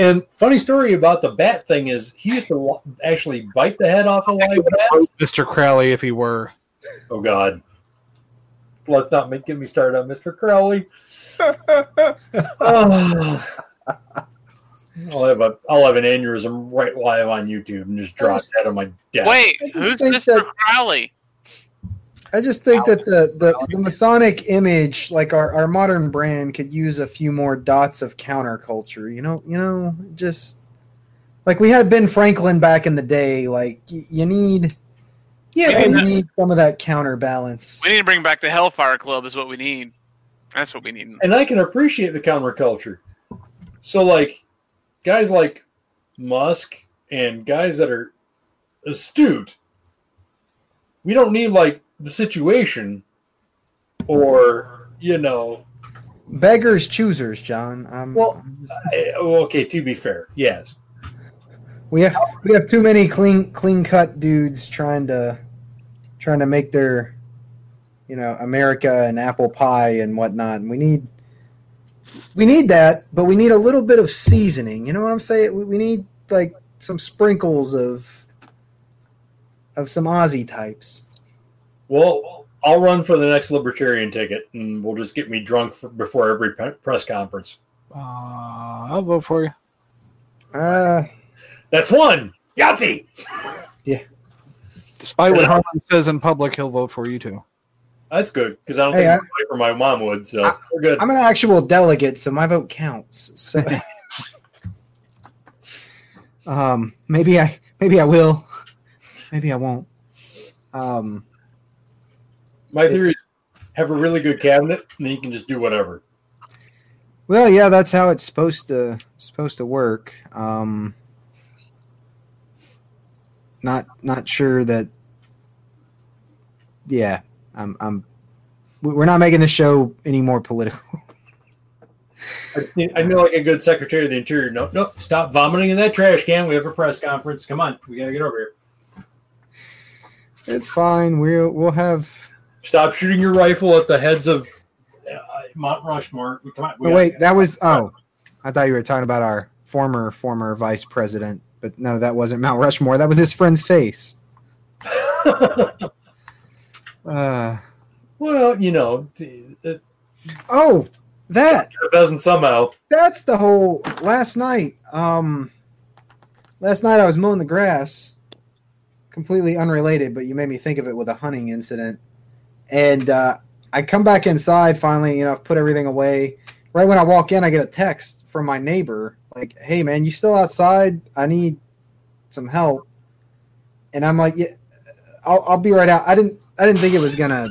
Speaker 4: And funny story about the bat thing is he used to actually bite the head off a live bat.
Speaker 1: Mr. Crowley, if he were.
Speaker 4: Oh God. Let's not make get me started on Mr. Crowley. Oh. I'll have a I'll have an aneurysm right while I'm on YouTube and just drop that on my desk.
Speaker 3: Wait, who's
Speaker 2: think
Speaker 3: Mr.
Speaker 2: that-
Speaker 3: Crowley?
Speaker 2: I just think that the, the, the Masonic image, like our, our modern brand, could use a few more dots of counterculture. You know, you know, just like we had Ben Franklin back in the day. Like y- you need, yeah, you need some of that counterbalance.
Speaker 3: We need to bring back the Hellfire Club. Is what we need. That's what we need.
Speaker 4: And I can appreciate the counterculture. So, like, guys like Musk and guys that are astute, we don't need like the situation or you know.
Speaker 2: Beggars choosers, John. Um,
Speaker 4: Well, I- okay. To be fair, yes.
Speaker 2: we have we have too many clean clean cut dudes trying to trying to make their you know America and apple pie and whatnot. And we need we need that, but we need a little bit of seasoning. You know what I'm saying? We, we need like some sprinkles of of some Ozzy types.
Speaker 4: Well, I'll run for the next libertarian ticket, and we'll just get me drunk for, before every pe- press conference.
Speaker 1: Uh, I'll vote for you.
Speaker 2: Uh,
Speaker 4: That's one. Yahtzee. Yeah.
Speaker 1: Despite what Harlan says in public, he'll vote for you too.
Speaker 4: That's good because I don't
Speaker 2: Hey,
Speaker 4: think
Speaker 2: I-
Speaker 4: my wife my mom would. So
Speaker 2: I-
Speaker 4: we're good.
Speaker 2: I'm an actual delegate, so my vote counts. So um, maybe I maybe I will, maybe I won't. Um,
Speaker 4: My theory is have a really good cabinet, and then you can just do whatever.
Speaker 2: well, yeah, that's how it's supposed to supposed to work. Um, not not sure that. Yeah, I'm. I'm. We're not making the show any more political.
Speaker 4: I, I know like a good secretary of the interior. No, no, stop vomiting in that trash can. We have a press conference. Come on, we gotta get over here.
Speaker 2: It's fine. We'll we'll have.
Speaker 4: Stop shooting your rifle at the heads of uh, Mount Rushmore. Come on. we
Speaker 2: Oh, wait, that was. Oh, I thought you were talking about our former former vice president, but no, that wasn't Mount Rushmore. That was his friend's face. Uh,
Speaker 4: well, you know, it
Speaker 2: oh, that
Speaker 4: doesn't somehow.
Speaker 2: that's the whole. Last night, um, last night I was mowing the grass, completely unrelated, but you made me think of it with a hunting incident, and uh, I come back inside finally. You know, I've put everything away. Right when I walk in, I get a text from my neighbor, like, "Hey, man, you still outside? I need some help." And I'm like, "Yeah, I'll, I'll be right out." I didn't, I didn't think it was gonna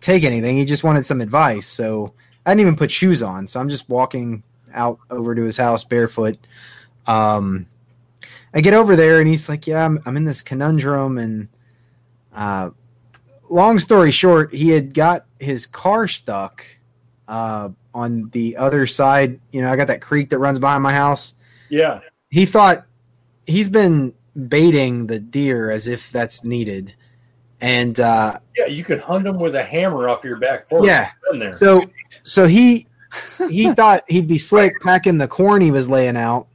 Speaker 2: take anything. He just wanted some advice, so I didn't even put shoes on. So I'm just walking out over to his house barefoot. Um, I get over there and he's like, "Yeah, I'm, I'm in this conundrum." And uh, long story short, he had got his car stuck uh, on the other side. You know, I got that creek that runs behind my house.
Speaker 4: Yeah.
Speaker 2: He thought he's been baiting the deer as if that's needed, and uh,
Speaker 4: Yeah, you could hunt them with a hammer off your back porch.
Speaker 2: yeah,
Speaker 4: there.
Speaker 2: so so he he thought he'd be slick packing the corn he was laying out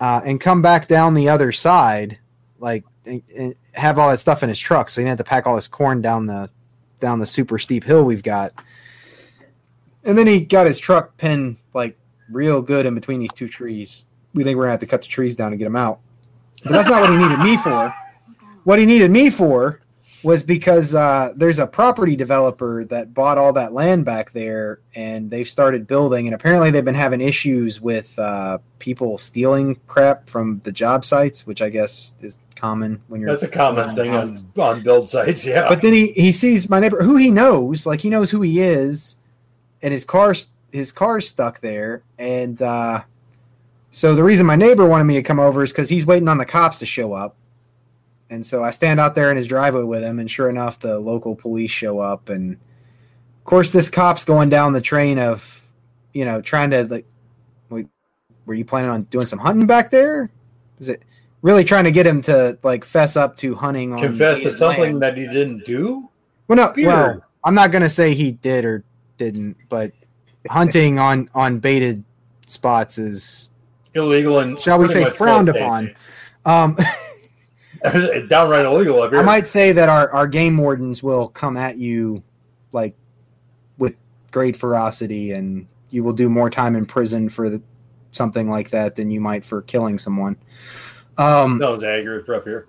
Speaker 2: uh, and come back down the other side like and, and have all that stuff in his truck so he didn't have to pack all his corn down the down the super steep hill we've got. And then he got his truck pinned like real good in between these two trees. We think we're gonna have to cut the trees down to get him out. But that's not what he needed me for. What he needed me for was because uh, there's a property developer that bought all that land back there and they've started building and apparently they've been having issues with uh, people stealing crap from the job sites which i guess is common when you're
Speaker 4: That's a common thing on, on build sites. Yeah.
Speaker 2: but then he, he sees my neighbor who he knows like he knows who he is and his car his car's stuck there and uh, so the reason my neighbor wanted me to come over is because he's waiting on the cops to show up and so I stand out there in his driveway with him, and sure enough, the local police show up, and of course, this cop's going down the train of, you know, trying to like, wait, were you planning on doing some hunting back there? Is it really trying to get him to like fess up to hunting on
Speaker 4: Confess to something
Speaker 2: land?
Speaker 4: that he didn't do?
Speaker 2: Well, no, well, I'm not gonna say he did or didn't, but hunting on on baited spots is,
Speaker 4: Illegal and
Speaker 2: shall we say, frowned upon. Um,
Speaker 4: Downright illegal up here.
Speaker 2: I might say that our, our game wardens will come at you like with great ferocity, and you will do more time in prison for the, something like that than you might for killing someone. Um,
Speaker 4: No, for up here.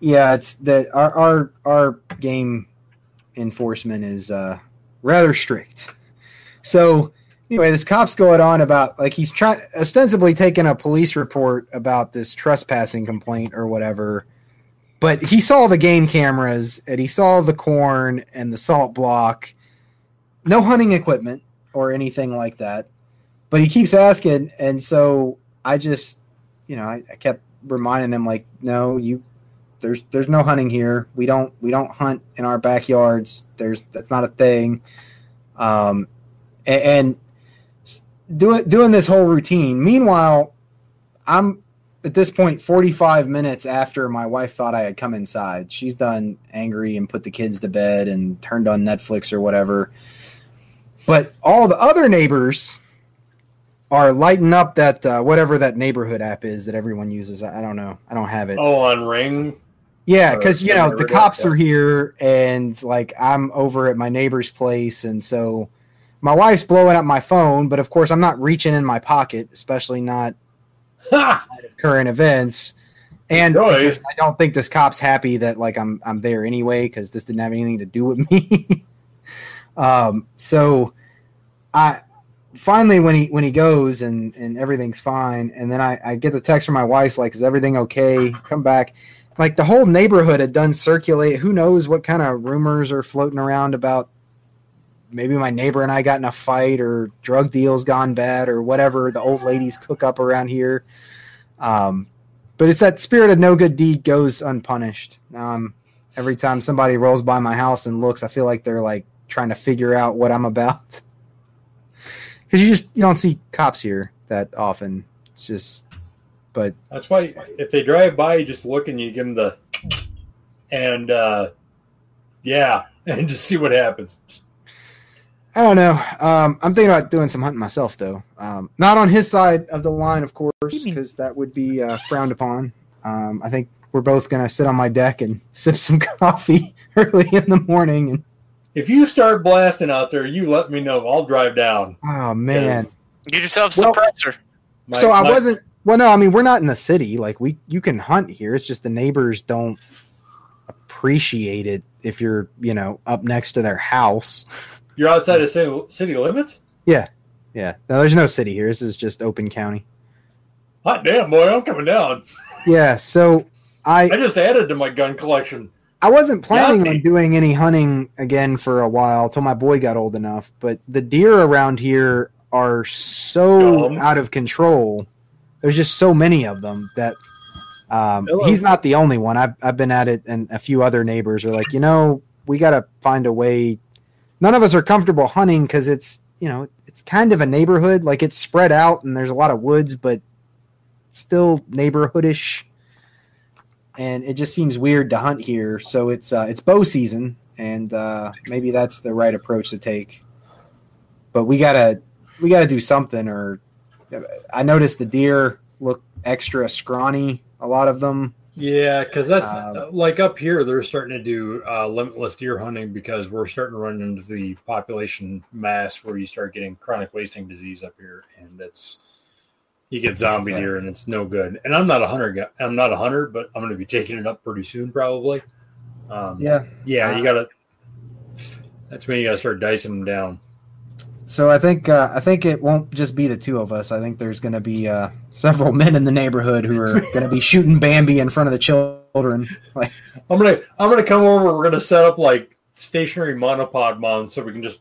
Speaker 2: Yeah, it's that our, our our game enforcement is uh, rather strict. So anyway, this cop's going on about like he's trying ostensibly taking a police report about this trespassing complaint or whatever. But he saw the game cameras and he saw the corn and the salt block. No hunting equipment or anything like that. But he keeps asking, and so I just, you know, I, I kept reminding him like, no, you there's there's no hunting here. We don't we don't hunt in our backyards. There's that's not a thing. Um, and, and doing doing this whole routine. Meanwhile, I'm at this point 45 minutes after my wife thought I had come inside. She's done angry and put the kids to bed and turned on Netflix or whatever. But all the other neighbors are lighting up that uh, whatever that neighborhood app is that everyone uses. I, don't know. I don't have it.
Speaker 4: Oh, on Ring.
Speaker 2: Yeah, because you know the cops are here, and like I'm over at my neighbor's place, and so my wife's blowing up my phone. But of course, I'm not reaching in my pocket, especially not! Current events. And I don't think this cop's happy that like I'm I'm there anyway because this didn't have anything to do with me. um, so I finally when he when he goes and and everything's fine, and then I I get the text from my wife's like, is everything okay? Come back. Like the whole neighborhood had done circulate. Who knows what kind of rumors are floating around about maybe my neighbor and I got in a fight or drug deals gone bad or whatever the old ladies cook up around here. Um, but it's that spirit of no good deed goes unpunished. Um, every time somebody rolls by my house and looks, I feel like they're like trying to figure out what I'm about. Because you just you don't see cops here that often. It's just, but
Speaker 4: That's why if they drive by, you just look and you give them the, and uh, yeah, and just see what happens.
Speaker 2: I don't know. Um, I'm thinking about doing some hunting myself, though. Um, not on his side of the line, of course, because that would be uh, frowned upon. Um, I think we're both going to sit on my deck and sip some coffee early in the morning. And
Speaker 4: If you start blasting out there, you let me know. I'll drive down.
Speaker 2: oh man,
Speaker 3: Get yourself a
Speaker 2: Well-
Speaker 3: suppressor.
Speaker 4: My-
Speaker 2: so I
Speaker 4: my-
Speaker 2: wasn't. Well, no, I mean we're not in the city. Like we, you can hunt here. It's just the neighbors don't appreciate it if you're, you know, up next to their house.
Speaker 4: You're outside of city, city limits.
Speaker 2: Yeah, Yeah. no, there's no city here. This is just open county.
Speaker 4: Hot damn, boy! I'm coming down.
Speaker 2: Yeah, so I
Speaker 4: I just added to my gun collection.
Speaker 2: I wasn't planning on doing any hunting again for a while till my boy got old enough. But the deer around here are so
Speaker 4: Dumb.
Speaker 2: out of control. There's just so many of them that um, he's not the only one. I've I've been at it, and a few other neighbors are like, you know, we got to find a way. None of us are comfortable hunting because it's you know it's kind of a neighborhood, like it's spread out and there's a lot of woods, but still neighborhoodish and it just seems weird to hunt here. So it's uh, it's bow season, and uh, maybe that's the right approach to take. But we gotta we gotta do something. Or I noticed the deer look extra scrawny. A lot of them.
Speaker 4: Yeah, because that's
Speaker 2: Um,
Speaker 4: uh, like up here. They're starting to do uh, limitless deer hunting because we're starting to run into the population mass where you start getting chronic wasting disease up here, and it's you get zombie deer, and it's no good. And I'm not a hunter. guy. I'm not a hunter, but I'm going to be taking it up pretty soon, probably. Um,
Speaker 2: Yeah.
Speaker 4: yeah. You got to. That's when you got to start dicing them down.
Speaker 2: So I think uh, I think it won't just be the two of us. I think there's going to be uh, several men in the neighborhood who are going to be shooting Bambi in front of the children. Like,
Speaker 4: I'm gonna I'm gonna come over. We're gonna set up like stationary monopod mounts so we can just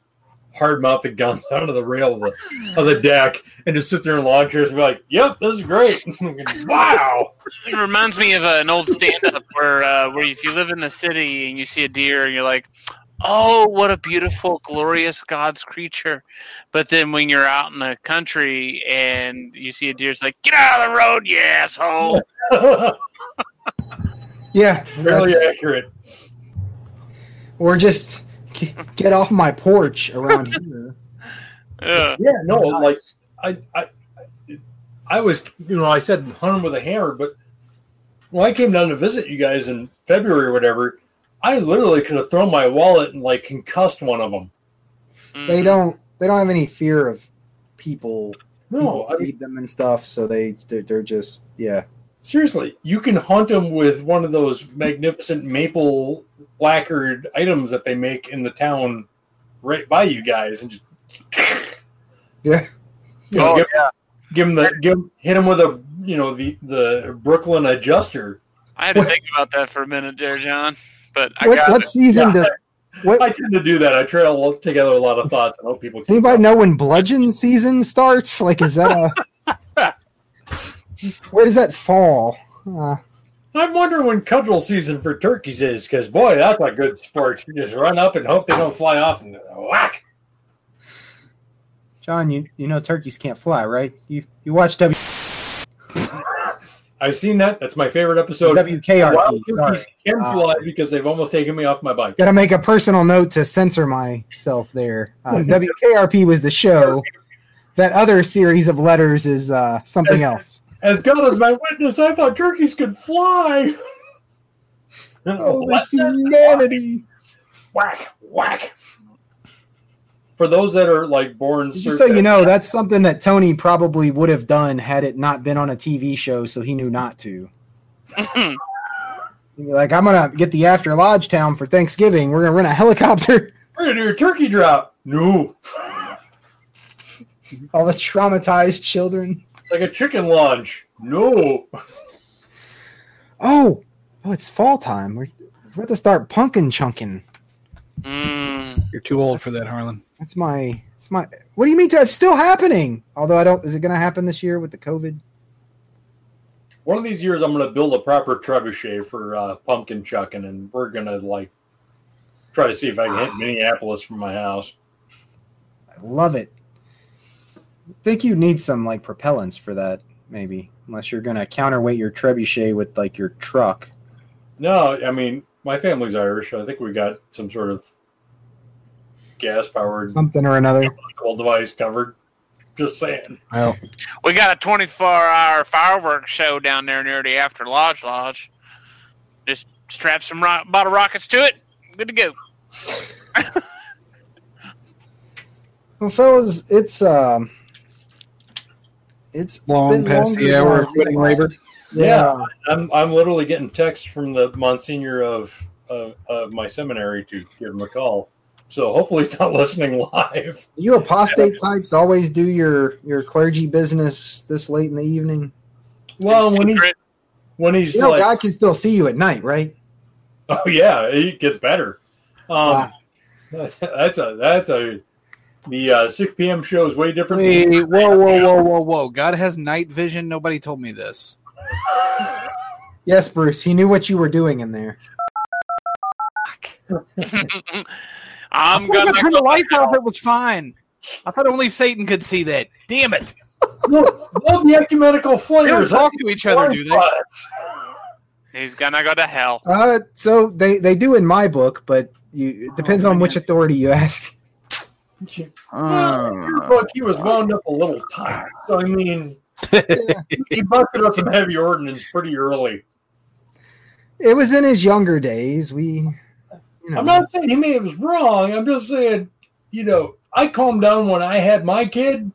Speaker 4: hard mount the guns onto the rail of the, of the deck and just sit there in lawn chairs and be like, "Yep, this is great." wow.
Speaker 3: It reminds me of uh, an old stand-up where uh, where if you live in the city and you see a deer and you're like, "Oh, what a beautiful, glorious God's creature," but then when you're out in the country and you see a deer, it's like, "Get out of the road, you asshole!"
Speaker 2: yeah,
Speaker 4: Fairly
Speaker 2: that's-
Speaker 4: accurate.
Speaker 2: or just g- get off my porch around here.
Speaker 3: Ugh.
Speaker 4: Yeah, no, like I, I, I was, you know, I said hunt 'em with a hammer, but when I came down to visit you guys in February or whatever, I literally could have thrown my wallet and like concussed one of them.
Speaker 2: they
Speaker 3: Mhm.
Speaker 2: don't they don't have any fear of people
Speaker 4: No,
Speaker 2: people
Speaker 4: I mean,
Speaker 2: them and stuff so they they're, they're just yeah
Speaker 4: seriously, you can hunt them with one of those magnificent maple lacquered items that they make in the town right by you guys, and just
Speaker 2: Yeah.
Speaker 4: you know,
Speaker 1: Oh,
Speaker 4: give,
Speaker 1: yeah.
Speaker 4: give them the give 'em- hit them with a you know the the Brooklyn adjuster.
Speaker 3: I had to think about that for a minute there, John. But I
Speaker 2: What,
Speaker 3: got
Speaker 2: what season
Speaker 4: Yeah.
Speaker 2: does what?
Speaker 4: I tend to do that. I try to together a lot of thoughts. I hope people.
Speaker 2: Does anybody know when bludgeon season starts? Like, is that a where does that fall? Uh,
Speaker 4: I'm wondering when cudgel season for turkeys is, because boy, that's a good sport. You just run up and hope they don't fly off and whack.
Speaker 2: John, you you know turkeys can't fly, right? You you watch W
Speaker 4: I've seen that. That's my favorite episode.
Speaker 2: WKRP.
Speaker 4: Wild turkeys can
Speaker 2: Uh,
Speaker 4: fly because they've almost taken me off my bike.
Speaker 2: got to make a personal note to censor myself there. Uh, WKRP was the show. That other series of letters is uh, something else.
Speaker 4: As God is my witness, I thought turkeys could fly.
Speaker 2: Oh, humanity!
Speaker 4: whack, whack. For those that are like born,
Speaker 2: Just so you know, that's something that Tony probably would have done had it not been on a TV show, so he knew not to. Like, I'm gonna get the After Lodge Town for Thanksgiving. We're gonna rent a helicopter.
Speaker 4: we're gonna do a turkey drop. No,
Speaker 2: All the traumatized children.
Speaker 4: like a chicken launch. No.
Speaker 2: Oh, oh, it's fall time. We're, we're about to start pumpkin chunking.
Speaker 3: Mm,
Speaker 1: You're too old for that, Harlan.
Speaker 2: That's my. It's my. What do you mean? It's still happening? Although I don't. Is it gonna happen this year with the COVID?
Speaker 4: One of these years, I'm gonna build a proper trebuchet for uh, pumpkin chucking, and we're gonna like try to see if I can hit Minneapolis from my house.
Speaker 2: I love it. I think you need some like propellants for that, maybe. Unless you're gonna counterweight your trebuchet with like your truck.
Speaker 4: No, I mean my family's Irish. I think we got some sort of gas powered
Speaker 2: Something or another.
Speaker 4: device covered. Just saying.
Speaker 1: Well,
Speaker 3: we got a 24-hour fireworks show down there near the After Lodge Lodge. Just strap some ro- bottle rockets to it. Good to go.
Speaker 2: Well, fellas, it's um, it's
Speaker 1: long
Speaker 2: been
Speaker 1: past
Speaker 2: longer
Speaker 1: the hour of quitting
Speaker 2: thought.
Speaker 1: labor.
Speaker 2: Yeah.
Speaker 4: I'm I'm literally getting texts from the Monsignor of of, of my seminary to give him a call. So hopefully he's not listening live.
Speaker 2: You apostate types always do your your clergy business this late in the evening.
Speaker 4: Well, when he's when he's
Speaker 2: You know,
Speaker 4: like,
Speaker 2: God can still see you at night, right?
Speaker 4: oh yeah, it gets better. Um, that's a that's a the uh, 6 p.m. show is way different.
Speaker 1: Wait,
Speaker 4: than-
Speaker 1: whoa, whoa, whoa, whoa, whoa! God has night vision. Nobody told me this.
Speaker 2: Yes, Bruce. He knew what you were doing in there.
Speaker 3: I'm
Speaker 1: I'm
Speaker 3: gonna
Speaker 1: gonna turn the lights off. It was fine. I thought only Satan could see that. Damn it!
Speaker 4: Love love the ecumenical
Speaker 1: They don't
Speaker 4: flares.
Speaker 1: talk to each other, do they?
Speaker 3: He's gonna go to hell.
Speaker 2: Uh, so they they do in my book, but you it depends
Speaker 1: Oh,
Speaker 2: on which authority you ask.
Speaker 4: Well, in your book, he was wound up a little tight. So I mean, he busted up some heavy ordnance pretty early.
Speaker 2: It was in his younger days. We, you know,
Speaker 4: I'm not saying he may have was wrong. I'm just saying, you know, I calmed down when I had my kid.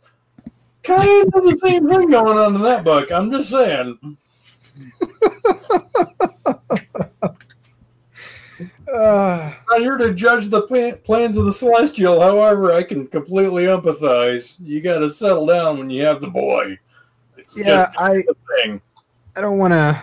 Speaker 4: Kind of the same thing going on in that book. I'm just saying.
Speaker 2: uh,
Speaker 4: I'm here to judge the plan- plans of the celestial. However, I can completely empathize. You got to settle down when you have the boy. It's
Speaker 2: yeah, I
Speaker 4: thing.
Speaker 2: I don't want to.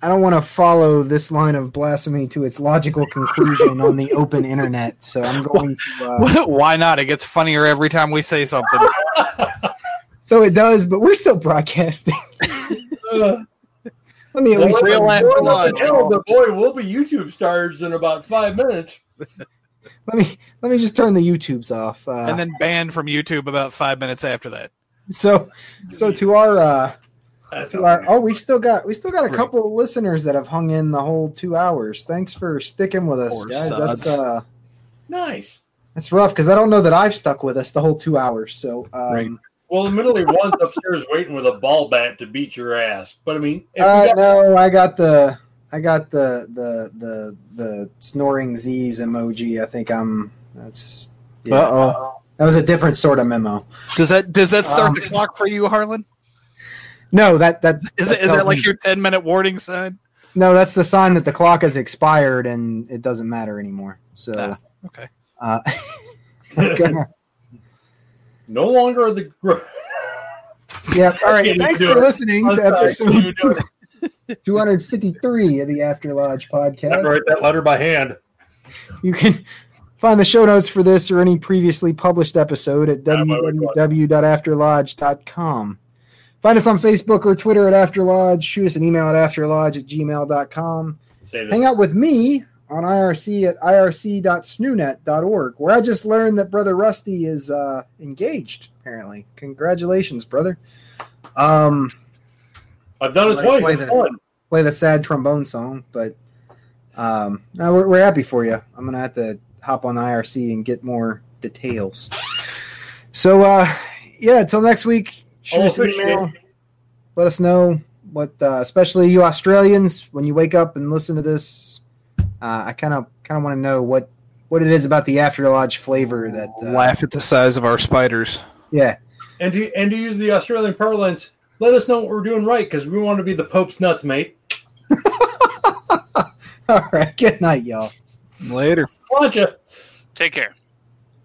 Speaker 2: I don't want to follow this line of blasphemy to its logical conclusion on the open internet. So I'm going to. Uh,
Speaker 1: Why not? It gets funnier every time we say something.
Speaker 2: so it does, but we're still broadcasting.
Speaker 4: Uh,
Speaker 2: Let me at
Speaker 4: well,
Speaker 2: least.
Speaker 1: real
Speaker 4: the
Speaker 1: laugh
Speaker 4: boy-
Speaker 1: for lodge.
Speaker 4: the boy will be YouTube stars in about five minutes.
Speaker 2: Let me let me just turn the YouTubes off. Uh,
Speaker 1: and then banned from YouTube about five minutes after that.
Speaker 2: So so to our uh, to our oh we still got we still got a couple of listeners that have hung in the whole two hours. Thanks for sticking with us,
Speaker 1: Poor
Speaker 2: guys. That's uh
Speaker 4: nice.
Speaker 2: that's rough because I don't know that I've stuck with us the whole two hours. So um,
Speaker 1: Right.
Speaker 4: Well, admittedly, one's upstairs waiting with a ball bat to beat your ass. But I mean, if
Speaker 2: Uh,
Speaker 4: got,
Speaker 2: no, I got the I got the the the the snoring Z's emoji. I think I'm that's yeah.
Speaker 1: Uh-oh.
Speaker 2: That was a different sort of memo.
Speaker 1: Does that does that start
Speaker 2: Um,
Speaker 1: the clock for you, Harlan?
Speaker 2: No, that that
Speaker 1: Is it is that like
Speaker 2: me-
Speaker 1: your ten minute warning sign?
Speaker 2: No, that's the sign that the clock has expired and it doesn't matter anymore. So,
Speaker 1: Ah, okay.
Speaker 2: uh, okay.
Speaker 4: No longer the. Gr-
Speaker 2: yeah. All right. Thanks for
Speaker 4: it.
Speaker 2: listening
Speaker 4: I'm
Speaker 2: to
Speaker 4: sorry,
Speaker 2: episode
Speaker 4: even do it.
Speaker 2: 253 of the After Lodge
Speaker 4: I have
Speaker 2: podcast.
Speaker 4: to write that letter by hand.
Speaker 2: You can find the show notes for this or any previously published episode at
Speaker 4: Yeah, my word.
Speaker 2: www.afterlodge.com. Find us on Facebook or Twitter at Afterlodge. Shoot us an email at afterlodge at gmail.com. Hang out with me on IRC at irc.snoonet.org, where I just learned that Brother Rusty is uh, engaged, apparently. Congratulations, brother. Um,
Speaker 4: I've done it twice.
Speaker 2: play the- play the sad trombone song, but um, no, we're, we're happy for you. I'm gonna have to hop on IRC and get more details. So uh, yeah, until next week, shoot
Speaker 4: I'll
Speaker 2: us an email. Let us know what, uh, especially you Australians, when you wake up and listen to this. Uh, I kind of kind of want to know what what it is about the After Lodge flavor that uh,
Speaker 1: Laugh at the size of our spiders.
Speaker 2: yeah.
Speaker 4: And to and to use the Australian parlance, let us know what we're doing right because we want to be the Pope's nuts, mate.
Speaker 2: All right. Good night, y'all.
Speaker 1: Later.
Speaker 4: Watcha.
Speaker 3: Take care.